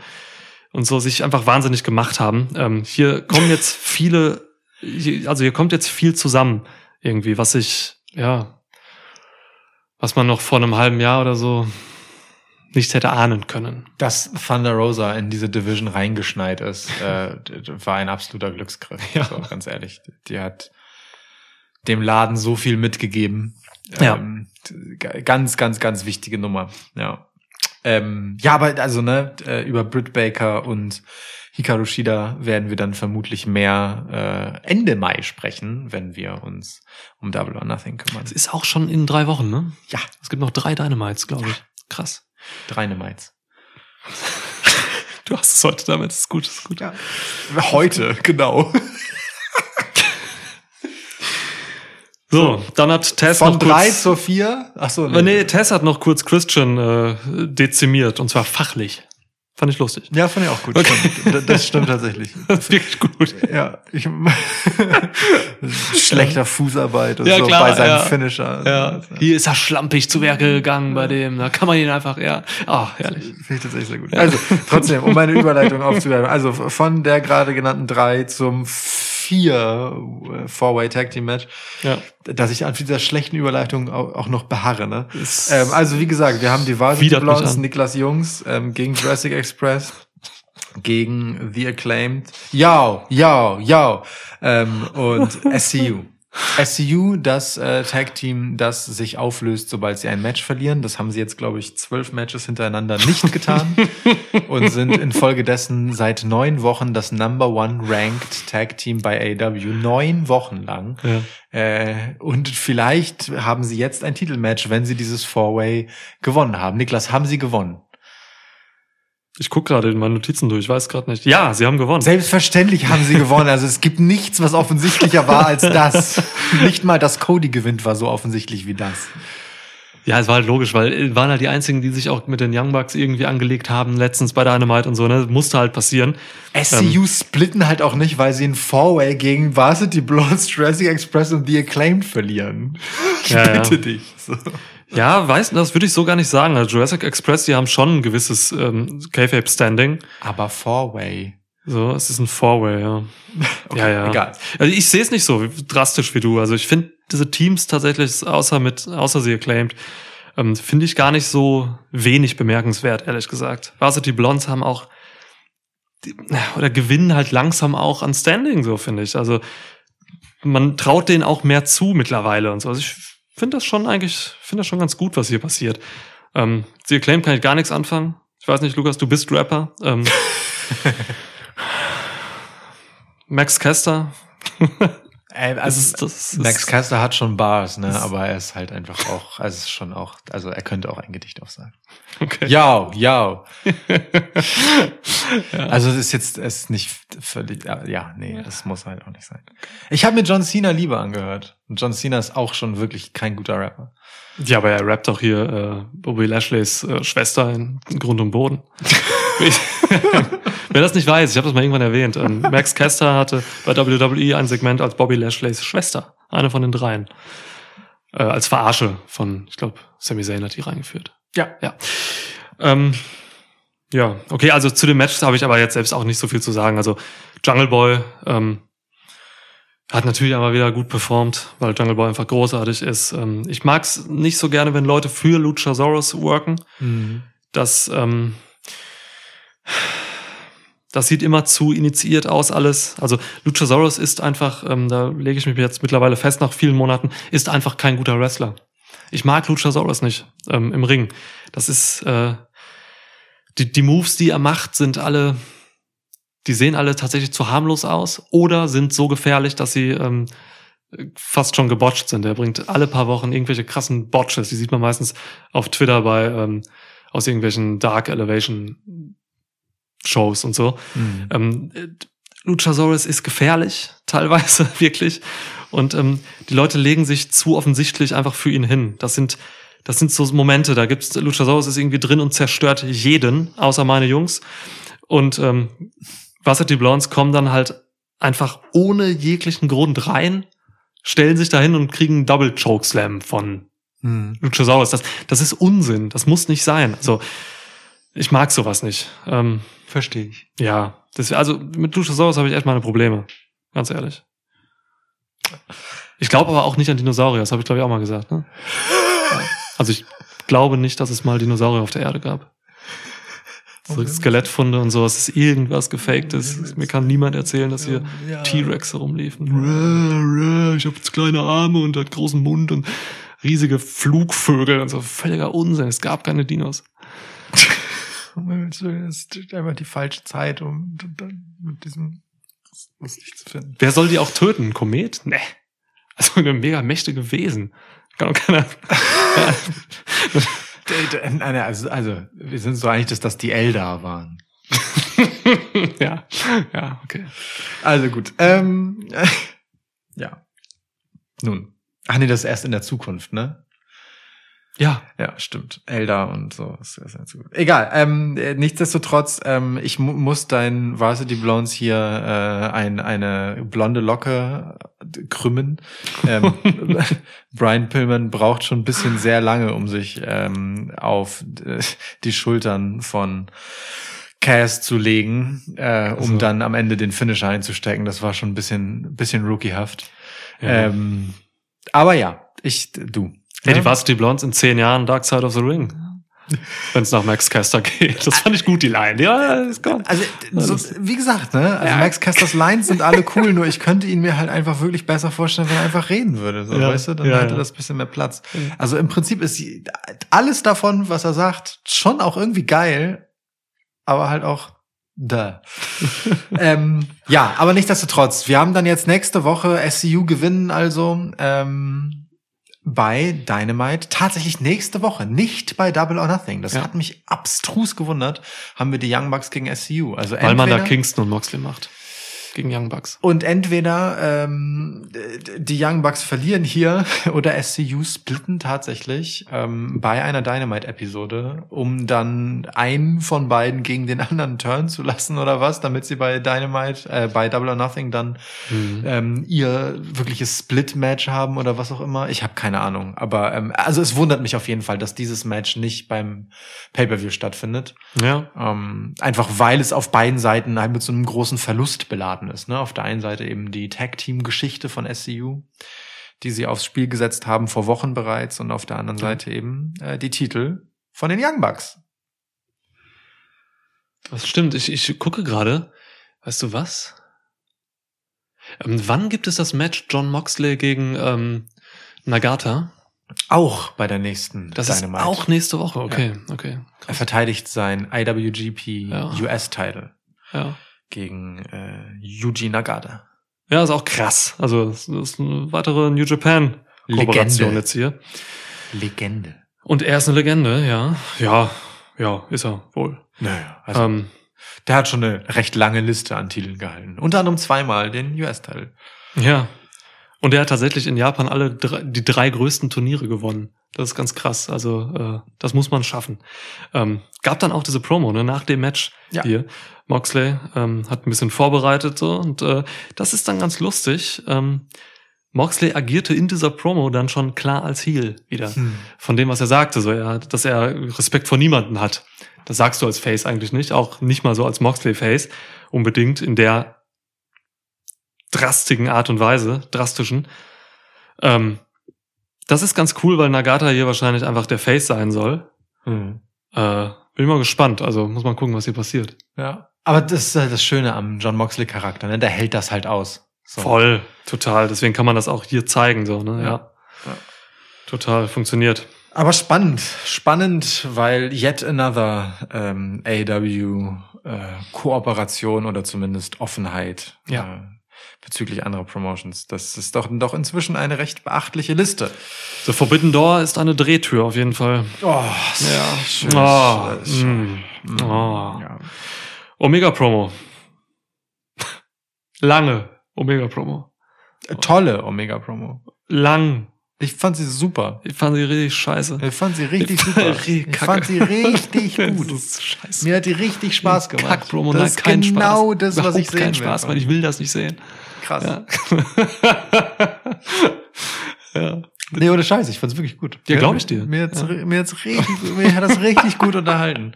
und so sich einfach wahnsinnig gemacht haben. Ähm, hier kommen jetzt <laughs> viele, also hier kommt jetzt viel zusammen irgendwie, was ich, ja, was man noch vor einem halben Jahr oder so nicht hätte ahnen können. Dass Thunder Rosa in diese Division reingeschneit ist, <laughs> äh, war ein absoluter Glücksgriff. Ja. So, ganz ehrlich. Die hat dem Laden so viel mitgegeben. Ja. Ähm, ganz, ganz, ganz wichtige Nummer. Ja. Ähm, ja, aber also, ne, äh, über Britt Baker und Hikaru Shida werden wir dann vermutlich mehr äh, Ende Mai sprechen, wenn wir uns um Double or Nothing kümmern. Es ist auch schon in drei Wochen, ne? Ja, Es gibt noch drei Dynamites, glaube ich. Krass. drei Mites. <laughs> Du hast es heute damit, ist gut, ist gut. Ja. Heute, genau. So, dann hat Tess Von noch drei kurz, zur vier? Ach so, Äh, nee, Tess hat noch kurz Christian äh, dezimiert und zwar fachlich. Fand ich lustig. Ja, fand ich auch gut. Okay. <laughs> Das stimmt tatsächlich. <laughs> Das ist wirklich gut. Ja, ich <laughs> schlechter Fußarbeit und Ja, so klar, bei seinem ja. Finisher. Ja, hier ist er schlampig zu Werke gegangen bei dem. Da kann man ihn einfach, ja. Ah, herrlich. Finde ich tatsächlich sehr gut. Also, trotzdem, um meine Überleitung aufzuwerfen. Also, von der gerade genannten drei zum vier äh, Four-Way Tag Team Match, Ja. dass ich an dieser schlechten Überleitung auch, noch beharre, ne? Ähm, also, wie gesagt, wir haben die Varsity Blondes. Niklas Jungs, ähm, gegen Jurassic Express, gegen The Acclaimed, Yao, Yao, Yao, ähm, und SCU. SCU, das äh, Tag-Team, das sich auflöst, sobald sie ein Match verlieren. Das haben sie jetzt, glaube ich, zwölf Matches hintereinander nicht getan <laughs> und sind infolgedessen seit neun Wochen das Number One Ranked Tag-Team bei AW. Neun Wochen lang. Ja. Äh, und vielleicht haben sie jetzt ein Titelmatch, wenn sie dieses Four-Way gewonnen haben. Niklas, haben sie gewonnen? Ich guck gerade in meine Notizen durch, weiß gerade nicht. Ja, sie haben gewonnen. Selbstverständlich haben sie gewonnen. Also es gibt nichts, was offensichtlicher war als das. <laughs> Nicht mal, dass Cody gewinnt, war so offensichtlich wie das. Ja, es war halt logisch, weil äh, waren halt die einzigen, die sich auch mit den Young Bucks irgendwie angelegt haben, letztens bei Dynamite und so, ne? Musste halt passieren. SCU splitten halt auch nicht, weil sie ein Four-Way gegen Varsity Blondes, Jurassic Express und The Acclaimed verlieren. Ich Ja, ja. <laughs> bitte dich. So. Ja, weiß, das würde ich so gar nicht sagen. Also Jurassic Express, die haben schon ein gewisses ähm, K-Fape-Standing. Aber Four-Way. So, es ist ein Four-Way, ja. <laughs> Okay, ja, ja. egal. Also ich sehe es nicht so drastisch wie du. Also ich finde diese Teams tatsächlich, außer mit, außer sie acclaimed, ähm, finde ich gar nicht so wenig bemerkenswert, ehrlich gesagt. Varsity Blondes haben auch die, oder gewinnen halt langsam auch an Standing, so finde ich. Also man traut denen auch mehr zu mittlerweile und so. Also ich finde das schon eigentlich, finde das schon ganz gut, was hier passiert. Ähm, sie acclaimed kann ich gar nichts anfangen. Ich weiß nicht, Lukas, du bist Rapper. Ähm, <laughs> Max Kester. <laughs> Das also, ist- das ist- Max Caster hat schon Bars, ne? Aber er ist halt einfach auch, also ist schon auch, also er könnte auch ein Gedicht aufsagen. Okay. Ja, <laughs> ja. Also es ist jetzt, es ist nicht völlig, ja, ja, nee, das muss halt auch nicht sein. Ich habe mir John Cena lieber angehört. Und John Cena ist auch schon wirklich kein guter Rapper. Ja, aber er rappt doch hier äh, Bobby Lashleys äh, Schwester in Grund und Boden. <laughs> <laughs> Wer das nicht weiß, ich habe das mal irgendwann erwähnt. Ähm, Max Kester hatte bei WWE ein Segment als Bobby Lashleys Schwester, eine von den dreien. Äh, als Verarsche von, ich glaube, Sami Zayn hat die reingeführt. Ja. Ja. Ähm, ja, okay, also zu den Matches habe ich aber jetzt selbst auch nicht so viel zu sagen. Also Jungle Boy ähm, hat natürlich aber wieder gut performt, weil Jungle Boy einfach großartig ist. Ähm, ich mag's nicht so gerne, wenn Leute für Luchasaurus worken. Das, ähm, das sieht immer zu initiiert aus alles. Also Luchasaurus ist einfach, ähm, da lege ich mich jetzt mittlerweile fest nach vielen Monaten, ist einfach kein guter Wrestler. Ich mag Luchasaurus nicht ähm, im Ring. Das ist äh, die, die Moves, die er macht, sind alle, die sehen alle tatsächlich zu harmlos aus oder sind so gefährlich, dass sie ähm, fast schon gebotcht sind. Er bringt alle paar Wochen irgendwelche krassen Botches. Die sieht man meistens auf Twitter bei ähm, aus irgendwelchen Dark Elevation Shows und so. Mhm. Ähm, äh, Luchasaurus ist gefährlich, teilweise <laughs> wirklich. Und ähm, die Leute legen sich zu offensichtlich einfach für ihn hin. Das sind, das sind so Momente, da gibt's Luchasaurus ist irgendwie drin und zerstört jeden, außer meine Jungs. Und ähm, Varsity Blondes kommen dann halt einfach ohne jeglichen Grund rein, stellen sich dahin und kriegen einen Double Chokeslam von Mhm. Luchasaurus. Das, das ist Unsinn. Das muss nicht sein. Also ich mag sowas nicht. Ähm, Verstehe ich. ja, das, also mit Luchasaurus habe ich echt meine Probleme. Ganz ehrlich. Ich glaube aber auch nicht an Dinosaurier. Das habe ich glaube ich auch mal gesagt. Ne? <laughs> Also ich glaube nicht, dass es mal Dinosaurier auf der Erde gab. So Okay. Skelettfunde und sowas ist irgendwas gefaktes. Mir kann niemand erzählen, dass hier Ja. T-Rex herumliefen. Ich habe jetzt kleine Arme und einen großen Mund und riesige Flugvögel und so. Völliger Unsinn. Es gab keine Dinos. <laughs> Das ist einfach die falsche Zeit, um dann mit diesem lustig zu finden. Wer soll die auch töten? Ein Komet? Nee. Also eine mega mächtige Wesen. Kann doch keiner. <laughs> <laughs> Also, also, wir sind so einig, dass das die Eldar waren. <laughs> ja, ja, okay. Also gut. Ähm, <laughs> ja. Nun. Ach nee, das ist erst in der Zukunft, ne? Ja, Ja, stimmt. Eldar und so. Das ist zu gut. Egal. Ähm, äh, nichtsdestotrotz, ähm, ich mu muss dein Varsity Blondes hier äh, ein, eine blonde Locke äh, krümmen. Ähm, <laughs> Brian Pillman braucht schon ein bisschen sehr lange, um sich ähm, auf äh, die Schultern von Cass zu legen, äh, um Also- dann am Ende den Finisher einzustecken. Das war schon ein bisschen, bisschen rookiehaft. ja. Ähm, aber ja, ich, du. Ja Ja? die Varsity Blondes in zehn Jahren Dark Side of the Ring. Wenn es nach Max Caster geht. Das fand ich gut, die Line. Ja, ist gut. Also, so, wie gesagt, ne? Also Ja. Max Casters Lines sind alle cool, nur ich könnte ihn mir halt einfach wirklich besser vorstellen, wenn er einfach reden würde. So, Ja. weißt du, dann Ja, hätte das bisschen mehr Platz. Also im Prinzip ist alles davon, was er sagt, schon auch irgendwie geil, aber halt auch da. <laughs> ähm, ja, aber nichtsdestotrotz, wir haben dann jetzt nächste Woche SCU gewinnen, also ähm, bei Dynamite. Tatsächlich nächste Woche, nicht bei Double or Nothing. Das Ja. hat mich abstrus gewundert. Haben wir die Young Bucks gegen SCU. Also Weil man da Kingston und Moxley macht. Gegen Young Bucks. und entweder ähm, die Young Bucks verlieren hier <laughs> oder SCU splitten tatsächlich ähm, bei einer Dynamite-Episode, um dann einen von beiden gegen den anderen turnen zu lassen oder was, damit sie bei Dynamite, äh, bei Double or Nothing dann Mhm. ähm, ihr wirkliches Split-Match haben oder was auch immer. Ich habe keine Ahnung. Aber ähm, also es wundert mich auf jeden Fall, dass dieses Match nicht beim Pay-Per-View stattfindet. Ja. Ähm, einfach weil es auf beiden Seiten halt mit so einem großen Verlust beladen ist. Ne? Auf der einen Seite eben die Tag-Team-Geschichte von SCU, die sie aufs Spiel gesetzt haben vor Wochen bereits, und auf der anderen Seite eben äh, die Titel von den Young Bucks. Das stimmt. Ich, ich gucke gerade. Weißt du was? Ähm, wann gibt es das Match John Moxley gegen ähm, Nagata? Auch bei der nächsten Das Dynamite. ist auch nächste Woche. Okay, okay. er verteidigt sein IWGP Ja. US-Title. Ja. Gegen äh, Yuji Nagata. Ja, ist auch krass. Also, das ist eine weitere New Japan Kooperation Legende. jetzt hier. Legende. Und er ist eine Legende, ja. Ja, ja, ist er wohl. Naja, also ähm, der hat schon eine recht lange Liste an Titeln gehalten. Unter anderem zweimal den US-Teil. ja. Und er hat tatsächlich in Japan alle drei, die drei größten Turniere gewonnen. Das ist ganz krass. Also, äh, das muss man schaffen. Ähm, gab dann auch diese Promo, ne, nach dem Match Ja. hier. Moxley ähm, hat ein bisschen vorbereitet so und äh, das ist dann ganz lustig. Ähm, Moxley agierte in dieser Promo dann schon klar als Heel wieder. Von dem, was er sagte, so er, dass er Respekt vor niemanden hat. Das sagst du als Face eigentlich nicht, auch nicht mal so als Moxley-Face unbedingt in der drastigen Art und Weise, drastischen. Ähm, das ist ganz cool, weil Nagata hier wahrscheinlich einfach der Face sein soll. Hm. Äh, bin mal gespannt, also muss man gucken, was hier passiert. Ja. Aber das ist halt das Schöne am John Moxley-Charakter, ne? Der hält das halt aus. So. Voll, total. Deswegen kann man das auch hier zeigen, so, ne? Ja. Ja. Ja. Total, funktioniert. Aber spannend, spannend, weil yet another ähm, AW äh, Kooperation oder zumindest Offenheit Ja. Äh, bezüglich anderer Promotions. Das ist doch doch inzwischen eine recht beachtliche Liste. The Forbidden Door ist eine Drehtür auf jeden Fall. Oh, Ja. schön. Oh, schön. mm. Oh. Ja. Omega Promo. Lange Omega Promo. Tolle Omega Promo. Lang. Ich fand sie super. Ich fand sie richtig scheiße. Ich fand sie richtig Ich super. sie Ich fand sie richtig <laughs> gut. Mir hat die richtig Spaß gemacht. Kack-Promo, das ist kein genau Spaß. das, was ich sehen kein will. Spaß, weil ich will das nicht sehen. Krass. Ja. <laughs> ja. Nee, ohne Scheiß, ich fand's wirklich gut. Ja, glaub ich dir. Mir hat's, Ja. mir hat's richtig, mir hat das richtig gut unterhalten.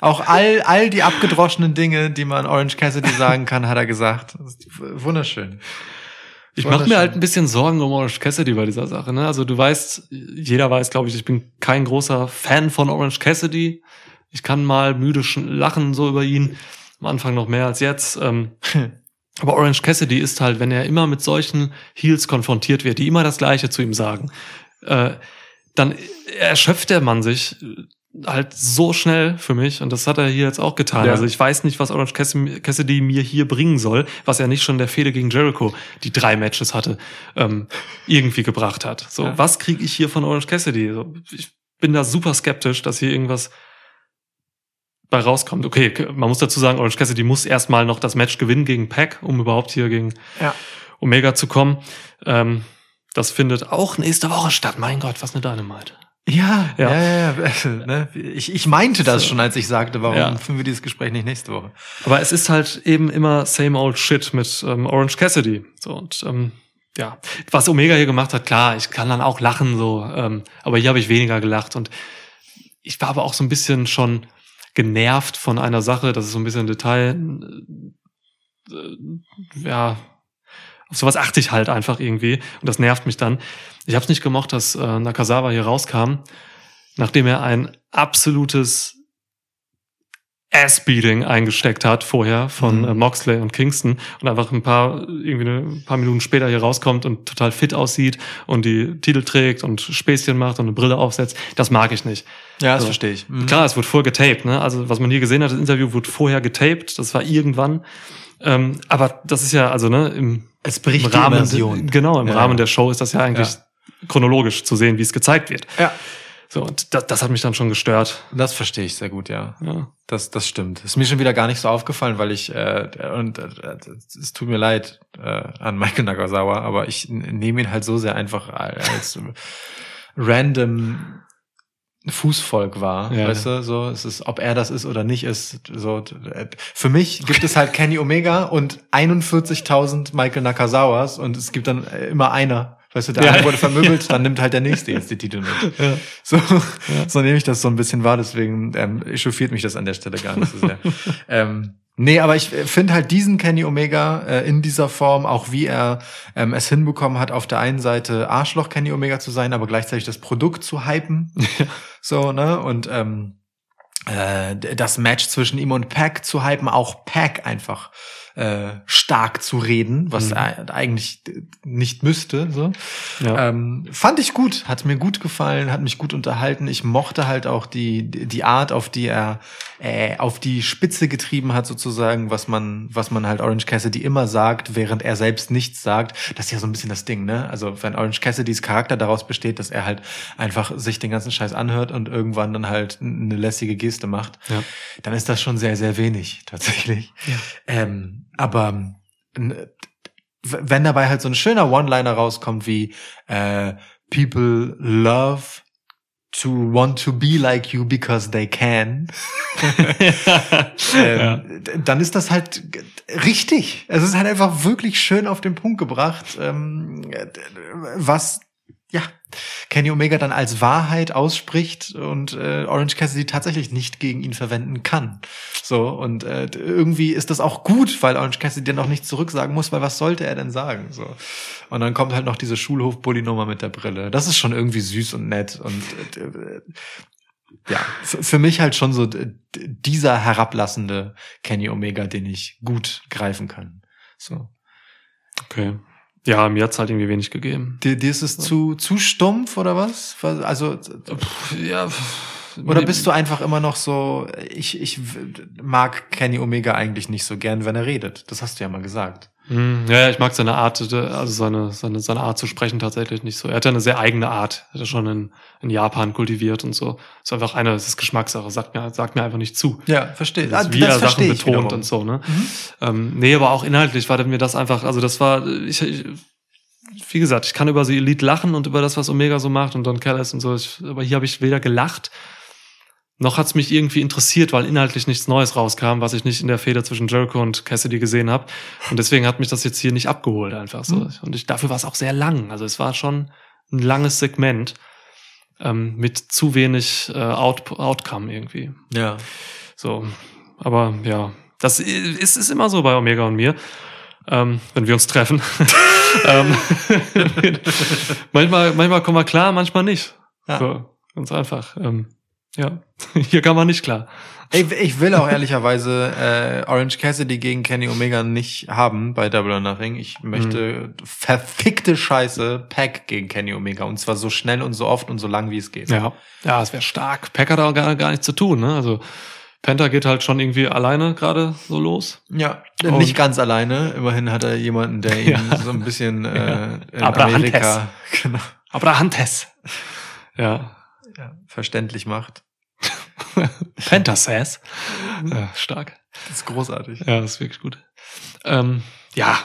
Auch all, all die abgedroschenen Dinge, die man Orange Cassidy sagen kann, hat er gesagt. Wunderschön. Ich mache mir halt ein bisschen Sorgen um Orange Cassidy bei dieser Sache. Ne? Also du weißt, jeder weiß, glaube ich, ich bin kein großer Fan von Orange Cassidy. Ich kann mal müde lachen so über ihn. Am Anfang noch mehr als jetzt. Ähm, <laughs> aber Orange Cassidy ist halt, wenn er immer mit solchen Heels konfrontiert wird, die immer das Gleiche zu ihm sagen, äh, dann erschöpft der Mann sich halt so schnell für mich und das hat er hier jetzt auch getan. Ja. Also ich weiß nicht, was Orange Cassidy mir hier bringen soll, was er nicht schon der Fehde gegen Jericho, die drei Matches hatte, ähm, irgendwie gebracht hat. So, Ja. was kriege ich hier von Orange Cassidy? So, ich bin da super skeptisch, dass hier irgendwas bei rauskommt. Okay, man muss dazu sagen, Orange Cassidy muss erstmal noch das Match gewinnen gegen Pack, um überhaupt hier gegen Ja. Omega zu kommen. Ähm, das findet auch nächste Woche statt. Mein Gott, was eine Dynamite. Ja, Ja. ja, ja. ja. ne? ich, ich meinte das schon, als ich sagte, warum Ja. führen wir dieses Gespräch nicht nächste Woche? Aber es ist halt eben immer same old shit mit ähm, Orange Cassidy. So und ähm, ja, was Omega hier gemacht hat, klar, ich kann dann auch lachen so, ähm, aber hier habe ich weniger gelacht und ich war aber auch so ein bisschen schon genervt von einer Sache, das ist so ein bisschen Detail. Äh, ja, auf sowas achte ich halt einfach irgendwie und das nervt mich dann. Ich habe es nicht gemocht, dass äh, Nakazawa hier rauskam, nachdem er ein absolutes Ass-Beating eingesteckt hat vorher von Mhm. äh, Moxley und Kingston und einfach ein paar irgendwie ein paar Minuten später hier rauskommt und total fit aussieht und die Titel trägt und Späßchen macht und eine Brille aufsetzt. Das mag ich nicht. Ja, das So. verstehe ich. Mhm. Klar, es wurde vorher getaped, ne? Also was man hier gesehen hat, das Interview wurde vorher getaped, das war irgendwann. Ähm, aber das ist ja, also ne, im, Es im bricht die Rahmen, genau, im Ja, Rahmen ja. der Show ist das ja eigentlich Ja. chronologisch zu sehen, wie es gezeigt wird. Ja, So, und das, das hat mich dann schon gestört. das verstehe ich sehr gut, ja. Ja. Das, das stimmt. Ist mir schon wieder gar nicht so aufgefallen, weil ich, äh, und äh, es tut mir leid äh, an Michael Nagasawa, aber ich nehme ihn halt so sehr einfach als <laughs> random Fußvolk wahr, Ja. weißt du, so, es ist, ob er das ist oder nicht ist, so, äh, für mich gibt es halt Kenny Omega und 41.000 Michael Nakasawas und es gibt dann immer einer, weißt du, der <laughs> Ja. eine wurde vermöbelt, dann nimmt halt der <laughs> nächste jetzt die Titel mit. Ja. So, so nehme ich das so ein bisschen wahr, deswegen ähm, echauffiert mich das an der Stelle gar nicht so sehr. <laughs> ähm, nee, aber ich finde halt diesen Kenny Omega äh, in dieser Form, auch wie er ähm, es hinbekommen hat, auf der einen Seite Arschloch Kenny Omega zu sein, aber gleichzeitig das Produkt zu hypen. so, ne? Und ähm, äh, das Match zwischen ihm und Pack zu hypen, auch Pack einfach äh, stark zu reden, was Mhm. er eigentlich nicht müsste. So. Ja. Ähm, fand ich gut, hat mir gut gefallen, hat mich gut unterhalten. Ich mochte halt auch die die Art, auf die er äh, auf die Spitze getrieben hat sozusagen, was man was man halt Orange Cassidy immer sagt, während er selbst nichts sagt. Das ist ja so ein bisschen das Ding, ne? Also wenn Orange Cassidys Charakter daraus besteht, dass er halt einfach sich den ganzen Scheiß anhört und irgendwann dann halt eine lässige Geste macht, Ja. dann ist das schon sehr sehr wenig tatsächlich. Ja. Ähm, aber wenn dabei halt so ein schöner One-Liner rauskommt wie äh, People love to want to be like you because they can, <laughs> ähm, ja. dann ist das halt richtig. Es ist halt einfach wirklich schön auf den Punkt gebracht, ähm, was ja Kenny Omega dann als Wahrheit ausspricht und äh, Orange Cassidy tatsächlich nicht gegen ihn verwenden kann. So und äh, irgendwie ist das auch gut, weil Orange Cassidy dann auch nichts zurücksagen muss, weil was sollte er denn sagen? So und dann kommt halt noch diese Schulhof-Bully-Nummer mit der Brille. Das ist schon irgendwie süß und nett und äh, äh, ja, für, mich halt schon so dieser herablassende Kenny Omega, den ich gut greifen kann. So. Okay. Ja, mir hat's halt irgendwie wenig gegeben. Dir, dir ist es zu, zu stumpf oder was? Also, Ja. Oder bist du einfach immer noch so, ich, ich mag Kenny Omega eigentlich nicht so gern, wenn er redet. Das hast du ja mal gesagt. Hm, Ja, ich mag seine Art, also seine, seine, seine Art zu sprechen tatsächlich nicht so. Er hat ja eine sehr eigene Art. Er hat ja schon in, in Japan kultiviert und so. Ist einfach eine, das ist Geschmackssache. Sagt mir, sagt mir einfach nicht zu. Ja, verstehe. Das ist, wie er Sachen betont und so, ne? Ähm, nee, aber auch inhaltlich war mir das einfach, also das war, ich, ich wie gesagt, ich kann über sie Elite lachen und über das, was Omega so macht und Don Callis und so, ich, aber hier habe ich weder gelacht, noch hat's mich irgendwie interessiert, weil inhaltlich nichts Neues rauskam, was ich nicht in der Feder zwischen Jericho und Cassidy gesehen habe. Und deswegen hat mich das jetzt hier nicht abgeholt einfach so. Mhm. Und ich, dafür war es auch sehr lang. Also es war schon ein langes Segment ähm, mit zu wenig äh, Out Outcome irgendwie. Ja. So, aber ja, das ist, ist immer so bei Omega und mir, ähm, wenn wir uns treffen. <laughs> ähm, <laughs> manchmal, manchmal kommen wir klar, manchmal nicht. Ja. So, ganz einfach. Ähm, ja, <laughs> hier kann man nicht klar. Ich, ich will auch ehrlicherweise äh, Orange Cassidy gegen Kenny Omega nicht haben bei Double or Nothing. Ich möchte verfickte Scheiße Pack gegen Kenny Omega und zwar so schnell und so oft und so lang wie es geht. Ja, ja, es wäre stark. Pack hat auch gar, gar nichts zu tun. Ne? Also Penta geht halt schon irgendwie alleine gerade so los. Ja, Und- nicht ganz alleine. Immerhin hat er jemanden, der ihn <laughs> Ja. so ein bisschen <laughs> äh, in Abrahantes. Amerika genau, Abrahantes. Ja. ja, verständlich macht. <laughs> Penta says. Ja, stark. Das ist großartig. Ja, das ist wirklich gut. Ähm, ja,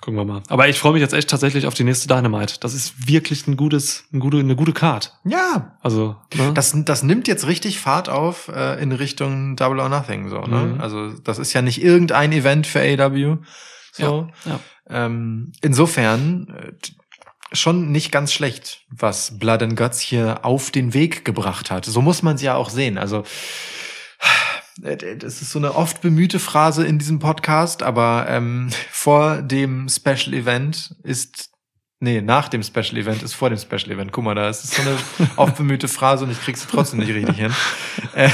gucken wir mal. Aber ich freue mich jetzt echt tatsächlich auf die nächste Dynamite. Das ist wirklich ein gutes, ein gute, eine gute Card. Ja, Also, ne? das, das nimmt jetzt richtig Fahrt auf äh, in Richtung Double or Nothing. So, ne? Mhm. Also das ist ja nicht irgendein Event für AW. So. ja. Ähm, insofern äh, schon nicht ganz schlecht, was Blood and Guts hier auf den Weg gebracht hat. So muss man es ja auch sehen. Also das ist so eine oft bemühte Phrase in diesem Podcast, aber ähm, <laughs> vor dem Special Event ist Nee, nach dem Special Event ist vor dem Special Event. Guck mal, da ist es so eine <laughs> oft bemühte Phrase und ich krieg's trotzdem nicht richtig hin. <laughs> Äh,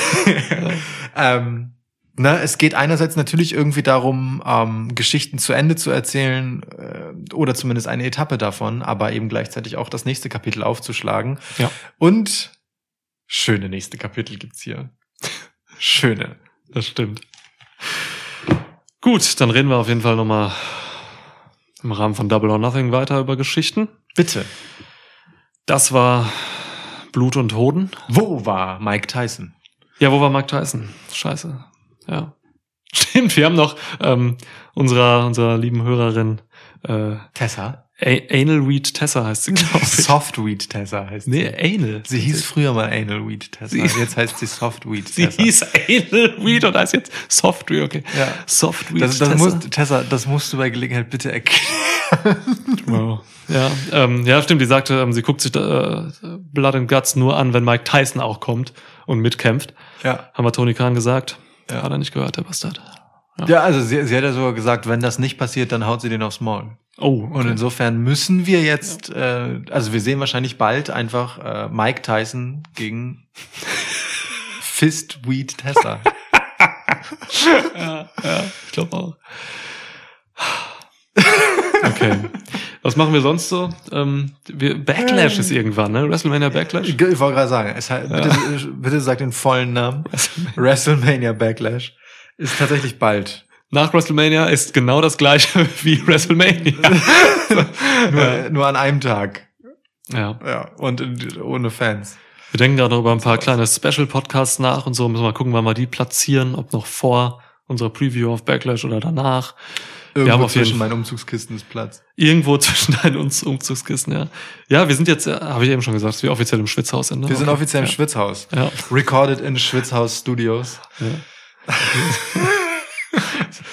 ähm, na, es geht einerseits natürlich irgendwie darum, ähm, Geschichten zu Ende zu erzählen äh, oder zumindest eine Etappe davon, aber eben gleichzeitig auch das nächste Kapitel aufzuschlagen. Ja. Und schöne nächste Kapitel gibt's hier. Schöne. Das stimmt. Gut, dann reden wir auf jeden Fall nochmal im Rahmen von Double or Nothing weiter über Geschichten. Bitte. Das war Blut und Hoden. Wo war Mike Tyson? Ja, wo war Mike Tyson? Scheiße. Ja. Stimmt, wir haben noch ähm, unserer, unserer lieben Hörerin äh, Tessa? A- Anal Weed Tessa heißt sie, glaube ich. Softweed Tessa heißt Nee, Anal. Sie hieß früher mal Anal Weed Tessa. Sie- Jetzt heißt sie Softweed Sie Tessa. hieß Anal Weed und heißt jetzt Softweed, okay. Ja. Softweed Das, das Tessa. musst, Tessa, das musst du bei Gelegenheit bitte erklären. Wow. Ja, ähm, ja, stimmt. Die sagte, ähm, sie guckt sich äh, Blood and Guts nur an, wenn Mike Tyson auch kommt und mitkämpft. Ja. Haben wir Tony Khan gesagt. Ja. Hat er nicht gehört, der Bastard. Ja, also sie, sie hat ja sogar gesagt, wenn das nicht passiert, dann haut sie den aufs Maul. Oh, Und insofern müssen wir jetzt, äh, also wir sehen wahrscheinlich bald einfach äh, Mike Tyson gegen <laughs> Fistweed Tessa. <laughs> ja, ja, ich glaube auch. <laughs> Okay. Was machen wir sonst so? Ähm, wir, Backlash ist irgendwann, ne? WrestleMania Backlash? Ich, ich wollte gerade sagen, es bitte, bitte sag den vollen Namen. WrestleMania Backlash ist tatsächlich bald. Nach WrestleMania ist genau das gleiche <laughs> wie WrestleMania. <laughs> Nur, nur an einem Tag. ja. Ja, und äh, ohne Fans. Wir denken gerade noch über ein paar kleine Special-Podcasts nach und so. Müssen wir mal gucken, wann wir die platzieren, ob noch vor unserer Preview auf Backlash oder danach. Irgendwo haben auf jeden zwischen Fall- meinen Umzugskisten ist Platz. Irgendwo <laughs> zwischen deinen Umz- Umzugskisten, ja. Ja, wir sind jetzt, äh, habe ich eben schon gesagt, wir offiziell im Schwitzhaus sind. Ne? Wir sind Okay. offiziell im ja. Schwitzhaus. Ja. Recorded in Schwitzhaus Studios. <laughs>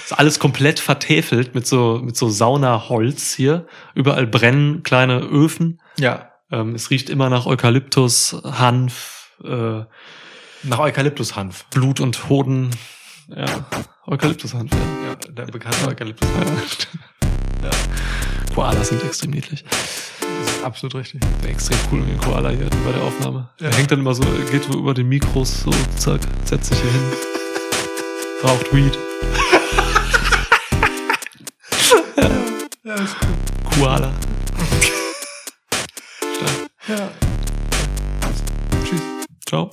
Ist alles komplett vertäfelt mit so, mit so Saunaholz hier. Überall brennen kleine Öfen. Ja. Ähm, es riecht immer nach Eukalyptus, Hanf, äh, Nach Eukalyptushanf. Blut und Hoden. Ja, Eukalyptushanf, ja. Ja, der bekannte Eukalyptus. Ja. Koalas sind extrem niedlich. Das ist absolut richtig. Extrem cool mit dem Koala hier bei der Aufnahme. Er hängt dann immer so, geht so über den Mikros, so, zack, setzt sich hier hin. Raucht Weed. <laughs> Ja, ist Koala. <laughs> Ja. Ciao.